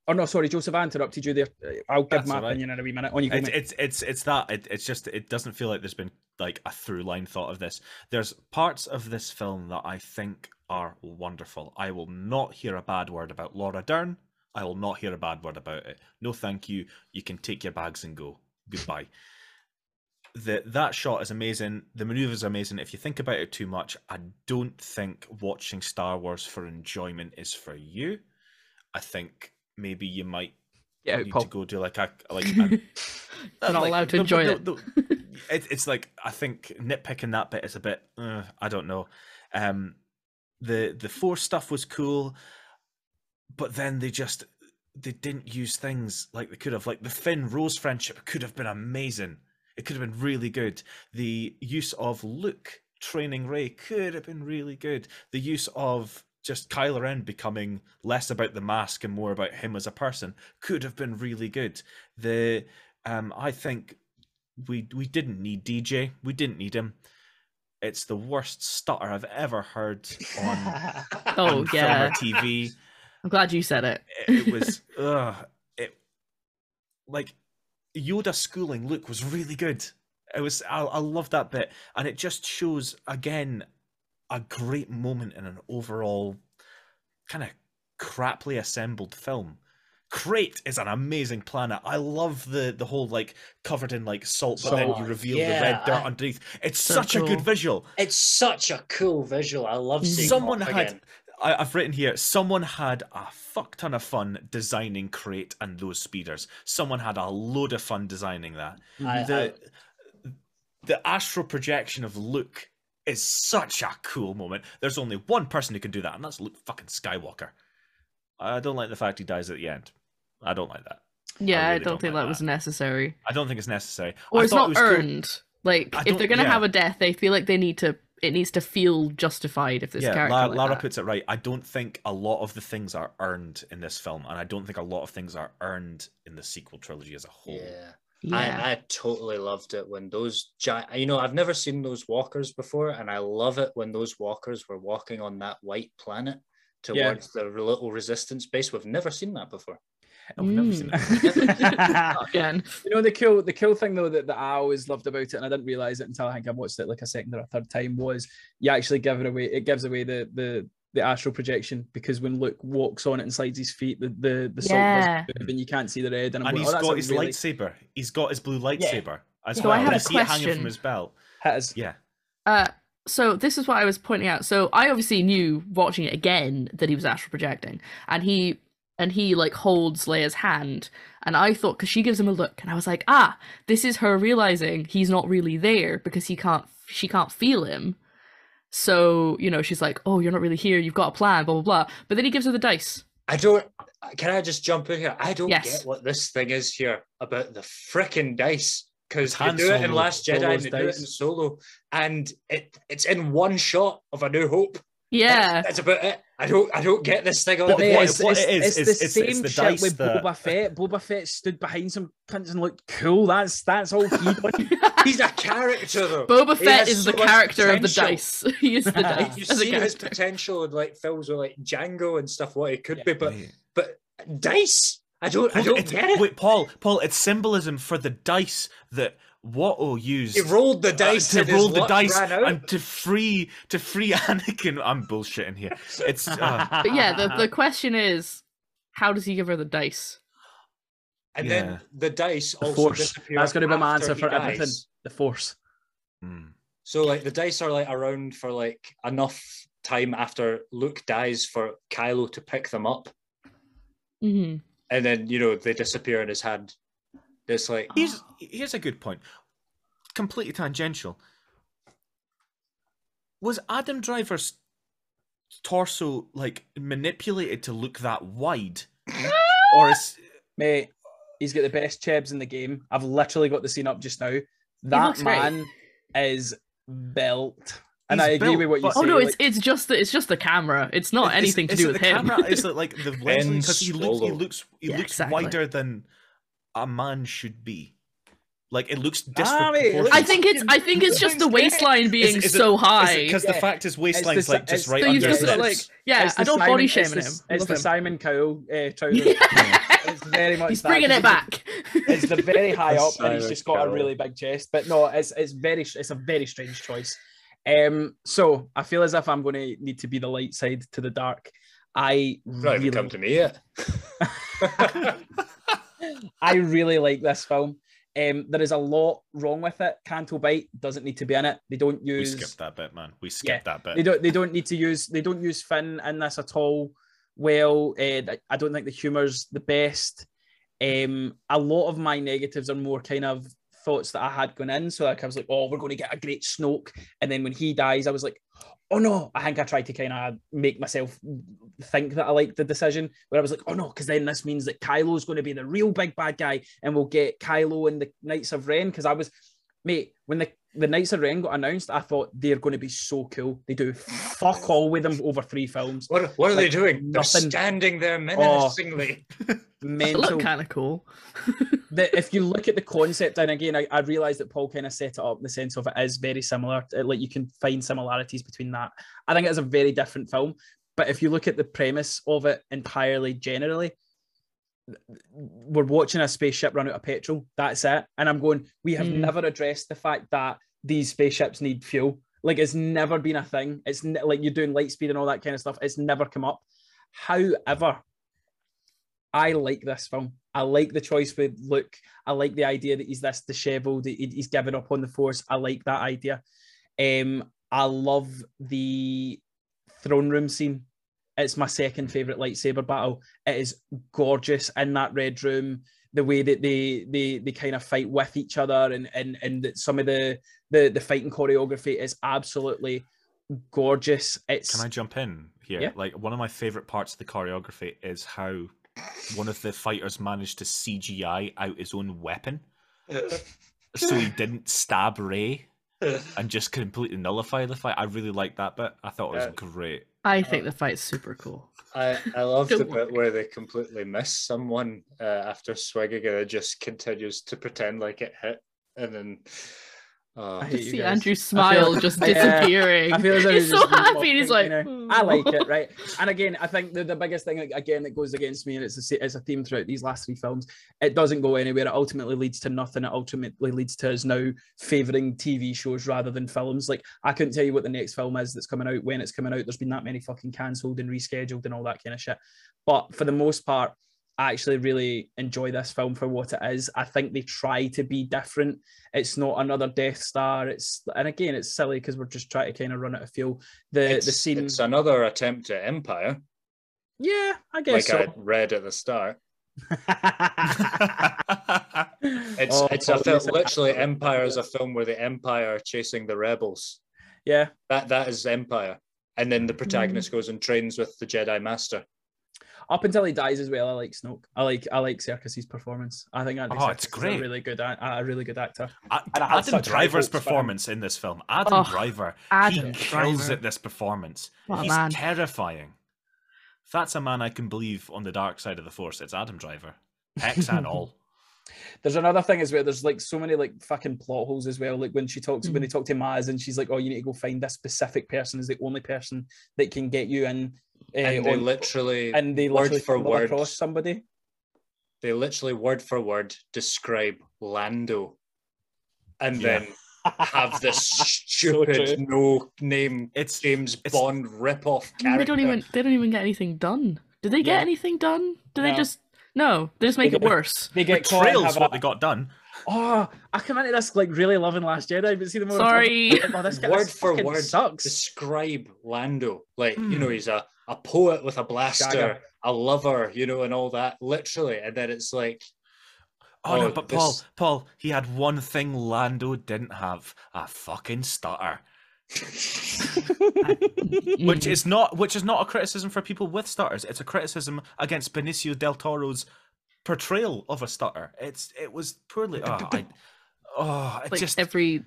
oh no, sorry, Joseph, I interrupted you there. I'll give That's my right. opinion in a wee minute. On you it's, it's it's it's that it, it's just it doesn't feel like there's been like a through line thought of this. There's parts of this film that i think are wonderful. I will not hear a bad word about laura dern. I will not hear a bad word about it. No thank you. You can take your bags and go. Goodbye the, that shot is amazing the maneuvers are amazing if you think about it too much i don't think watching star wars for enjoyment is for you i think maybe you might Yeah, need Paul. to go do like a like a, not like, allowed to the- enjoy the- it. the- it. It's like I think nitpicking that bit is a bit. Uh, I don't know. Um, the the force stuff was cool, but then they just they didn't use things like they could have. Like the Finn Rose friendship could have been amazing. It could have been really good. The use of Luke training Rey could have been really good. The use of just Kylo Ren becoming less about the mask and more about him as a person could have been really good. The um, I think we we didn't need DJ. We didn't need him. It's the worst stutter I've ever heard on, Oh, on yeah. TV. I'm glad you said it. It, it was ugh, it like Yoda schooling Luke was really good. It was I, I love that bit, and it just shows again a great moment in an overall kind of craply assembled film. Crait is an amazing planet. I love the the whole like covered in like salt, but then you reveal yeah, the red dirt I- underneath. It's So such a good visual. It's such a cool visual. I love seeing Someone had again. I, I've written here. Someone had a fuck ton of fun designing Crait and those speeders. Someone had a load of fun designing that. Mm-hmm. I- the the astral projection of Luke is such a cool moment. There's only one person who can do that, and that's Luke fucking Skywalker. I don't like the fact he dies at the end. I don't like that. Yeah, I, really don't don't think like that was necessary. I don't think it's necessary. Or I it's not it was cool- earned. Like I if they're gonna yeah. have a death, they feel like they need to it needs to feel justified if this yeah, character La- like Lara that. puts it right. I don't think a lot of the things are earned in this film, and I don't think a lot of things are earned in the sequel trilogy as a whole. Yeah. yeah. I, I totally loved it when those giant, you know, I've never seen those walkers before, and I love it when those walkers were walking on that white planet Yeah. towards the little resistance base. We've never seen that before. I've never seen Mm. it. Again. You know the cool the cool thing though that, that I always loved about it, and I didn't realize it until I think I watched it like a second or a third time was you actually give it away. It gives away the the the astral projection because when Luke walks on it and slides his feet, the the the salt Yeah. doesn't and you can't see the red. And, I'm and going, he's oh, that's got his really- lightsaber. He's got his blue lightsaber as So well. I had you a see it hanging question. from his belt. Hit us. Yeah. Uh so this is what I was pointing out. So I obviously knew watching it again that he was astral projecting, and he and he like holds Leia's hand, and I thought because she gives him a look, and I was like, ah, this is her realizing he's not really there because he can't, she can't feel him. So you know, she's like, oh, you're not really here. You've got a plan, blah blah blah. But then he gives her the dice. I don't. Can I just jump in here? I don't Yes. get what this thing is here about the frickin' dice because It's they do it in Last Jedi and they do it in Solo, and it it's in one shot of A New Hope. Yeah, That's, that's about it. I don't. I don't get this thing. But All mate, the it's- what it is, it's the same it's the shit with that- Boba Fett. Boba Fett stood behind some cunts and looked cool. That's that's all he done. He's a character though. Boba He Fett is the so much character of the dice. he is the dice You've as a seen his potential in like films with like Jango and stuff. What it could Yeah. be, but Mate. but dice. I don't. I don't it, get it. Wait, Paul, Paul, it's symbolism for the dice that Watto used. He rolled the uh, dice to roll the dice and to free to free Anakin. I'm bullshitting here. It's uh, But yeah, the, the question is, how does he give her the dice? And Yeah. then the dice The also Force. disappear. That's gonna be my answer for dies. everything. The Force. mm. So like the dice are like around for like enough time after Luke dies for Kylo to pick them up, hmm and then you know they disappear in his hand. It's like here's ah. here's a good point. Completely tangential. Was Adam Driver's torso like manipulated to look that wide, or is Mate, he's got the best chebs in the game. I've literally got the scene up just now. That looks great. man is built. And He's I agree built, with what you but- say. Oh no, it's like- it's just the it's just the camera. It's not Is- anything to is do it with the him. Camera is it like the lens Ben because he looks he looks he Yeah, looks exactly. wider than a man should be. Like it looks Ah, mate, it disproportionate. I think it's I think it's just the waistline being Is- is it- so high. because the fact is waistline's si- like just right So you've under just his hips. like yeah, it's I don't Simon- body it's shaming him. It's the him. Simon Cowell uh, trousers. Yeah. It's very much He's that, bringing 'cause it back. It's the very high up, and he's just got a really big chest. But no, it's it's very it's a very strange choice. Um, so I feel as if I'm going to need to be the light side to the dark. I not even really, come to me yet. I really like this film. Um, there is a lot wrong with it. Canto Bight doesn't need to be in it. They don't use. We skipped that bit, man. We skipped that bit. they don't they don't need to use they don't use Finn in this at all. Well, uh, I don't think the humor's the best. Um, a lot of my negatives are more kind of thoughts that I had going in. So like I was like, oh, we're going to get a great Snoke, and then when he dies, I was like, oh no. I think I tried to kind of make myself think that I liked the decision. Where I was like, oh no, because then this means that Kylo's going to be the real big bad guy, and we'll get Kylo and the Knights of Ren. Because I was, mate, when the the Knights of Ren got announced, I thought they're going to be so cool. They do fuck all with them over three films. What, what are they Like, doing? They're nothing. standing there menacingly. They Mental. look kind of cool. the, if you look at the concept, and again, I, I realized that Paul kind of set it up in the sense of it is very similar. uh, Like you can find similarities between that. I think it's a very different film. But if you look at the premise of it entirely generally, we're watching a spaceship run out of petrol. That's it. And I'm going, we have Mm. never addressed the fact that these spaceships need fuel. Like it's never been a thing. It's ne- like you're doing light speed and all that kind of stuff. It's never come up. However, I like this film. I like the choice with Luke. I like the idea that he's this disheveled, he's given up on the force. I like that idea. Um, I love the throne room scene. It's my second favorite lightsaber battle. It is gorgeous in that red room. The way that they they they kind of fight with each other and and and that some of the the the fighting choreography is absolutely gorgeous. It's Can I jump in here? Yeah. Like one of my favorite parts of the choreography is how one of the fighters managed to CGI out his own weapon, so he didn't stab Rey and just completely nullify the fight. I really liked that bit. I thought it was Yeah. great. I think the fight's super cool. I, I love the bit where they completely miss someone uh, after swinging and it just continues to pretend like it hit. And then. Uh, I To hate you see guys. Andrew's smile feel- just Yeah. disappearing. I feel as he's he's so happy. and He's like, you know. I like it, right? And again, I think the, the biggest thing again that goes against me, and it's a, it's a theme throughout these last three films. It doesn't go anywhere. It ultimately leads to nothing. It ultimately leads to us now favouring TV shows rather than films. Like I couldn't tell you what the next film is that's coming out, when it's coming out. There's been that many fucking cancelled and rescheduled and all that kind of shit. But for the most part, I actually really enjoy this film for what it is. I think they try to be different. It's not another Death Star. It's and again, it's silly because we're just trying to kind of run out of fuel. The It's, the scene, it's another attempt at Empire, yeah, I guess like I so. read at the start. It's Oh, it's a film. Literally. Empire is a film where the Empire are chasing the rebels. yeah. That that is Empire, and then the Mm. protagonist goes and trains with the Jedi Master. Up until he dies as well, I like Snoke. I like I like Serkis's performance. I think Andy Oh, it's Serkis is a great. really good a, a really good actor. A- And I had Adam Driver's hopes for him. performance in this film. Adam Oh, Driver, Adam he kills Driver. at this performance. What a He's man. terrifying. If that's a man I can believe on the dark side of the force, it's Adam Driver. Hex and all. There's another thing as well. There's like so many like fucking plot holes as well. Like when she talks, when Mm. they talk to Maz, and she's like, "Oh, you need to go find this specific person is the only person that can get you in." Uh, And they on- literally, and they word literally for word, across somebody. they literally word for word describe Lando, and Yeah. then have this stupid true. no name It's James it's- Bond rip-off character. They don't even they don't even get anything done. Did they get Yeah. anything done? Do No. they just no? They just make They it get- worse. They get caught and betrayal's have what a- they got done. Oh, I come into this like really loving Last Jedi, but see the more Sorry. talking oh, this guy Word this for word, sucks. describe Lando. Like, you Hmm. know, he's a, a poet with a blaster, Jagger. a lover, you know, and all that. Literally. And then it's like, Oh, no, Oh, but this- Paul, Paul, he had one thing Lando didn't have: a fucking stutter. Which is not, which is not a criticism for people with stutters. It's a criticism against Benicio del Toro's portrayal of a stutter. It's, it was poorly. Oh, I, oh it like just every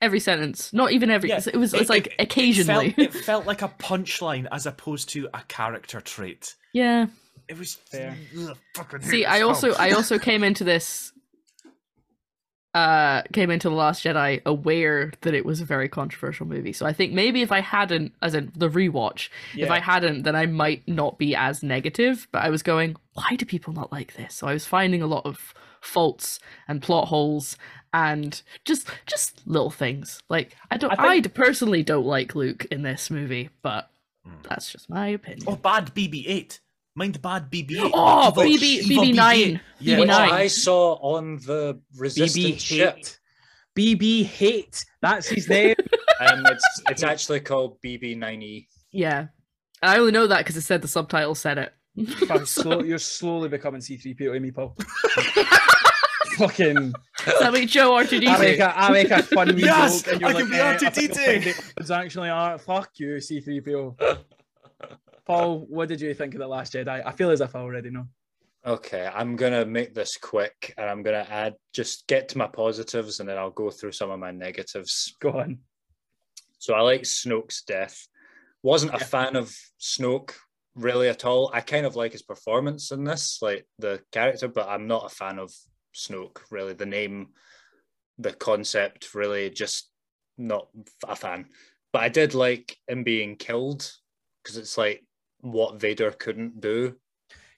every sentence. Not even every. Yeah, it was. it- It's like it- it occasionally. felt, it felt like a punchline as opposed to a character trait. yeah. It was. Fair. Ugh, See, I also. I also came into this uh came into the last jedi aware that it was a very controversial movie. So i think maybe if i hadn't as in the rewatch if i hadn't then i might not be as negative but i was going why do people not like this? So i was finding a lot of faults and plot holes and just just little things. Like i don't I i, personally don't like luke in this movie but Mm. that's just my opinion. Oh, bad BB-8. Mind bad BB-8. Oh, Evil- BB BB9. Yeah. which BB9. I saw on the resistance BB ship. hate. BB hate. That's his name. Um, it's it's actually called BB9E. yeah i only know that because it said the subtitle said it Fuck, slow, you're slowly becoming C3PO to me, Paul. Fucking. Does that make Joe I make R2D2? a, I make a fun wee Yes, joke, and you're I like, can be eh, I R2D2. think you'll find it. It's actually art. Fuck you, C3PO. Paul, what did you think of the Last Jedi? I feel as if I already know. Okay, I'm gonna make this quick, and I'm gonna add just get to my positives, and then I'll go through some of my negatives. Go on. So I like Snoke's death. Wasn't a fan of Snoke really at all. I kind of like his performance in this, like the character, but I'm not a fan of Snoke. Really, the name, the concept, really just not a fan. But I did like him being killed because it's like what Vader couldn't do.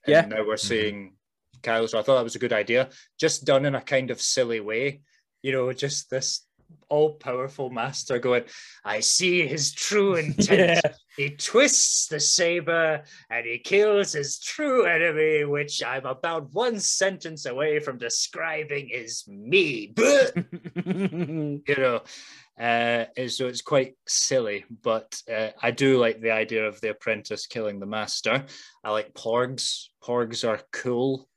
And Yeah. now we're mm-hmm. seeing Kyle. So I thought that was a good idea, just done in a kind of silly way. You know, just this all powerful master going, I see his true intent. He twists the saber and he kills his true enemy, which I'm about one sentence away from describing is me. you know, uh, so it's quite silly, but uh, I do like the idea of the apprentice killing the master. I like porgs. Porgs are cool.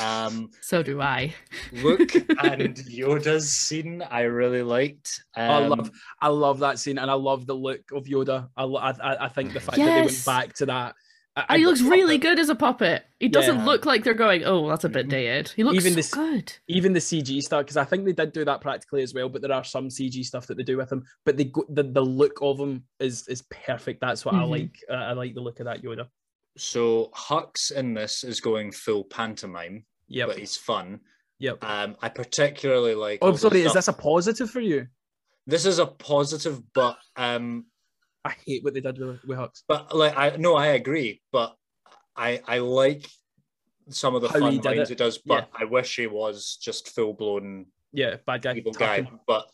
Um, So do I. Luke and Yoda's scene I really liked. Um, I love, I love that scene, and I love the look of Yoda. I, I, I- I think the fact that they went back to that. I, And I he looks really it. good as a puppet. He doesn't Yeah. look like they're going, oh, that's a bit Mhm. dated. He looks Even so this- good. even the CG stuff because I think they did do that practically as well. But there are some CG stuff that they do with him. But the the, the look of him is is perfect. That's what I Mhm. like. Uh, I like the look of that Yoda. So Hux in this is going full pantomime, Yep. but he's fun. Yep. Um, I particularly like. Oh, all the sorry. Is this a positive for you? This is a positive, but um, I hate what they did with, with Hux. but like I no, I agree, but I I like some of the How he fun did lines it. it does, but I wish he was just full blown Yeah, bad guy. evil guy. But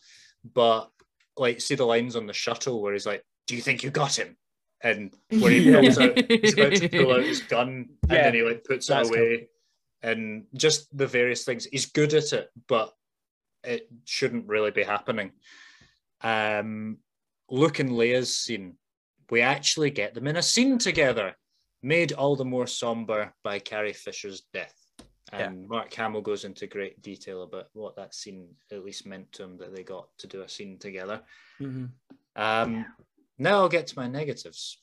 but like see the lines on the shuttle where he's like, "Do you think you got him?" and where he Yeah. pulls out, he's about to pull out his gun, and then he like puts it that's away, and just the various things. He's good at it, but it shouldn't really be happening. Um, Luke and Leia's scene, we actually get them in a scene together, made all the more somber by Carrie Fisher's death. Yeah. And Mark Hamill goes into great detail about what that scene at least meant to him that they got to do a scene together. Mhm. Um, Now I'll get to my negatives.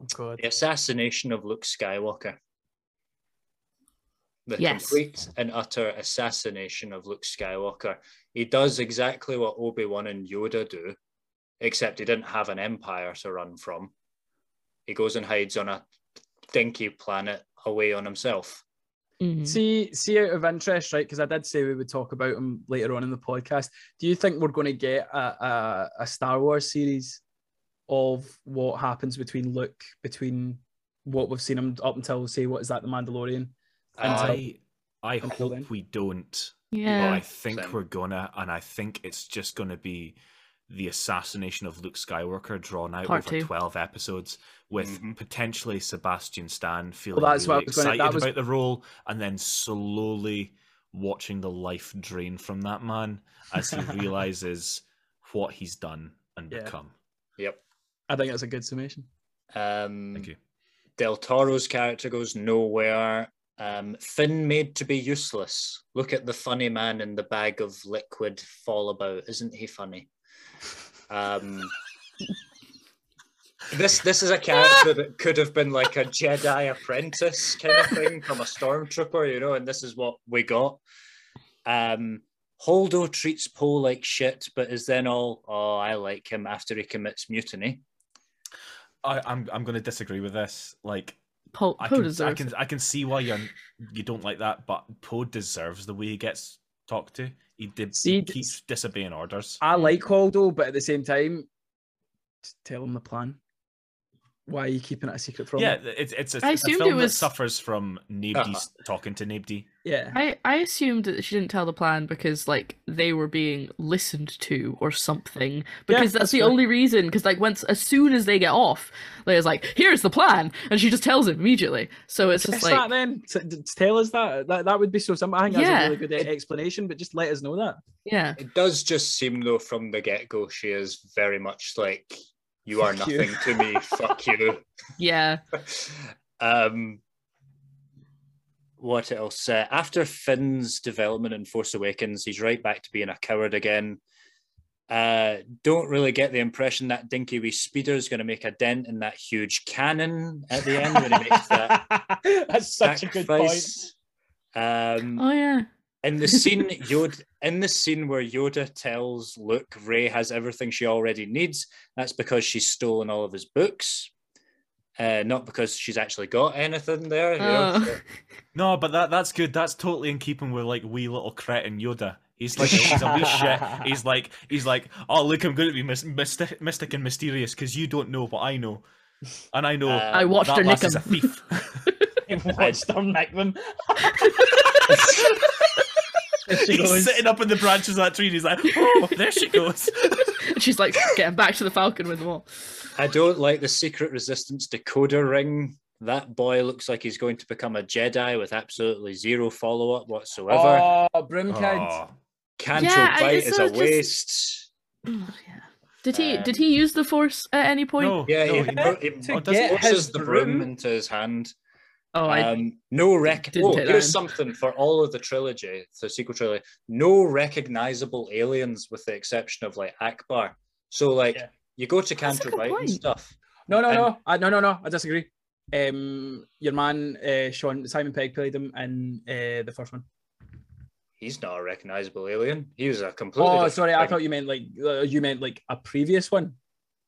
Oh, God. The assassination of Luke Skywalker. The Yes. complete and utter assassination of Luke Skywalker. He does exactly what Obi Wan and Yoda do, except he didn't have an empire to run from. He goes and hides on a dinky planet away on himself. Mhm. See, see, out of interest, right? Because I did say we would talk about him later on in the podcast. Do you think we're going to get a, a, a Star Wars series of what happens between Luke, between what we've seen him up until say what is that, the Mandalorian? Until- I I until hope then. we don't. But Yeah. I think Same. we're gonna, and I think it's just gonna be the assassination of Luke Skywalker drawn out Part over two. twelve episodes, with Mhm. potentially Sebastian Stan feeling that's what really I was gonna- excited that was- about the role, and then slowly watching the life drain from that man as he realizes what he's done and Yeah. become. Yep. I think that's a good summation. Um, Thank you. Del Toro's character goes nowhere. Um, Finn made to be useless. Look at the funny man in the bag of liquid fall about. Isn't he funny? Um, this this is a character that could have been like a Jedi apprentice kind of thing from a stormtrooper, you know, and this is what we got. Um, Holdo treats Poe like shit, but is then all, oh, I like him after he commits mutiny. I, I'm I'm gonna disagree with this. Like Poe I Poe can I can. I can see why you you don't like that, but Poe deserves the way he gets talked to. He did See, he keeps disobeying orders. I like Holdo, but at the same time, tell him the plan. Why are you keeping it a secret from me? yeah, him? it's it's a, I it's a assumed it film was- that suffers from nobody's uh-huh. talking to nobody. Yeah. I, I assumed that she didn't tell the plan because like they were being listened to or something. Because that's, that's the fair. only reason. Because like once as soon as they get off, Leia's like, "Here's the plan," and she just tells him immediately. So it's just Just like, that then. S- d- Tell us that. That that would be so simple. I think that's Yeah. a really good explanation, but just let us know that. yeah, It does just seem though from the get go she is very much like you are Fuck you." nothing to me. Fuck you. yeah, um, what else? Uh, after Finn's development in Force Awakens, he's right back to being a coward again. Uh, don't really get the impression that dinky wee speeder is going to make a dent in that huge cannon at the end when he makes that That's such a good point. Um, oh yeah, in the scene Yoda in the scene where Yoda tells Luke Rey has everything she already needs, that's because she's stolen all of his books. Uh, not because she's actually got anything there. You know? Oh. No, but that that's good. That's totally in keeping with like wee little cretin Yoda. He's like he's a wee shit. He's like he's like oh look I'm going to be mis- mystic, mystic and mysterious because you don't know what I know, and I know Uh, I watched that her nick lass is a thief. You watched her nick them. There she he's goes. sitting up in the branches of that tree and he's like oh there she goes. And she's like getting back to the Falcon with them all. I don't like the Secret Resistance decoder ring. That boy looks like he's going to become a Jedi with absolutely zero follow up whatsoever. Oh, broom kid. Oh. Canto Yeah, I- bite is a just- waste. Oh, yeah. Did he Um, did he use the Force at any point? No, Yeah, no, he, he- he, To he get forces his the broom broom? into his hand. Oh, I Um, no rec. didn't Oh, take here's something for all of the trilogy, the sequel trilogy. No recognizable aliens, with the exception of like Ackbar. So like, Yeah. you go to That's a Canto and stuff. No, no, And- no. I, no, no, no. I disagree. Um, your man, uh, Sean Simon Pegg played him in uh, the first one. He's not a recognizable alien. He was a completely. Oh, different sorry. I thought you meant like uh, you meant like a previous one.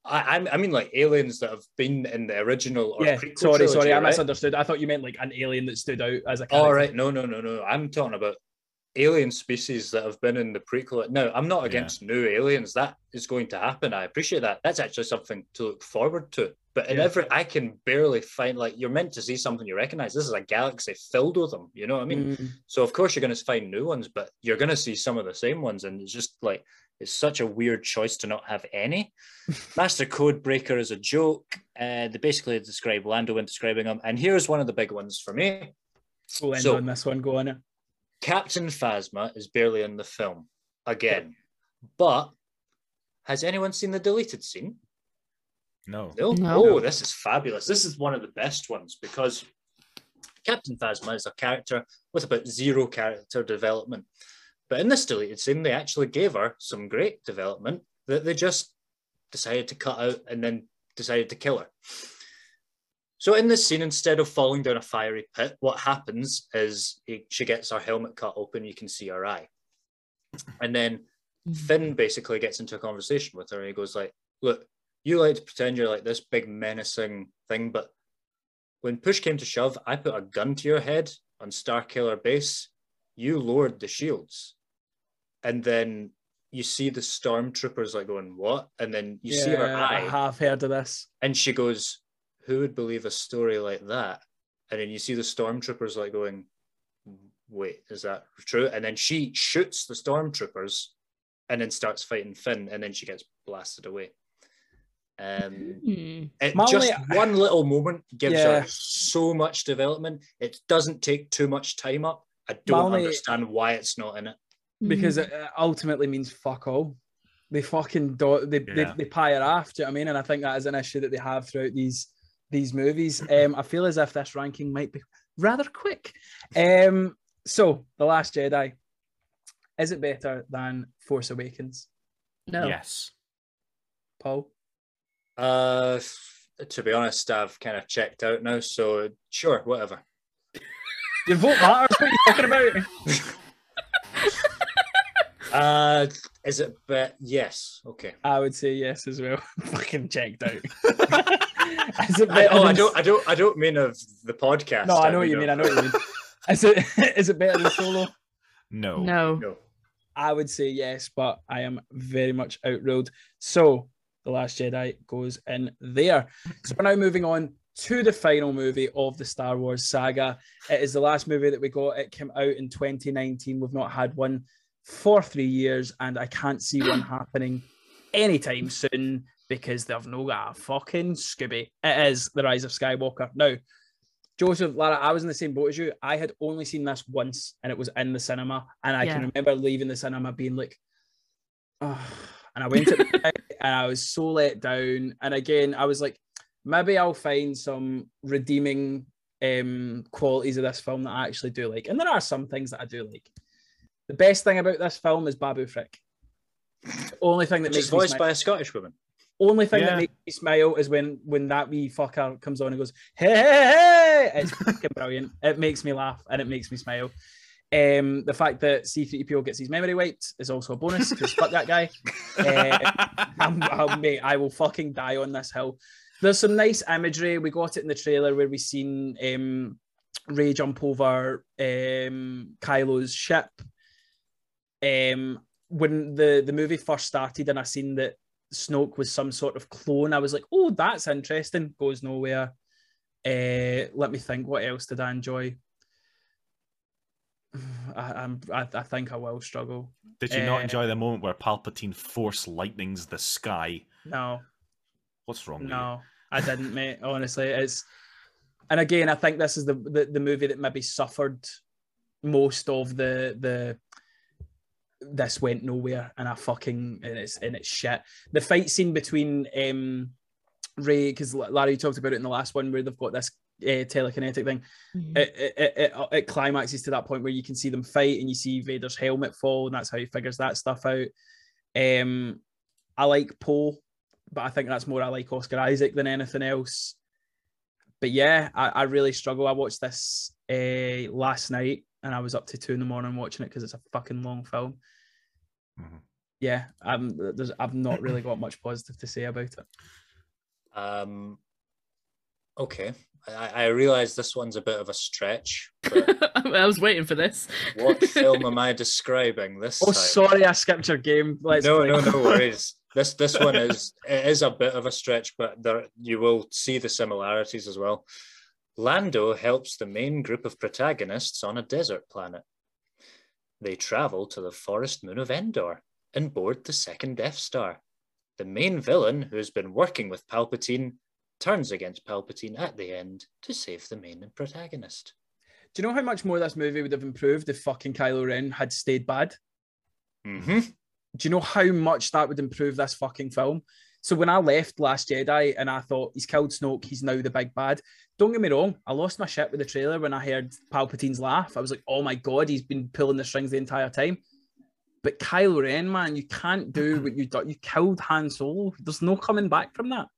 I, I'm- mean, like aliens that have been in the original or yeah. Sorry, trilogy, sorry. I right? misunderstood. I thought you meant like an alien that stood out as a. All character. right, no, no, no, no. I'm talking about alien species that have been in the prequel. No, I'm not against new aliens. That is going to happen. I appreciate that. That's actually something to look forward to. But in Yeah. every, I can barely find like you're meant to see something you recognize. This is a galaxy filled with them. You know what I mean? Mm, So of course you're going to find new ones, but you're going to see some of the same ones, and it's just like It's such a weird choice to not have any. Master Codebreaker is a joke. Uh, they basically describe Lando when describing him. And here's one of the big ones for me. We'll end So- on this one. Go on it. Captain Phasma is barely in the film again. But has anyone seen the deleted scene? No. No? No. Oh, this is fabulous. This is one of the best ones because Captain Phasma is a character with about zero character development. But in this deleted scene, they actually gave her some great development that they just decided to cut out and then decided to kill her. So in this scene, instead of falling down a fiery pit, what happens is he- she gets her helmet cut open. You can see her eye, and then mm-hmm. Finn basically gets into a conversation with her, and he goes like, "Look, you like to pretend you're like this big menacing thing, but when push came to shove, I put a gun to your head on Starkiller Base. You lowered the shields, and then you see the stormtroopers like going what, and then you see her Yeah, I have heard of this. and she goes, "Who would believe a story like that?" And then you see the stormtroopers like going, "Wait, is that true?" And then she shoots the stormtroopers, and then starts fighting Finn, and then she gets blasted away. Um, Hmm. it, just one little moment gives Yeah. her so much development. It doesn't take too much time up. I don't only- understand why it's not in it. because Mm-hmm. it uh, ultimately means fuck all. They fucking do they, they, Yeah. they pie her off. Do you know what I mean? And I think that is an issue that they have throughout these these movies. Um, I feel as if this ranking might be rather quick. Um, so the Last Jedi is it better than Force Awakens? no. Yes. Paul, Uh, to be honest, I've kind of checked out now. So sure, whatever. Your vote matters. What are you talking about? Uh, is it? But yes, okay. I would say yes as well. Fucking checked out. is it I, better oh, I don't, I don't, I don't mean of the podcast. No, I know what you mean. I know what you mean. Is it is it better than Solo? No. No. No. I would say yes, but I am very much outruled. So the Last Jedi goes in there. So we're now moving on to the final movie of the Star Wars saga. It is the last movie that we got. It came out in 2019. We've not had one for three years, and I can't see one happening anytime soon because they've no got a fucking Scooby. It is The Rise of Skywalker. Now, Joseph, Lara, I was in the same boat as you. I had only seen this once and it was in the cinema. And I can remember leaving the cinema being like, oh, and I went and I was so let down. And again, I was like, maybe I'll find some redeeming um, qualities of this film that I actually do like. And there are some things that I do like. The best thing about this film is Babu Frick. The only thing that Which makes is me voiced smile- by a Scottish woman. only thing Yeah. that makes me smile is when when that wee fucker comes on and goes, hey, hey, hey! It's fucking brilliant. It makes me laugh and it makes me smile. Um, the fact that C3PO gets his memory wiped is also a bonus because fuck that guy. Uh, I'm, I'll, mate, I will fucking die on this hill. There's some nice imagery. We got it in the trailer where we seen um, Rey jump over um, Kylo's ship. Um, when the, the movie first started and I seen that Snoke was some sort of clone, I was like, oh, that's interesting. Goes nowhere. Uh, let me think. What else did I enjoy? I, I'm, I, I think I will struggle. Did you not Uh, enjoy the moment where Palpatine force lightnings the sky? No, What's wrong with No, I didn't, mate. Honestly, it's and again, I think this is the, the the movie that maybe suffered most of the the this went nowhere and I fucking and it's and it's shit. The fight scene between um Rey because Larry talked about it in the last one where they've got this uh, telekinetic thing. Mhm. It, it, it, it, it climaxes to that point where you can see them fight and you see Vader's helmet fall, and that's how he figures that stuff out. Um, I like Poe, but I think that's more I like Oscar Isaac than anything else. But yeah, I, I really struggle. I watched this uh, last night and I was up to two in the morning watching it because it's a fucking long film. Mhm. Yeah, I'm, there's, I've not really got much positive to say about it. Um, okay, I, I realize this one's a bit of a stretch, but I was waiting for this. what film am I describing this Oh, time? sorry, I skipped your game. Let's no, play. no, no worries. This this one is it is a bit of a stretch, but there you will see the similarities as well. Lando helps the main group of protagonists on a desert planet. They travel to the forest moon of Endor and board the second Death Star. The main villain, who has been working with Palpatine, turns against Palpatine at the end to save the main protagonist. Do you know how much more this movie would have improved if fucking Kylo Ren had stayed bad? Mm-hmm. Do you know how much that would improve this fucking film? So when I left Last Jedi and I thought he's killed Snoke, he's now the big bad. Don't get me wrong, I lost my shit with the trailer when I heard Palpatine's laugh. I was like, oh my god, he's been pulling the strings the entire time. But Kylo Ren, man, you can't do what you done. You killed Han Solo. There's no coming back from that.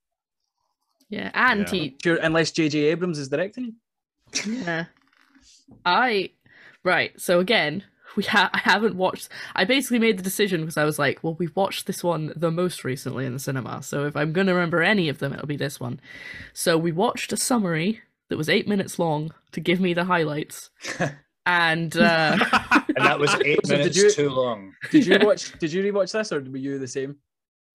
Yeah, and Yeah. he Sure, Unless J.J. Abrams is directing. Yeah. I right. So again, we ha- I haven't watched. I basically made the decision because I was like, well, we've watched this one the most recently in the cinema. So if I'm gonna remember any of them, it'll be this one. So we watched a summary that was eight minutes long to give me the highlights, and uh, And that was eight So minutes you- too long. Did you watch? did you rewatch this, or were you the same?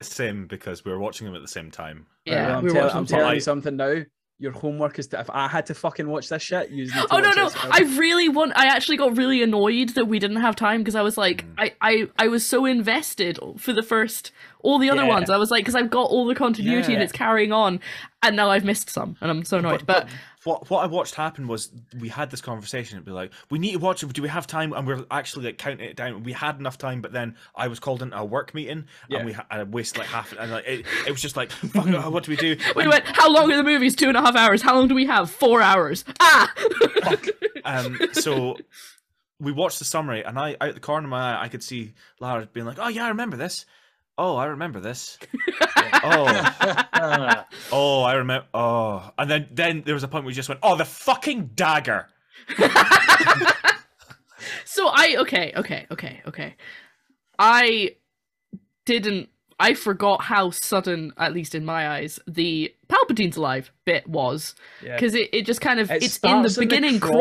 Same because we were watching them at the same time. yeah, Well, I'm, tell- I'm telling I- you something now. Your homework is to. If I had to fucking watch this shit, you Oh no no! I really want. I actually got really annoyed that we didn't have time because I was like, Mm. I, I I was so invested for the first all the other Yeah. ones. I was like, because I've got all the continuity and it's carrying on, and now I've missed some, and I'm so annoyed. But, what what I watched happen was we had this conversation. It'd be like, we need to watch it. Do we have time? And we're actually like counting it down. We had enough time, but then I was called into a work meeting, Yeah. and we ha- I wasted like half. And like it, it was just like, fuck, uh, what do we do? we And, went. How long are the movies? Two and a half hours. How long do we have? Four hours. Ah. um, so we watched the summary, and I out the corner of my eye, I could see Lara being like, "Oh yeah, I remember this. Oh, I remember this. oh, oh, I remember. Oh, and then then there was a point where we just went, "Oh, the fucking dagger." so I okay okay okay okay. I didn't. I forgot how sudden, at least in my eyes, the Palpatine's alive bit was Yeah. because it, it just kind of It it's in the starts in the beginning crawl.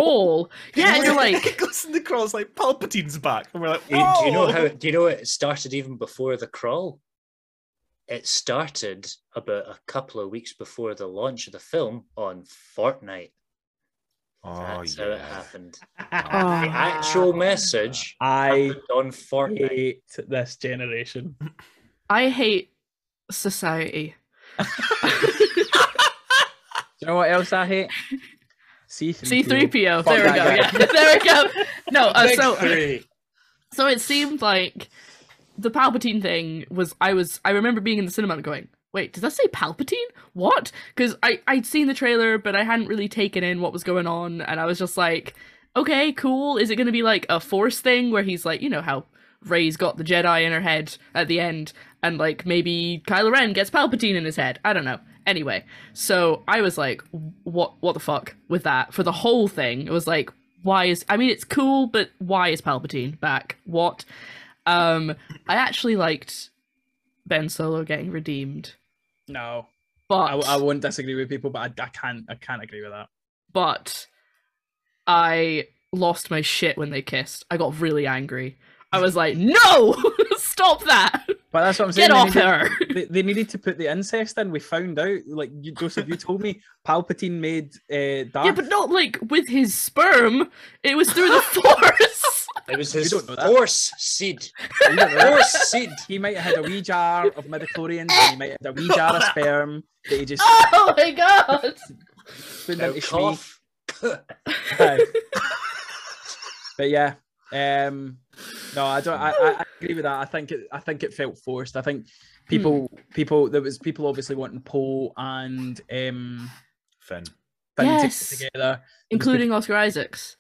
crawl. Yeah, and you're like, it goes in the crawls like Palpatine's back, and we're like, do, do you know how? Do you know it started even before the crawl? It started about a couple of weeks before the launch of the film on Fortnite. Oh That's how it happened. Oh. The actual message I on Fortnite. hate this generation. I hate society. You know what else I hate? C3PO. C3PO. There we go. guy. Yeah, there we go. No, uh, so three. so it seemed like the Palpatine thing was. I was. I remember being in the cinema and going, "Wait, does that say Palpatine? What?" Because I I'd seen the trailer, but I hadn't really taken in what was going on, and I was just like, "Okay, cool. Is it going to be like a Force thing where he's like, you know how Rey's got the Jedi in her head at the end, and like maybe Kylo Ren gets Palpatine in his head? I don't know." Anyway, so I was like, "What? What the fuck with that?" For the whole thing, it was like, "Why is? I mean, it's cool, but why is Palpatine back? What?" Um, I actually liked Ben Solo getting redeemed, No, but I, I won't disagree with people, but I, I can't. I can't agree with that. but I lost my shit when they kissed. I got really angry. I was like, "No, stop that! But that's what I'm saying. Get they off needed- her!" They, they needed to put the incest in. We found out, like you, Joseph, you told me Palpatine made uh, Darth. Yeah, but not like with his sperm. It was through the force. It was his don't know that. force seed. You don't know. Force seed. he might have had a wee jar of midichlorians, and he might have had a wee jar of sperm that he just oh my god! put into cough. Aye. but yeah, um, no, I don't. I, I I agree with that. I think it. I think it felt forced. I think people, people, there was people obviously wanting Poe and um, Finn. Finn Yes. to get together. Including Oscar Isaacs.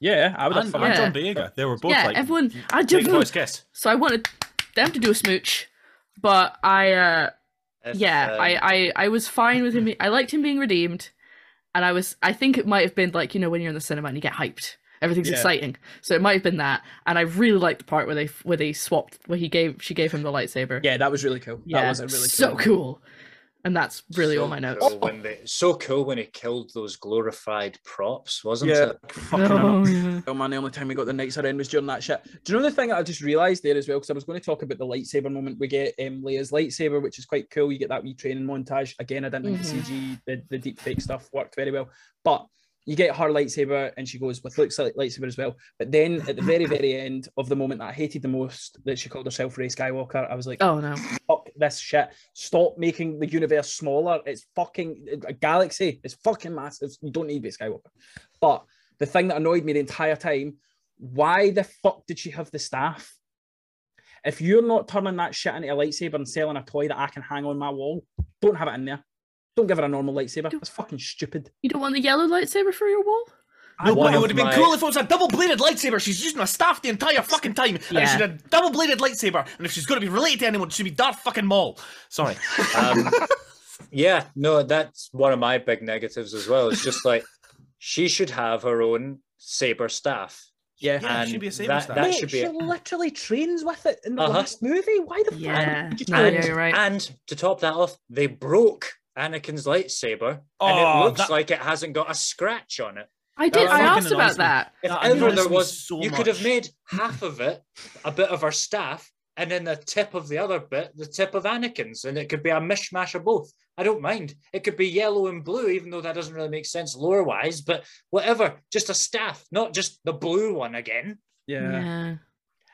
Yeah, I would have. And, fucking- and Yeah. John Boyega. They were both yeah, like, everyone. I make just a voice kiss. so I wanted them to do a smooch, but I uh If, yeah um, I, I i was fine with him be- i liked him being redeemed and i was i think it might have been like you know when you're in the cinema and you get hyped everything's Yeah. exciting so it might have been that and i really liked the part where they where they swapped where he gave she gave him the lightsaber Yeah, that was really cool. yeah that was a really so cool. cool and that's really so all my notes Cool when they, so cool when he killed those glorified props, wasn't Yeah, it? fucking oh, yeah. Oh man, the only time we got the Knights Ren was during that shit. Do you know the thing that I just realised there as well? Because I was going to talk about the lightsaber moment. We get um, Leia's lightsaber, which is quite cool. You get that wee training montage. Again, I didn't think Mhm. the CG, the, the deep fake stuff worked very well. But you get her lightsaber, and she goes with Luke's light- lightsaber as well. But then at the very, very end of the moment that I hated the most, that she called herself Rey Skywalker, I was like, Oh no. fuck this shit. Stop making the universe smaller. It's fucking a galaxy. It's fucking massive. You don't need to be Skywalker. But the thing that annoyed me the entire time, why the fuck did she have the staff? If you're not turning that shit into a lightsaber and selling a toy that I can hang on my wall, don't have it in there. Don't give her a normal lightsaber. That's fucking stupid. You don't want the yellow lightsaber for your wall? No, One but it would have been my- cool if it was a double bladed lightsaber. She's using a staff the entire fucking time. And she's a double bladed lightsaber. And if she's going to be related to anyone, it should be Darth fucking Maul. Sorry. Um, yeah, no, that's one of my big negatives as well. It's just like she should have her own saber staff. Yeah. Yeah, it and should be a saber that, staff. that Mate, should be she it. literally trains with it in the Uh-huh. last movie. Why the Yeah. fuck? did you yeah, right. And to top that off, they broke Anakin's lightsaber, and Oh, it looks that- like it hasn't got a scratch on it. I did. That I asked about me. that. If That ever there was, so you could have made half of it a bit of her staff, and then the tip of the other bit, the tip of Anakin's, and it could be a mishmash of both. I don't mind. It could be yellow and blue, even though that doesn't really make sense lore wise, but whatever. Just a staff, not just the blue one again. Yeah.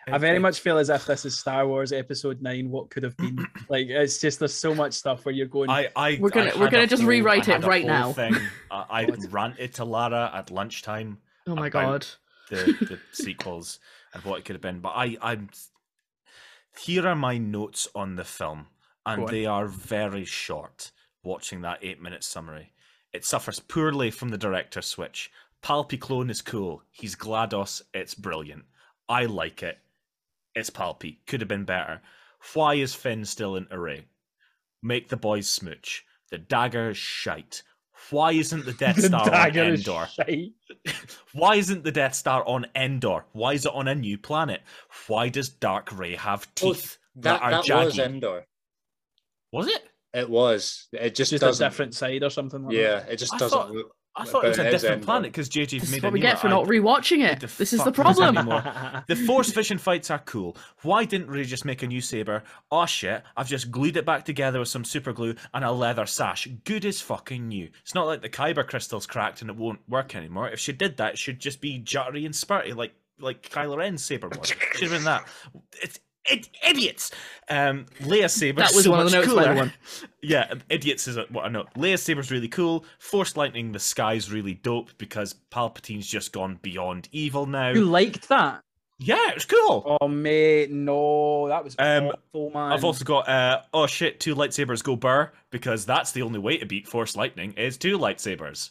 I very much feel as if this is Star Wars Episode Nine. What could have been? like, it's just there's so much stuff where you're going. I, I, We're gonna- I we're gonna just whole- rewrite it right now. Thing. I, I ranted to Lara at lunchtime Oh my about- god. the, the sequels and what it could have been. But I, I'm. Here are my notes on the film, and they are very short. Watching that eight-minute summary, it suffers poorly from the director switch. Palpy clone is cool. He's Glados. It's brilliant. I like it. It's Palpy. Could have been better. Why is Finn still in array? Make the boys smooch. The dagger is shite. Why isn't the Death the Star on dagger is Endor? Why isn't the Death Star on Endor? Why is it on a new planet? Why does Dark Rey have Oh, teeth That, that, are that jaggy? was Endor. Was it? It was. It just, Just a doesn't. different side or something. Like Yeah, it just I doesn't. thought- look- I thought it was a different Endor. planet because JJ's This made is a what we get for not rewatching it. This is the fuck was that problem. The Force vision fights are cool. Why didn't Rey just make a new saber? Oh shit, I've just glued it back together with some super glue and a leather sash. Good as fucking new. It's not like the Kyber crystal's cracked and it won't work anymore. If she did that, it should just be juttery and spurty like like Kylo Ren's saber was. Should have been that. It's it, idiots. Um, Leia's saber That was so one of the notes, by cooler. way. Yeah, idiots is what I know. Leia's saber's really cool. Force lightning the sky's really dope because Palpatine's just gone beyond evil now. You liked that? Yeah, it was cool. Oh mate, no, that was Um, awful, man. I've also got uh oh shit, two lightsabers go burr because that's the only way to beat Force lightning is two lightsabers.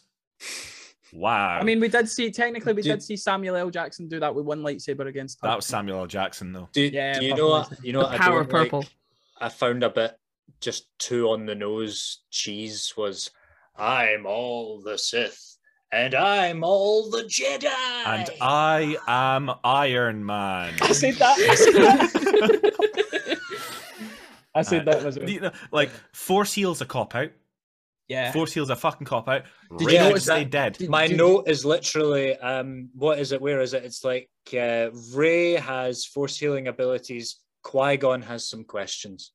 Wow. I mean, we did see technically we Did- did see Samuel L. Jackson do that with one lightsaber against. that was Samuel L. Jackson though. Do, Yeah, do you know what? You know what? Power don't like? purple. I found a bit just too on the nose cheese was I'm all the Sith and I'm all the Jedi. And I am Iron Man. I said that. I said that. I said that as well. You know, like Force heals a cop out. Yeah. Force heals a fucking cop out. Did Rey you should notice stay that- dead. Did- My did- note is literally um what is it? Where is it? It's like uh, Rey has force healing abilities. Qui Gon has some questions.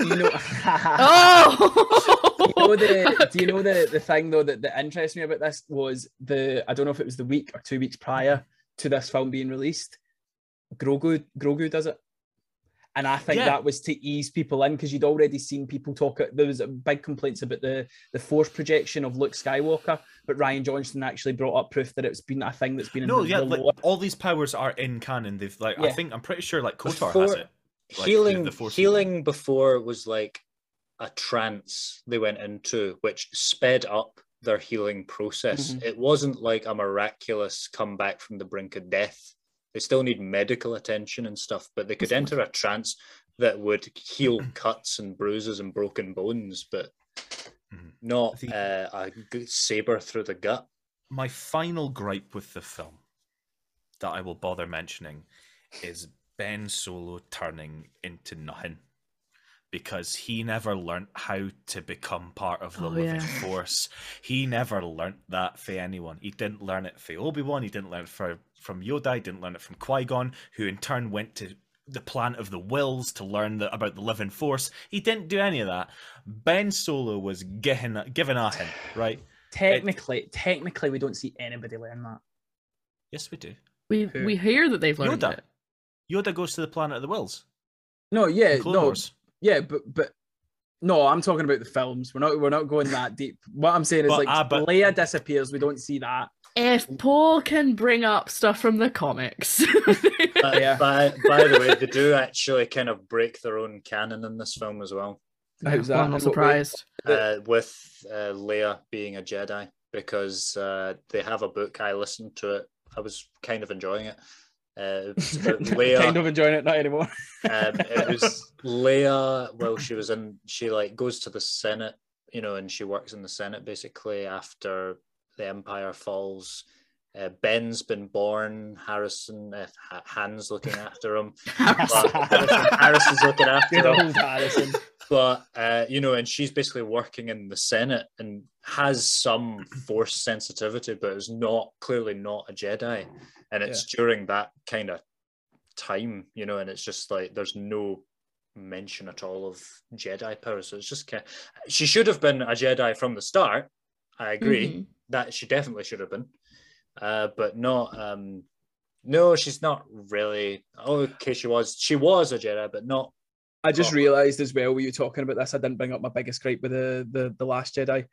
Do you know? Oh! Do you know the do you know the, the thing though that, that interests me about this was the I don't know if it was the week or two weeks prior to this film being released. Grogu Grogu does it. And I think Yeah. that was to ease people in because you'd already seen people talk. There was big complaints about the the force projection of Luke Skywalker, but Rian Johnson actually brought up proof that it's been a thing that's been in No, the, yeah, the like lore. all these powers are in canon. They've like I think I'm pretty sure like Kotor has it. Like, healing the Force healing before was like a trance they went into, which sped up their healing process. Mhm. It wasn't like a miraculous comeback from the brink of death. They still need medical attention and stuff, but they could enter a trance that would heal cuts and bruises and broken bones, but Mhm. not The- uh, a saber through the gut. My final gripe with the film that I will bother mentioning is Ben Solo turning into nothing. Because he never learnt how to become part of the Oh, living yeah. force. He never learnt that for anyone. He didn't learn it for Obi Wan. He didn't learn it for, from Yoda. He didn't learn it from Qui Gon, who in turn went to the planet of the Whills to learn the, about the living force. He didn't do any of that. Ben Solo was given given a hint, right? technically, technically, we don't see anybody learn that. Yes, we do. We Who? we hear that they've learned Yoda. it. Yoda goes to the planet of the Whills. No, yeah, in Clone no, Wars. Yeah, but but no, I'm talking about the films. We're not we're not going that deep. What I'm saying is But, like ah, but- Leia disappears. We don't see that. If Paul can bring up stuff from the comics, Uh, Yeah. by, by the way, they do actually kind of break their own canon in this film as well, How's well, that? I'm not In what way? surprised. uh, with uh, Leia being a Jedi because uh, they have a book. I listened to it. I was kind of enjoying it. Uh, about Leia. kind of enjoying it, not anymore. um, it was Leia. Well, she was in. She like goes to the Senate, you know, and she works in the Senate basically after the Empire falls. Uh, Ben's been born. Harrison, uh, Han's looking after him. But Harrison- Harrison's looking after Good him Harrison. but uh, you know, and she's basically working in the Senate and has some force sensitivity, but is not clearly not a Jedi. And it's during that kind of time, you know, and it's just like there's no mention at all of Jedi power. So it's just kind she should have been a Jedi from the start. I agree Mhm. that she definitely should have been, uh, but not. Um, no, she's not really. Oh, okay, she was. She was a Jedi, but not I just realised as well, when you were talking about this, I didn't bring up my biggest gripe with the the, the Last Jedi,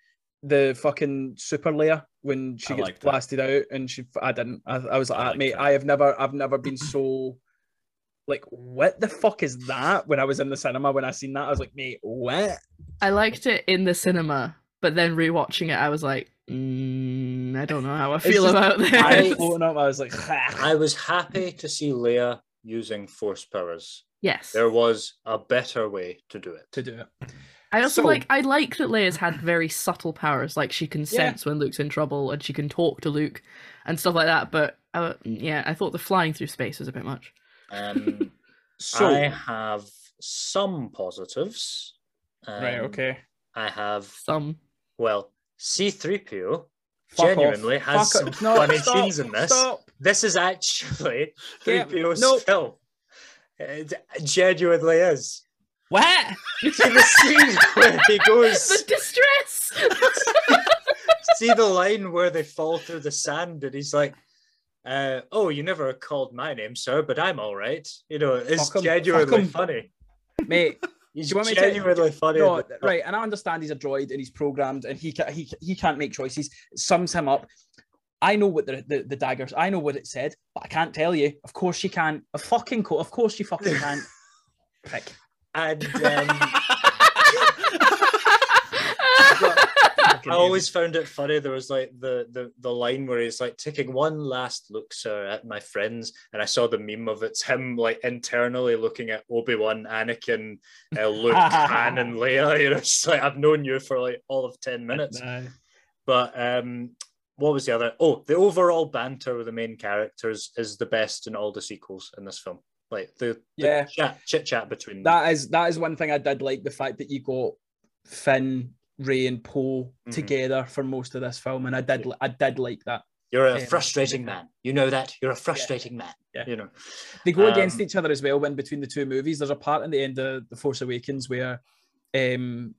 the fucking Super Leia when she I gets liked that. blasted out, and she. I didn't. I, I was like, I "Ah, liked mate, that. I have never, I've never been so. Like, what the fuck is that? When I was in the cinema, when I seen that, I was like, mate, what? I liked it in the cinema, but then rewatching it, I was like, mm, I don't know how I feel just- about this. I I- was up. I was like, I was happy to see Leia using force powers. yes, There was a better way to do it. to do it. I also So- like. I like that Leia's had very subtle powers, like she can sense when Luke's in trouble and she can talk to Luke and stuff like that. But uh, yeah, I thought the flying through space was a bit much. Um, So I have some positives. Um, right, okay. I have Some well, C3PO Fuck genuinely off. has Fuck some off. No, funny stop, scenes in this. Stop. This is actually Get- 3PO's nope. film. It genuinely is. What? You see the scene where he goes. the distress. see the line where they fall through the sand and he's like uh, oh you never called my name sir but i'm all right you know it's Fuck 'em, genuinely funny Mate, he's you want me to- genuinely funny no, right, and I understand he's a droid and he's programmed and he ca- he he can't make choices. It sums him up. I know what the, the the daggers. I know what it said, but I can't tell you. Of course she can. A fucking co- Of course you fucking can't. Prick. and um, Fucking I always found it funny. There was like the, the the line where he's like taking one last look, sir, at my friends, and I saw the meme of it's him like internally looking at Obi Wan, Anakin, uh, Luke, Han, and Leia. You know, it's like I've known you for like all of ten minutes. Aye. But um, what was the other? Oh, the overall banter with the main characters is the best in all the sequels in this film. Like the, the Yeah. chat chit chat between them. That is that is one thing I did like the fact that you got Finn, Rey, and Poe Mhm. together for most of this film, and I did I did like that. You're a Yeah, frustrating man. You know that. You're a frustrating man. Yeah. You know. They go against Um, each other as well when between the two movies. There's a part in the end of The Force Awakens where um,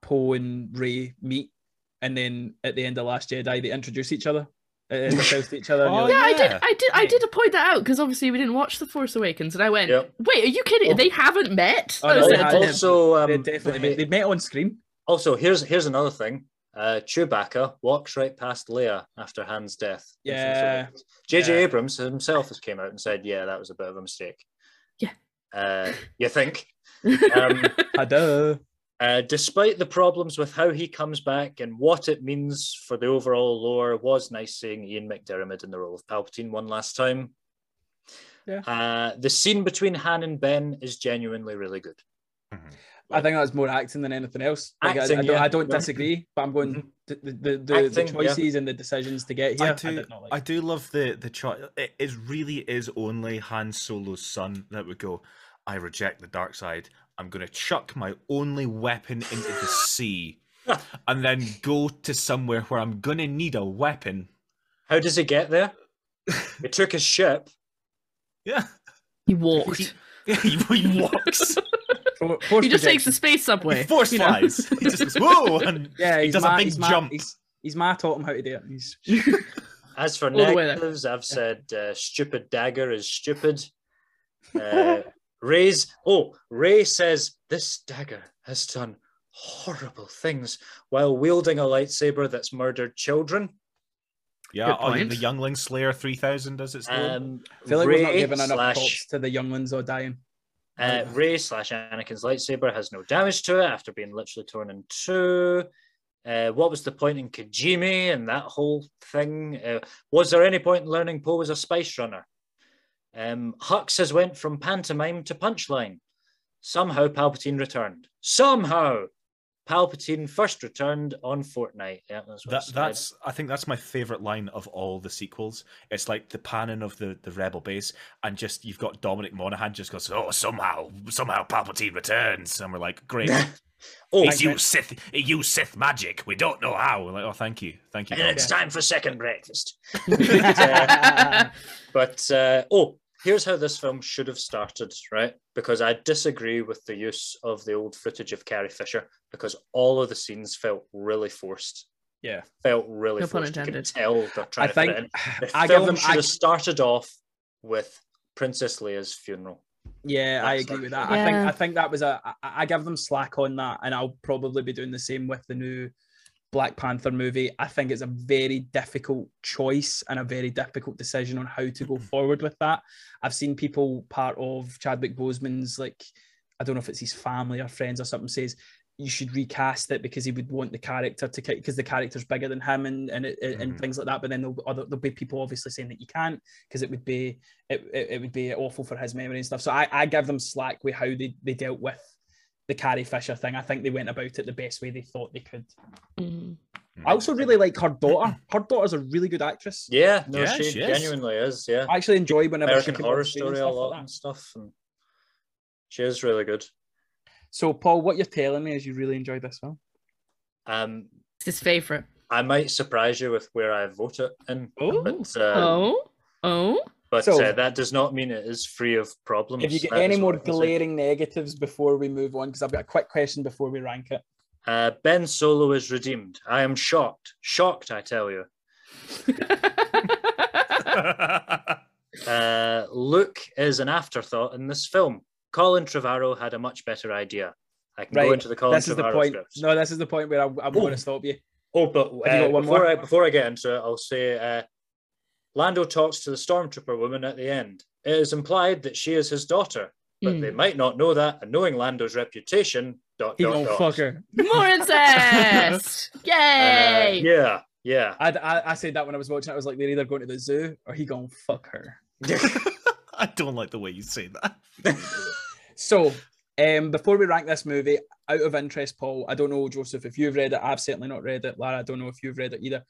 Poe and Rey meet, and then at the end of Last Jedi they introduce each other, uh, to each other. Oh, like, yeah, I did. I did. I did point that out because obviously we didn't watch The Force Awakens, and I went, Yep. "Wait, are you kidding? Oh. They haven't met?" Oh, I no, said they to also, um, they definitely they- met, they met on screen. Also here's here's another thing. Uh, Chewbacca walks right past Leia after Han's death. Yeah. J.J. Yeah. Abrams himself has came out and said, "Yeah, that was a bit of a mistake." Yeah. Uh, you think? Um, I do. Uh, despite the problems with how he comes back and what it means for the overall lore, was nice seeing Ian McDiarmid in the role of Palpatine one last time. Yeah. Uh, the scene between Han and Ben is genuinely really good. I think that was more acting than anything else. Like, I- Acting, I, don't, yeah. I don't Yeah. disagree, but I'm going Mhm. the the, the, the, Acting, the yeah. choices and the decisions to get here. I I, do, did not like. I do love the the choice. It is really is only Han Solo's son that would go. I reject the dark side. I'm going to chuck my only weapon into the sea, and then go to somewhere where I'm going to need a weapon. How does he get there? he took his ship. Yeah, he walked. he, he walks. For- He just takes the space subway. He force you know? flies. He just goes whoa, and Yeah, he he's does a big he's ma- jump. he's, His ma taught him how to do it. He's As for All the way there. negatives, I've said uh, stupid dagger is stupid. Uh, Rey's oh, Rey says this dagger has done horrible things while wielding a lightsaber that's murdered children. Yeah, Good oh, the Youngling Slayer 3000 as it's known. Um, I feel like we're not Rey giving enough slash- props to the younglings or dying. Uh, Rey slash Anakin's lightsaber has no damage to it after being literally torn in two. Uh, what was the point in Kijimi and that whole thing? Uh, was there any point in learning Poe was a spice runner? Um, Hux has went from pantomime to punchline. Somehow Palpatine returned. Somehow Palpatine first returned on Fortnite. Yeah, that's what That, that's I think that's my favorite line of all the sequels. It's like the panning of the, the rebel base, and just you've got Dominic Monaghan just goes, "Oh, somehow, somehow Palpatine returns," and we're like, "Great, oh, he's used Sith, he used Sith magic. We don't know how." We're like, "Oh, thank you, thank you." and Dom." it's time for second breakfast. uh, But uh, oh, here's how this film should have started, right? Because I disagree with the use of the old footage of Carrie Fisher because all of the scenes felt really forced. Yeah. Felt really No pun forced. You could intended. tell they're trying I to fit it think in. The I film them. should I, have started off with Princess Leia's funeral. yeah, I agree like- with that. I think I think that was a. I, I give them slack on that, and I'll probably be doing the same with the new Black Panther movie. I think it's a very difficult choice and a very difficult decision on how to go forward with that. I've seen people part of Chadwick Boseman's like I don't know if it's his family or friends or something says you should recast it because he would want the character to because the character's bigger than him and and, it, and Mhm. things like that. But then there'll, other, there'll be people obviously saying that you can't because it would be it, it, it would be awful for his memory and stuff. So I, I give them slack with how they, they dealt with the Carrie Fisher thing. I think they went about it the best way they thought they could. Mhm. I also really like her daughter. Her daughter's a really good actress. Yeah, no, Yeah, she, she is. genuinely is. Yeah, I actually enjoy whenever American she comes Horror on screen and Story a stuff like lot that. and stuff, and she is really good. So Paul, what you're telling me is you really enjoyed this film. Um, It's his favorite. I might surprise you with where I vote it in, Oh. but uh, oh, oh. But So- uh, that does not mean it is free of problems. If you get That any more what I can say. glaring negatives before we move on, because I've got a quick question before we rank it. Uh, ben Solo is redeemed. I am shocked. Shocked, I tell you. Uh, Luke is an afterthought in this film. Colin Trevorrow had a much better idea. I can go into the Colin this is the Trevorrow point. scripts. No, this is the point where I, I'm Oh. going to stop you. Oh, but Have you uh, got one before, more? I, before I get into it, I'll say uh, Lando talks to the stormtrooper woman at the end. It is implied that she is his daughter, but Mm. they might not know that. And knowing Lando's reputation, dot He dot gonna dot. fuck her. More incest! Uh, yeah, yeah. I, I, I said that when I was watching. it. I was like, they're either going to the zoo or he gonna fuck her. I don't like the way you say that. So, um, before we rank this movie, out of interest, Paul, I don't know, Joseph, if you've read it. I've certainly not read it. Lara, I don't know if you've read it either.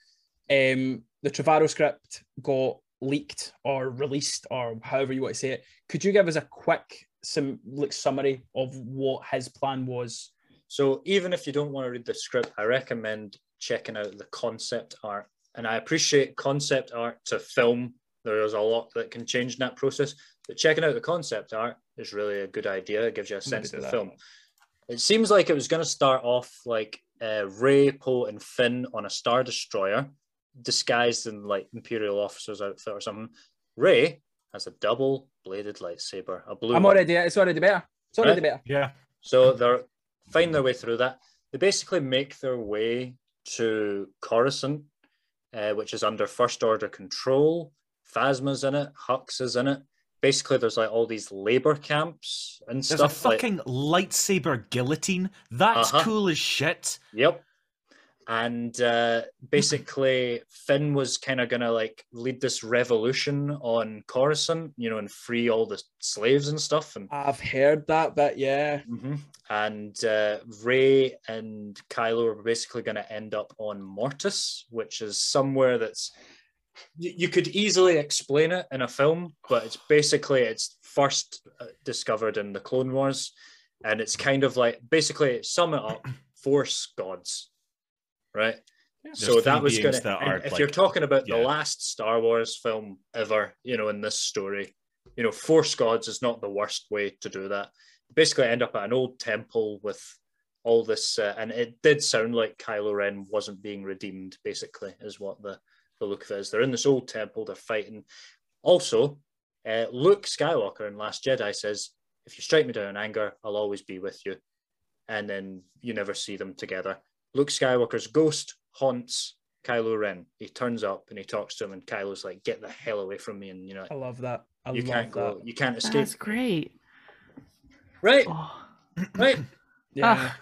Um, the Trevorrow script got leaked or released, or however you want to say it. Could you give us a quick some like summary of what his plan was? So even if you don't want to read the script, I recommend checking out the concept art. And I appreciate concept art to film. There is a lot that can change in that process, but checking out the concept art is really a good idea. It gives you a sense of the that. film. It seems like it was going to start off like uh, Rey, Poe, and Finn on a star destroyer, disguised in like Imperial officer's outfit or something. Rey has a double-bladed lightsaber, a blue. I'm one. already. It's already better. It's already better. Yeah. So they're find their way through that. They basically make their way to Coruscant, uh, which is under First Order control. Phasma's in it, Hux is in it. Basically, there's like all these labor camps and There's stuff. a like- fucking lightsaber guillotine. That's Uh-huh. cool as shit. Yep. And uh, basically, Finn was kind of gonna like lead this revolution on Coruscant, you know, and free all the slaves and stuff. And I've heard that, but yeah. hmm And uh, Rey and Kylo are basically going to end up on Mortis, which is somewhere that's you could easily explain it in a film, but it's basically it's first uh, discovered in the Clone Wars, and it's kind of like basically sum it up, Force gods, right? There's so that was going to. that are, If like- you're talking about the last Star Wars film ever, you know, in this story, you know, Force gods is not the worst way to do that basically end up at an old temple with all this, uh, and it did sound like Kylo Ren wasn't being redeemed. Basically, is what the the look of it is. They're in this old temple. They're fighting. Also, uh, Luke Skywalker in Last Jedi says, "If you strike me down in anger, I'll always be with you." And then you never see them together. Luke Skywalker's ghost haunts Kylo Ren. He turns up and he talks to him, and Kylo's like, "Get the hell away from me!" And you know, I love that. I you love can't go, that. you can't escape. That's great. Right, Oh. right. Yeah. Ah.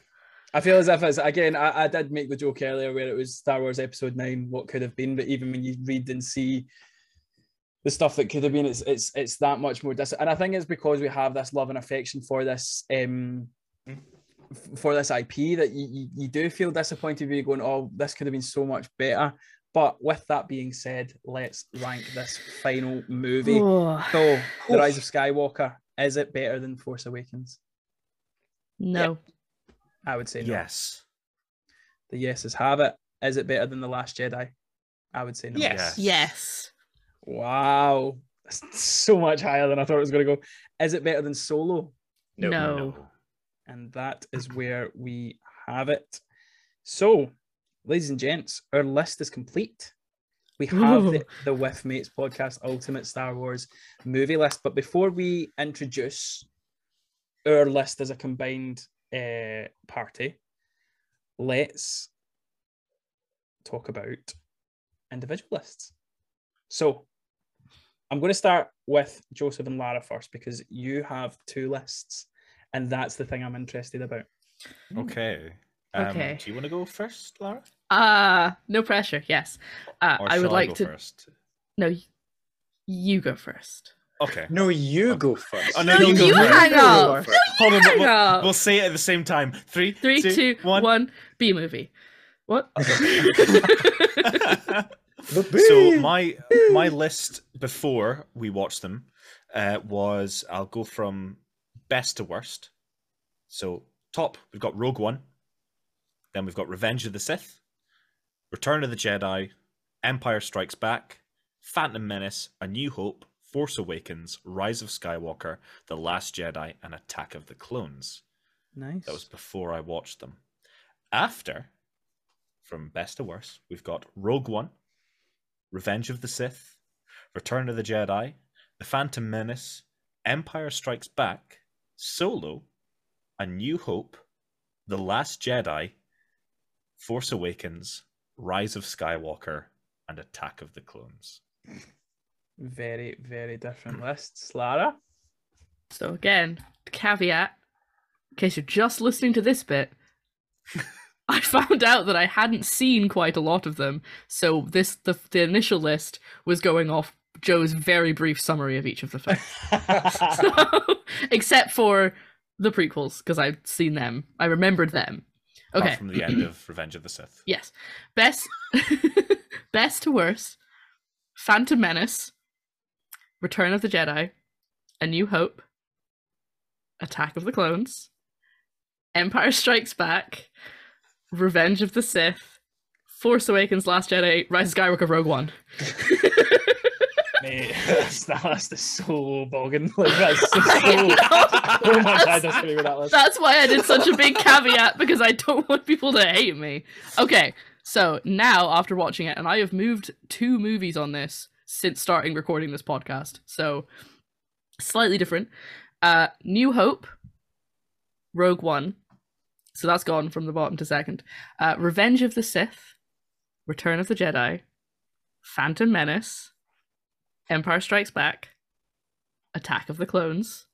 I feel as if it's again. I, I did make the joke earlier where it was Star Wars Episode Nine. What could have been, but even when you read and see the stuff that could have been, it's it's it's that much more dis. And I think it's because we have this love and affection for this um f- for this IP that you, you, you do feel disappointed when you're going, oh, this could have been so much better. But with that being said, let's rank this final movie. Oh, So, The Rise of Skywalker, is it better than Force Awakens? no. I would say no. Yes. The yeses have it. Is it better than The Last Jedi? I would say no. Yes. Yes. Wow. That's so much higher than I thought it was going to go. Is it better than Solo? No. No. And that is where we have it. So, ladies and gents, our list is complete. We have the, the With Mates podcast Ultimate Star Wars movie list. But before we introduce our list as a combined uh, party, let's talk about individual lists. So, I'm going to start with Joseph and Lara first because you have two lists, and that's the thing I'm interested about. Okay. Um, Okay. Do you want to go first, Lara? Uh no pressure. Yes. Uh, Or I would shall like go to. first. No, you go first. Okay. No, you go first. Oh, no, No, you go you first. hang up. Hold on. Hang We'll, up. we'll say it at the same time. Three, Three, two, one. one. B movie. What? so my my list before we watched them uh, was I'll go from best to worst. So top we've got Rogue One, then we've got Revenge of the Sith, Return of the Jedi, Empire Strikes Back, Phantom Menace, A New Hope, Force Awakens, Rise of Skywalker, The Last Jedi, and Attack of the Clones. Nice. That was before I watched them. After, from best to worst, we've got Rogue One, Revenge of the Sith, Return of the Jedi, The Phantom Menace, Empire Strikes Back, Solo, A New Hope, The Last Jedi, Force Awakens, Rise of Skywalker, and Attack of the Clones. very, very different lists. Lara? So again, caveat, in case you're just listening to this bit, I found out that I hadn't seen quite a lot of them. So this the the initial list was going off Joe's very brief summary of each of the films. Except for the prequels, because I've seen them. I remembered them. Apart Okay. from the end of Revenge of the Sith. Yes. Best best to worst. Phantom Menace. Return of the Jedi. A New Hope. Attack of the Clones. Empire Strikes Back. Revenge of the Sith. Force Awakens, Last Jedi, Rise of Skywalker, Rogue One. Mate, that's, is so bogging. Like, that's so, so, I so know. I disagree with that. That's why I did such a big caveat because I don't want people to hate me. Okay, so now after watching it, and I have moved two movies on this since starting recording this podcast, so slightly different. Uh, New Hope, Rogue One, so that's gone from the bottom to second. Uh, Revenge of the Sith, Return of the Jedi, Phantom Menace, Empire Strikes Back, Attack of the Clones,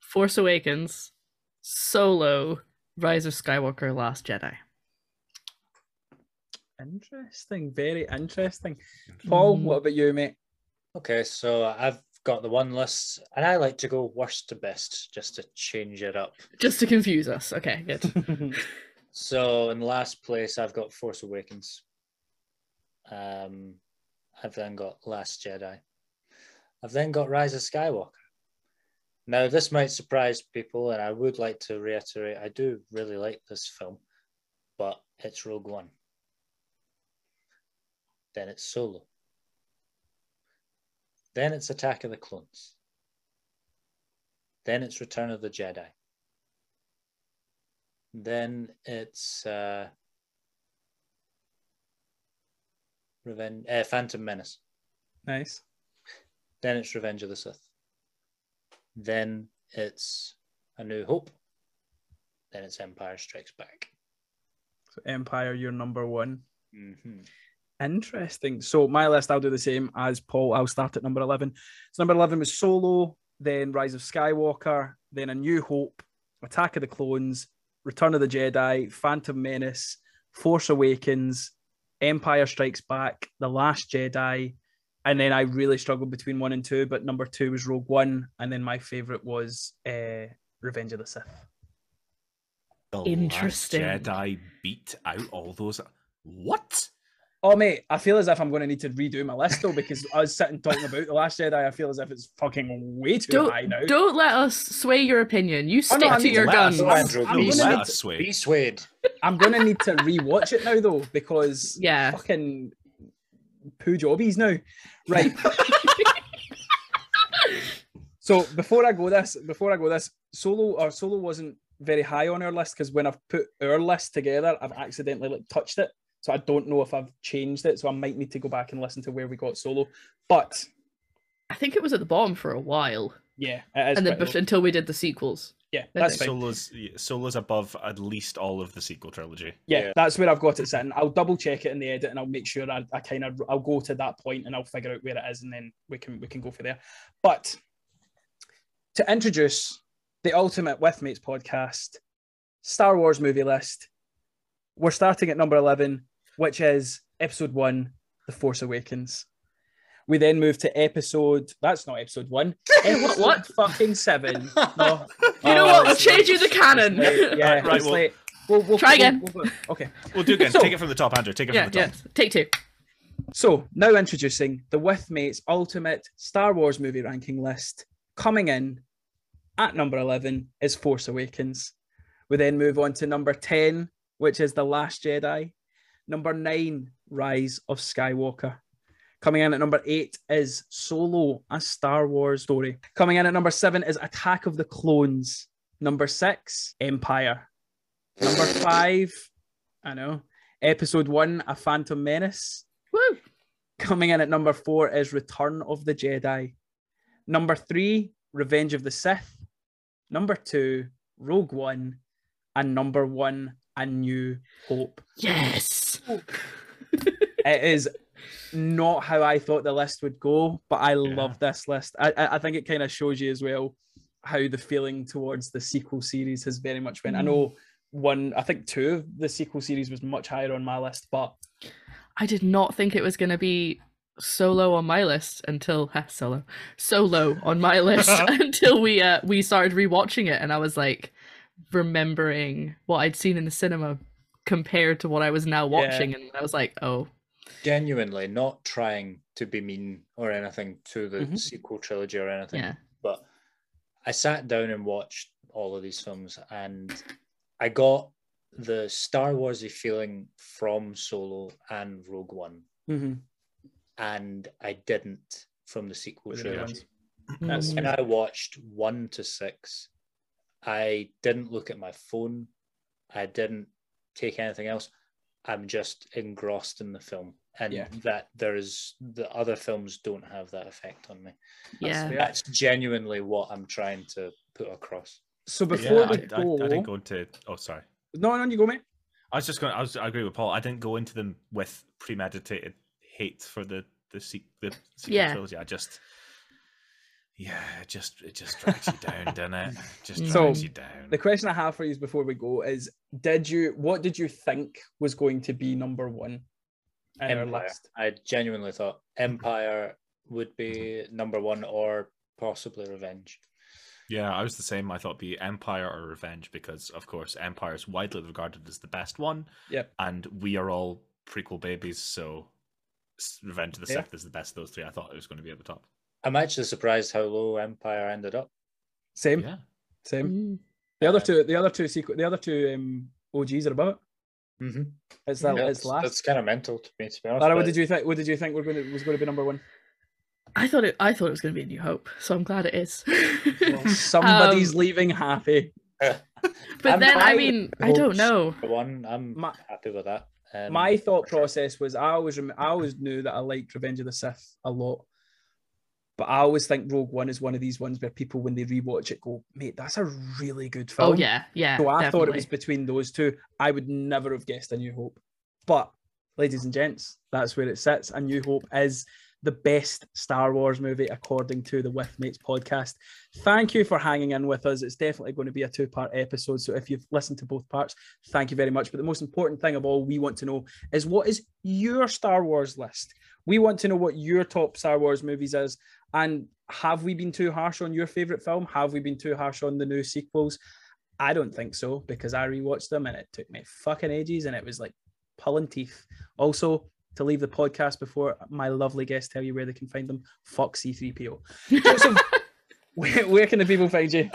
Force Awakens, Solo, Rise of Skywalker, Last Jedi. Interesting. Very interesting. Paul, Mm. what about you, mate? Okay, so I've got the one list, and I like to go worst to best just to change it up. Just to confuse us. Okay, good. So in last place, I've got Force Awakens. Um, I've then got Last Jedi. I've then got Rise of Skywalker. Now, this might surprise people, and I would like to reiterate I do really like this film, but it's Rogue One. Then it's Solo. Then it's Attack of the Clones. Then it's Return of the Jedi. Then it's uh, Revenge, uh, Phantom Menace. Nice. Then it's Revenge of the Sith. Then it's A New Hope. Then it's Empire Strikes Back. So Empire, you're number one. hmm Interesting. So my list, I'll do the same as Paul. I'll start at number eleven. So number eleven was Solo, then Rise of Skywalker, then A New Hope, Attack of the Clones, Return of the Jedi, Phantom Menace, Force Awakens, Empire Strikes Back, The Last Jedi, and then I really struggled between one and two, but number two was Rogue One, and then my favorite was uh, Revenge of the Sith. The Last Interesting. Jedi beat out all those. What? Oh mate, I feel as if I'm going to need to redo my list though because I was sitting talking about the Last Jedi. I feel as if it's fucking way too high now. Don't don't let us sway your opinion. You Oh, no, stick to need to your let us- guns. Go on, I'm be, gonna let need us to- sway. be swayed. I'm going to need to rewatch it now though because Yeah. fucking poo jobbies now. Right. so before I go this, before I go this, solo or solo wasn't very high on our list because when I've put our list together, I've accidentally like touched it. So I don't know if I've changed it. So I might need to go back and listen to where we got solo. But I think it was at the bottom for a while, yeah, it is and then but until we did the sequels. yeah, that's fine. Solo's Solo's above at least all of the sequel trilogy. Yeah, Yeah. that's where I've got it sitting. I'll double check it in the edit and I'll make sure I, I kind of I'll go to that point and I'll figure out where it is and then we can we can go for there. But to introduce the Ultimate With Mates podcast, Star Wars movie list, we're starting at number 11, which is episode one, The Force Awakens. We then move to episode, that's not episode one, episode what? fucking seven. No. You know Oh, what? We'll it's change you the canon. It's late. Yeah, Right, it's well- late. We'll, we'll, Try we'll- again. we'll okay. We'll do again. So- Take it from the top, Andrew. Take it yeah, from the yeah. top. Take two. So now introducing the With Mates Ultimate Star Wars movie ranking list. Coming in at number 11 is Force Awakens. We then move on to number 10, which is The Last Jedi. Number 9, Rise of Skywalker. Coming in at number 8 is Solo, a Star Wars story. Coming in at number 7 is Attack of the Clones. Number 6, Empire. Number 5, I know, Episode 1, A Phantom Menace. Woo! Coming in at number four is Return of the Jedi. Number three, Revenge of the Sith. Number two, Rogue One. And number one, A New Hope. Yes. It is not how I thought the list would go, but I love this list. I, I I think it kind of shows you as well how the feeling towards the sequel series has very much went. I Mm. know one, I think two of the sequel series was much higher on my list, but I did not think it was going to be solo on my list until ha, solo solo on my list until we uh we started rewatching it and I was like remembering what I'd seen in the cinema compared to what I was now Yeah. watching and I was like oh Genuinely, not trying to be mean or anything to the Mhm. sequel trilogy or anything. yeah but I sat down and watched all of these films, and I got the Star Warsy feeling from Solo and Rogue One, mhm, and I didn't from the sequel with the new trilogy. ones. That's Mm. When I watched one to six, I didn't look at my phone. I didn't take anything else. I'm just engrossed in the film, and Yeah. that there is the other films don't have that effect on me. yeah fair. That's genuinely what I'm trying to put across. So before yeah, we I, go, I, I didn't go into. Oh, sorry. no, no, you go, mate. I was just going. I was. I agree with Paul. I didn't go into them with premeditated hate for the the se- the sequel Yeah. trilogy. I just. Yeah, it just it just drags you down, doesn't it? It Just So, drags you down. The question I have for you before we go is: Did you what did you think was going to be number one in our Empire. list? I genuinely thought Empire would be number one or possibly Revenge. Yeah, I was the same. I thought it'd be Empire or Revenge because, of course, Empire is widely regarded as the best one. Yep. And we are all prequel babies, so Revenge of the Yeah. Sith is the best of those three. I thought it was going to be at the top. I'm actually surprised how low Empire ended up. Same, Yeah. same. Mm. The other two, the other two sequ- the other two um, OGs are above it. Mm-hmm. It's that that's, it's last. that's kind of mental to me, to be honest. Lara, what but did you think? What did you think were going to, was going to be number one? I thought it I thought it was going to be a new hope so I'm glad it is Well, somebody's Um, leaving happy. But I'm- then, I I mean, I don't know. One, I'm My- happy with that. Um, my thought process was I always rem- I always knew that I liked Revenge of the Sith a lot, but I always think Rogue One is one of these ones where people when they rewatch it go, mate, that's a really good oh, film. Oh yeah, yeah. So I thought it was between those two. I would never have guessed A New Hope, but ladies and gents, that's where it sits. A New Hope is the best Star Wars movie according to the With Mates podcast. Thank you for hanging in with us. It's definitely going to be a two part episode. So if you've listened to both parts, thank you very much. But the most important thing of all we want to know is what is your Star Wars list? We want to know what your top Star Wars movies is. And have we been too harsh on your favorite film? Have we been too harsh on the new sequels? I don't think so because I rewatched them and it took me fucking ages and it was like pulling teeth. Also, to leave the podcast before my lovely guests tell you where they can find them, fuck C3PO. Joseph, where, where can the people find you?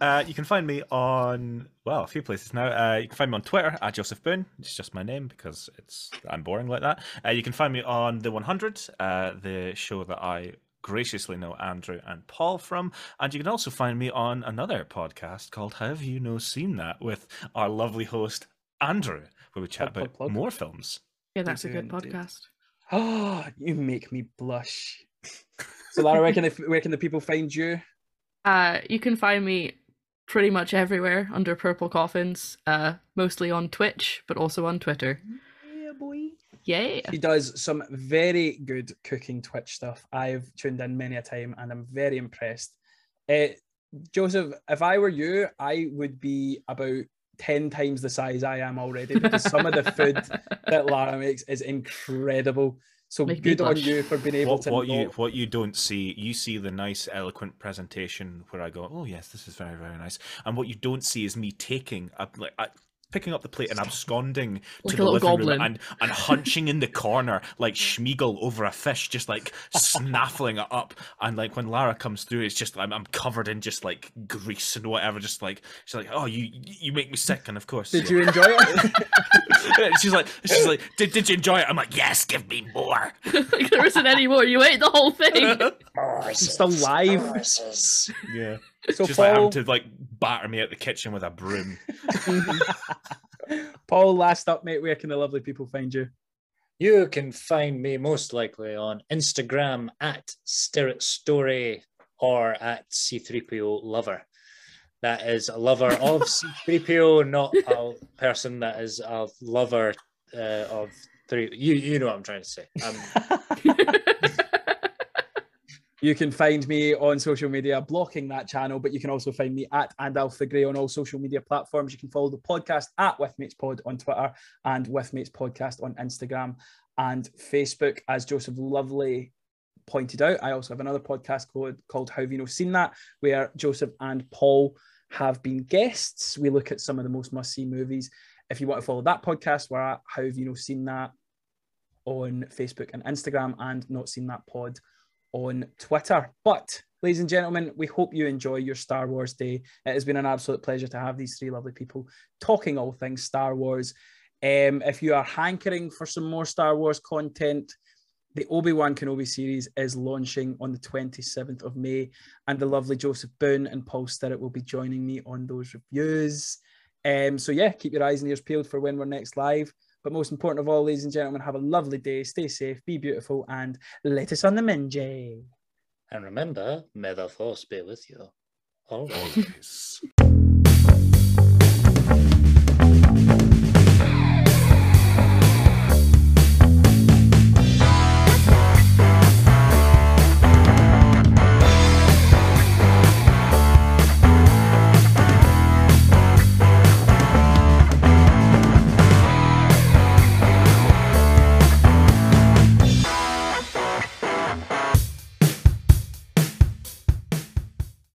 Uh, you can find me on well a few places now. Uh, you can find me on Twitter at Joseph Boone. It's just my name because it's I'm boring like that. Uh, you can find me on the 100, uh, the show that I graciously know Andrew and Paul from, and you can also find me on another podcast called Have You No Seen That with our lovely host Andrew, where we chat Plug, plug, about plug. more films. Yeah, that's a do good indeed. podcast. Oh, you make me blush. So Lara, where can the, where can the people find you? Uh, you can find me pretty much everywhere under Purple Coffins. Uh, mostly on Twitch, but also on Twitter. Yeah, boy. Yeah. He does some very good cooking Twitch stuff. I've tuned in many a time and I'm very impressed. Uh, Joseph, if I were you, I would be about 10 times the size I am already because some of the food that Lara makes is incredible. So Make good on you for being able What, to what you what you don't see, you see the nice, eloquent presentation where I go, "Oh yes, this is very, very nice," and what you don't see is me taking a, like I, picking up the plate and absconding Like to the little living goblin. room and and hunching in the corner like Sméagol over a fish, just like snaffling it up. And like when Lara comes through, it's just I'm, I'm covered in just like grease and whatever. Just like she's like, "Oh, you you make me sick," and of course, Did you enjoy it? she's like, she's like, "Did did you enjoy it?" I'm like, "Yes, give me more." like, there isn't any more. You ate the whole thing. Morses, still live. Morses. Yeah. So just like Paul, having to like batter me out the kitchen with a broom. Paul, last up, mate, where can the lovely people find you? You can find me most likely on Instagram at Stirrett Story or at C3PO Lover. That is a lover of C3PO, not a person that is a lover uh, of three. You you know what I'm trying to say. Um, You can find me on social media, blocking that channel, but you can also find me at and Alpha Gray on all social media platforms. You can follow the podcast at With Mates Pod on Twitter and With Mates Podcast on Instagram and Facebook. As Joseph Lovely pointed out, I also have another podcast called, called How Have You Not Seen That, where Joseph and Paul have been guests. We look at some of the most must see movies. If you want to follow that podcast, we're at How Have You Not Seen That on Facebook and Instagram and Not Seen That Pod on Twitter. But, ladies and gentlemen, we hope you enjoy your Star Wars day. It has been an absolute pleasure to have these three lovely people talking all things Star Wars. Um, if you are hankering for some more Star Wars content, the Obi Wan Kenobi series is launching on the 27th of May, and the lovely Joseph Boone and Paul Stirrett will be joining me on those reviews. Um, so, yeah, keep your eyes and ears peeled for when we're next live. But most important of all, ladies and gentlemen, have a lovely day, stay safe, be beautiful, and let us on the minjay. and remember, may the force be with you. Always. Always.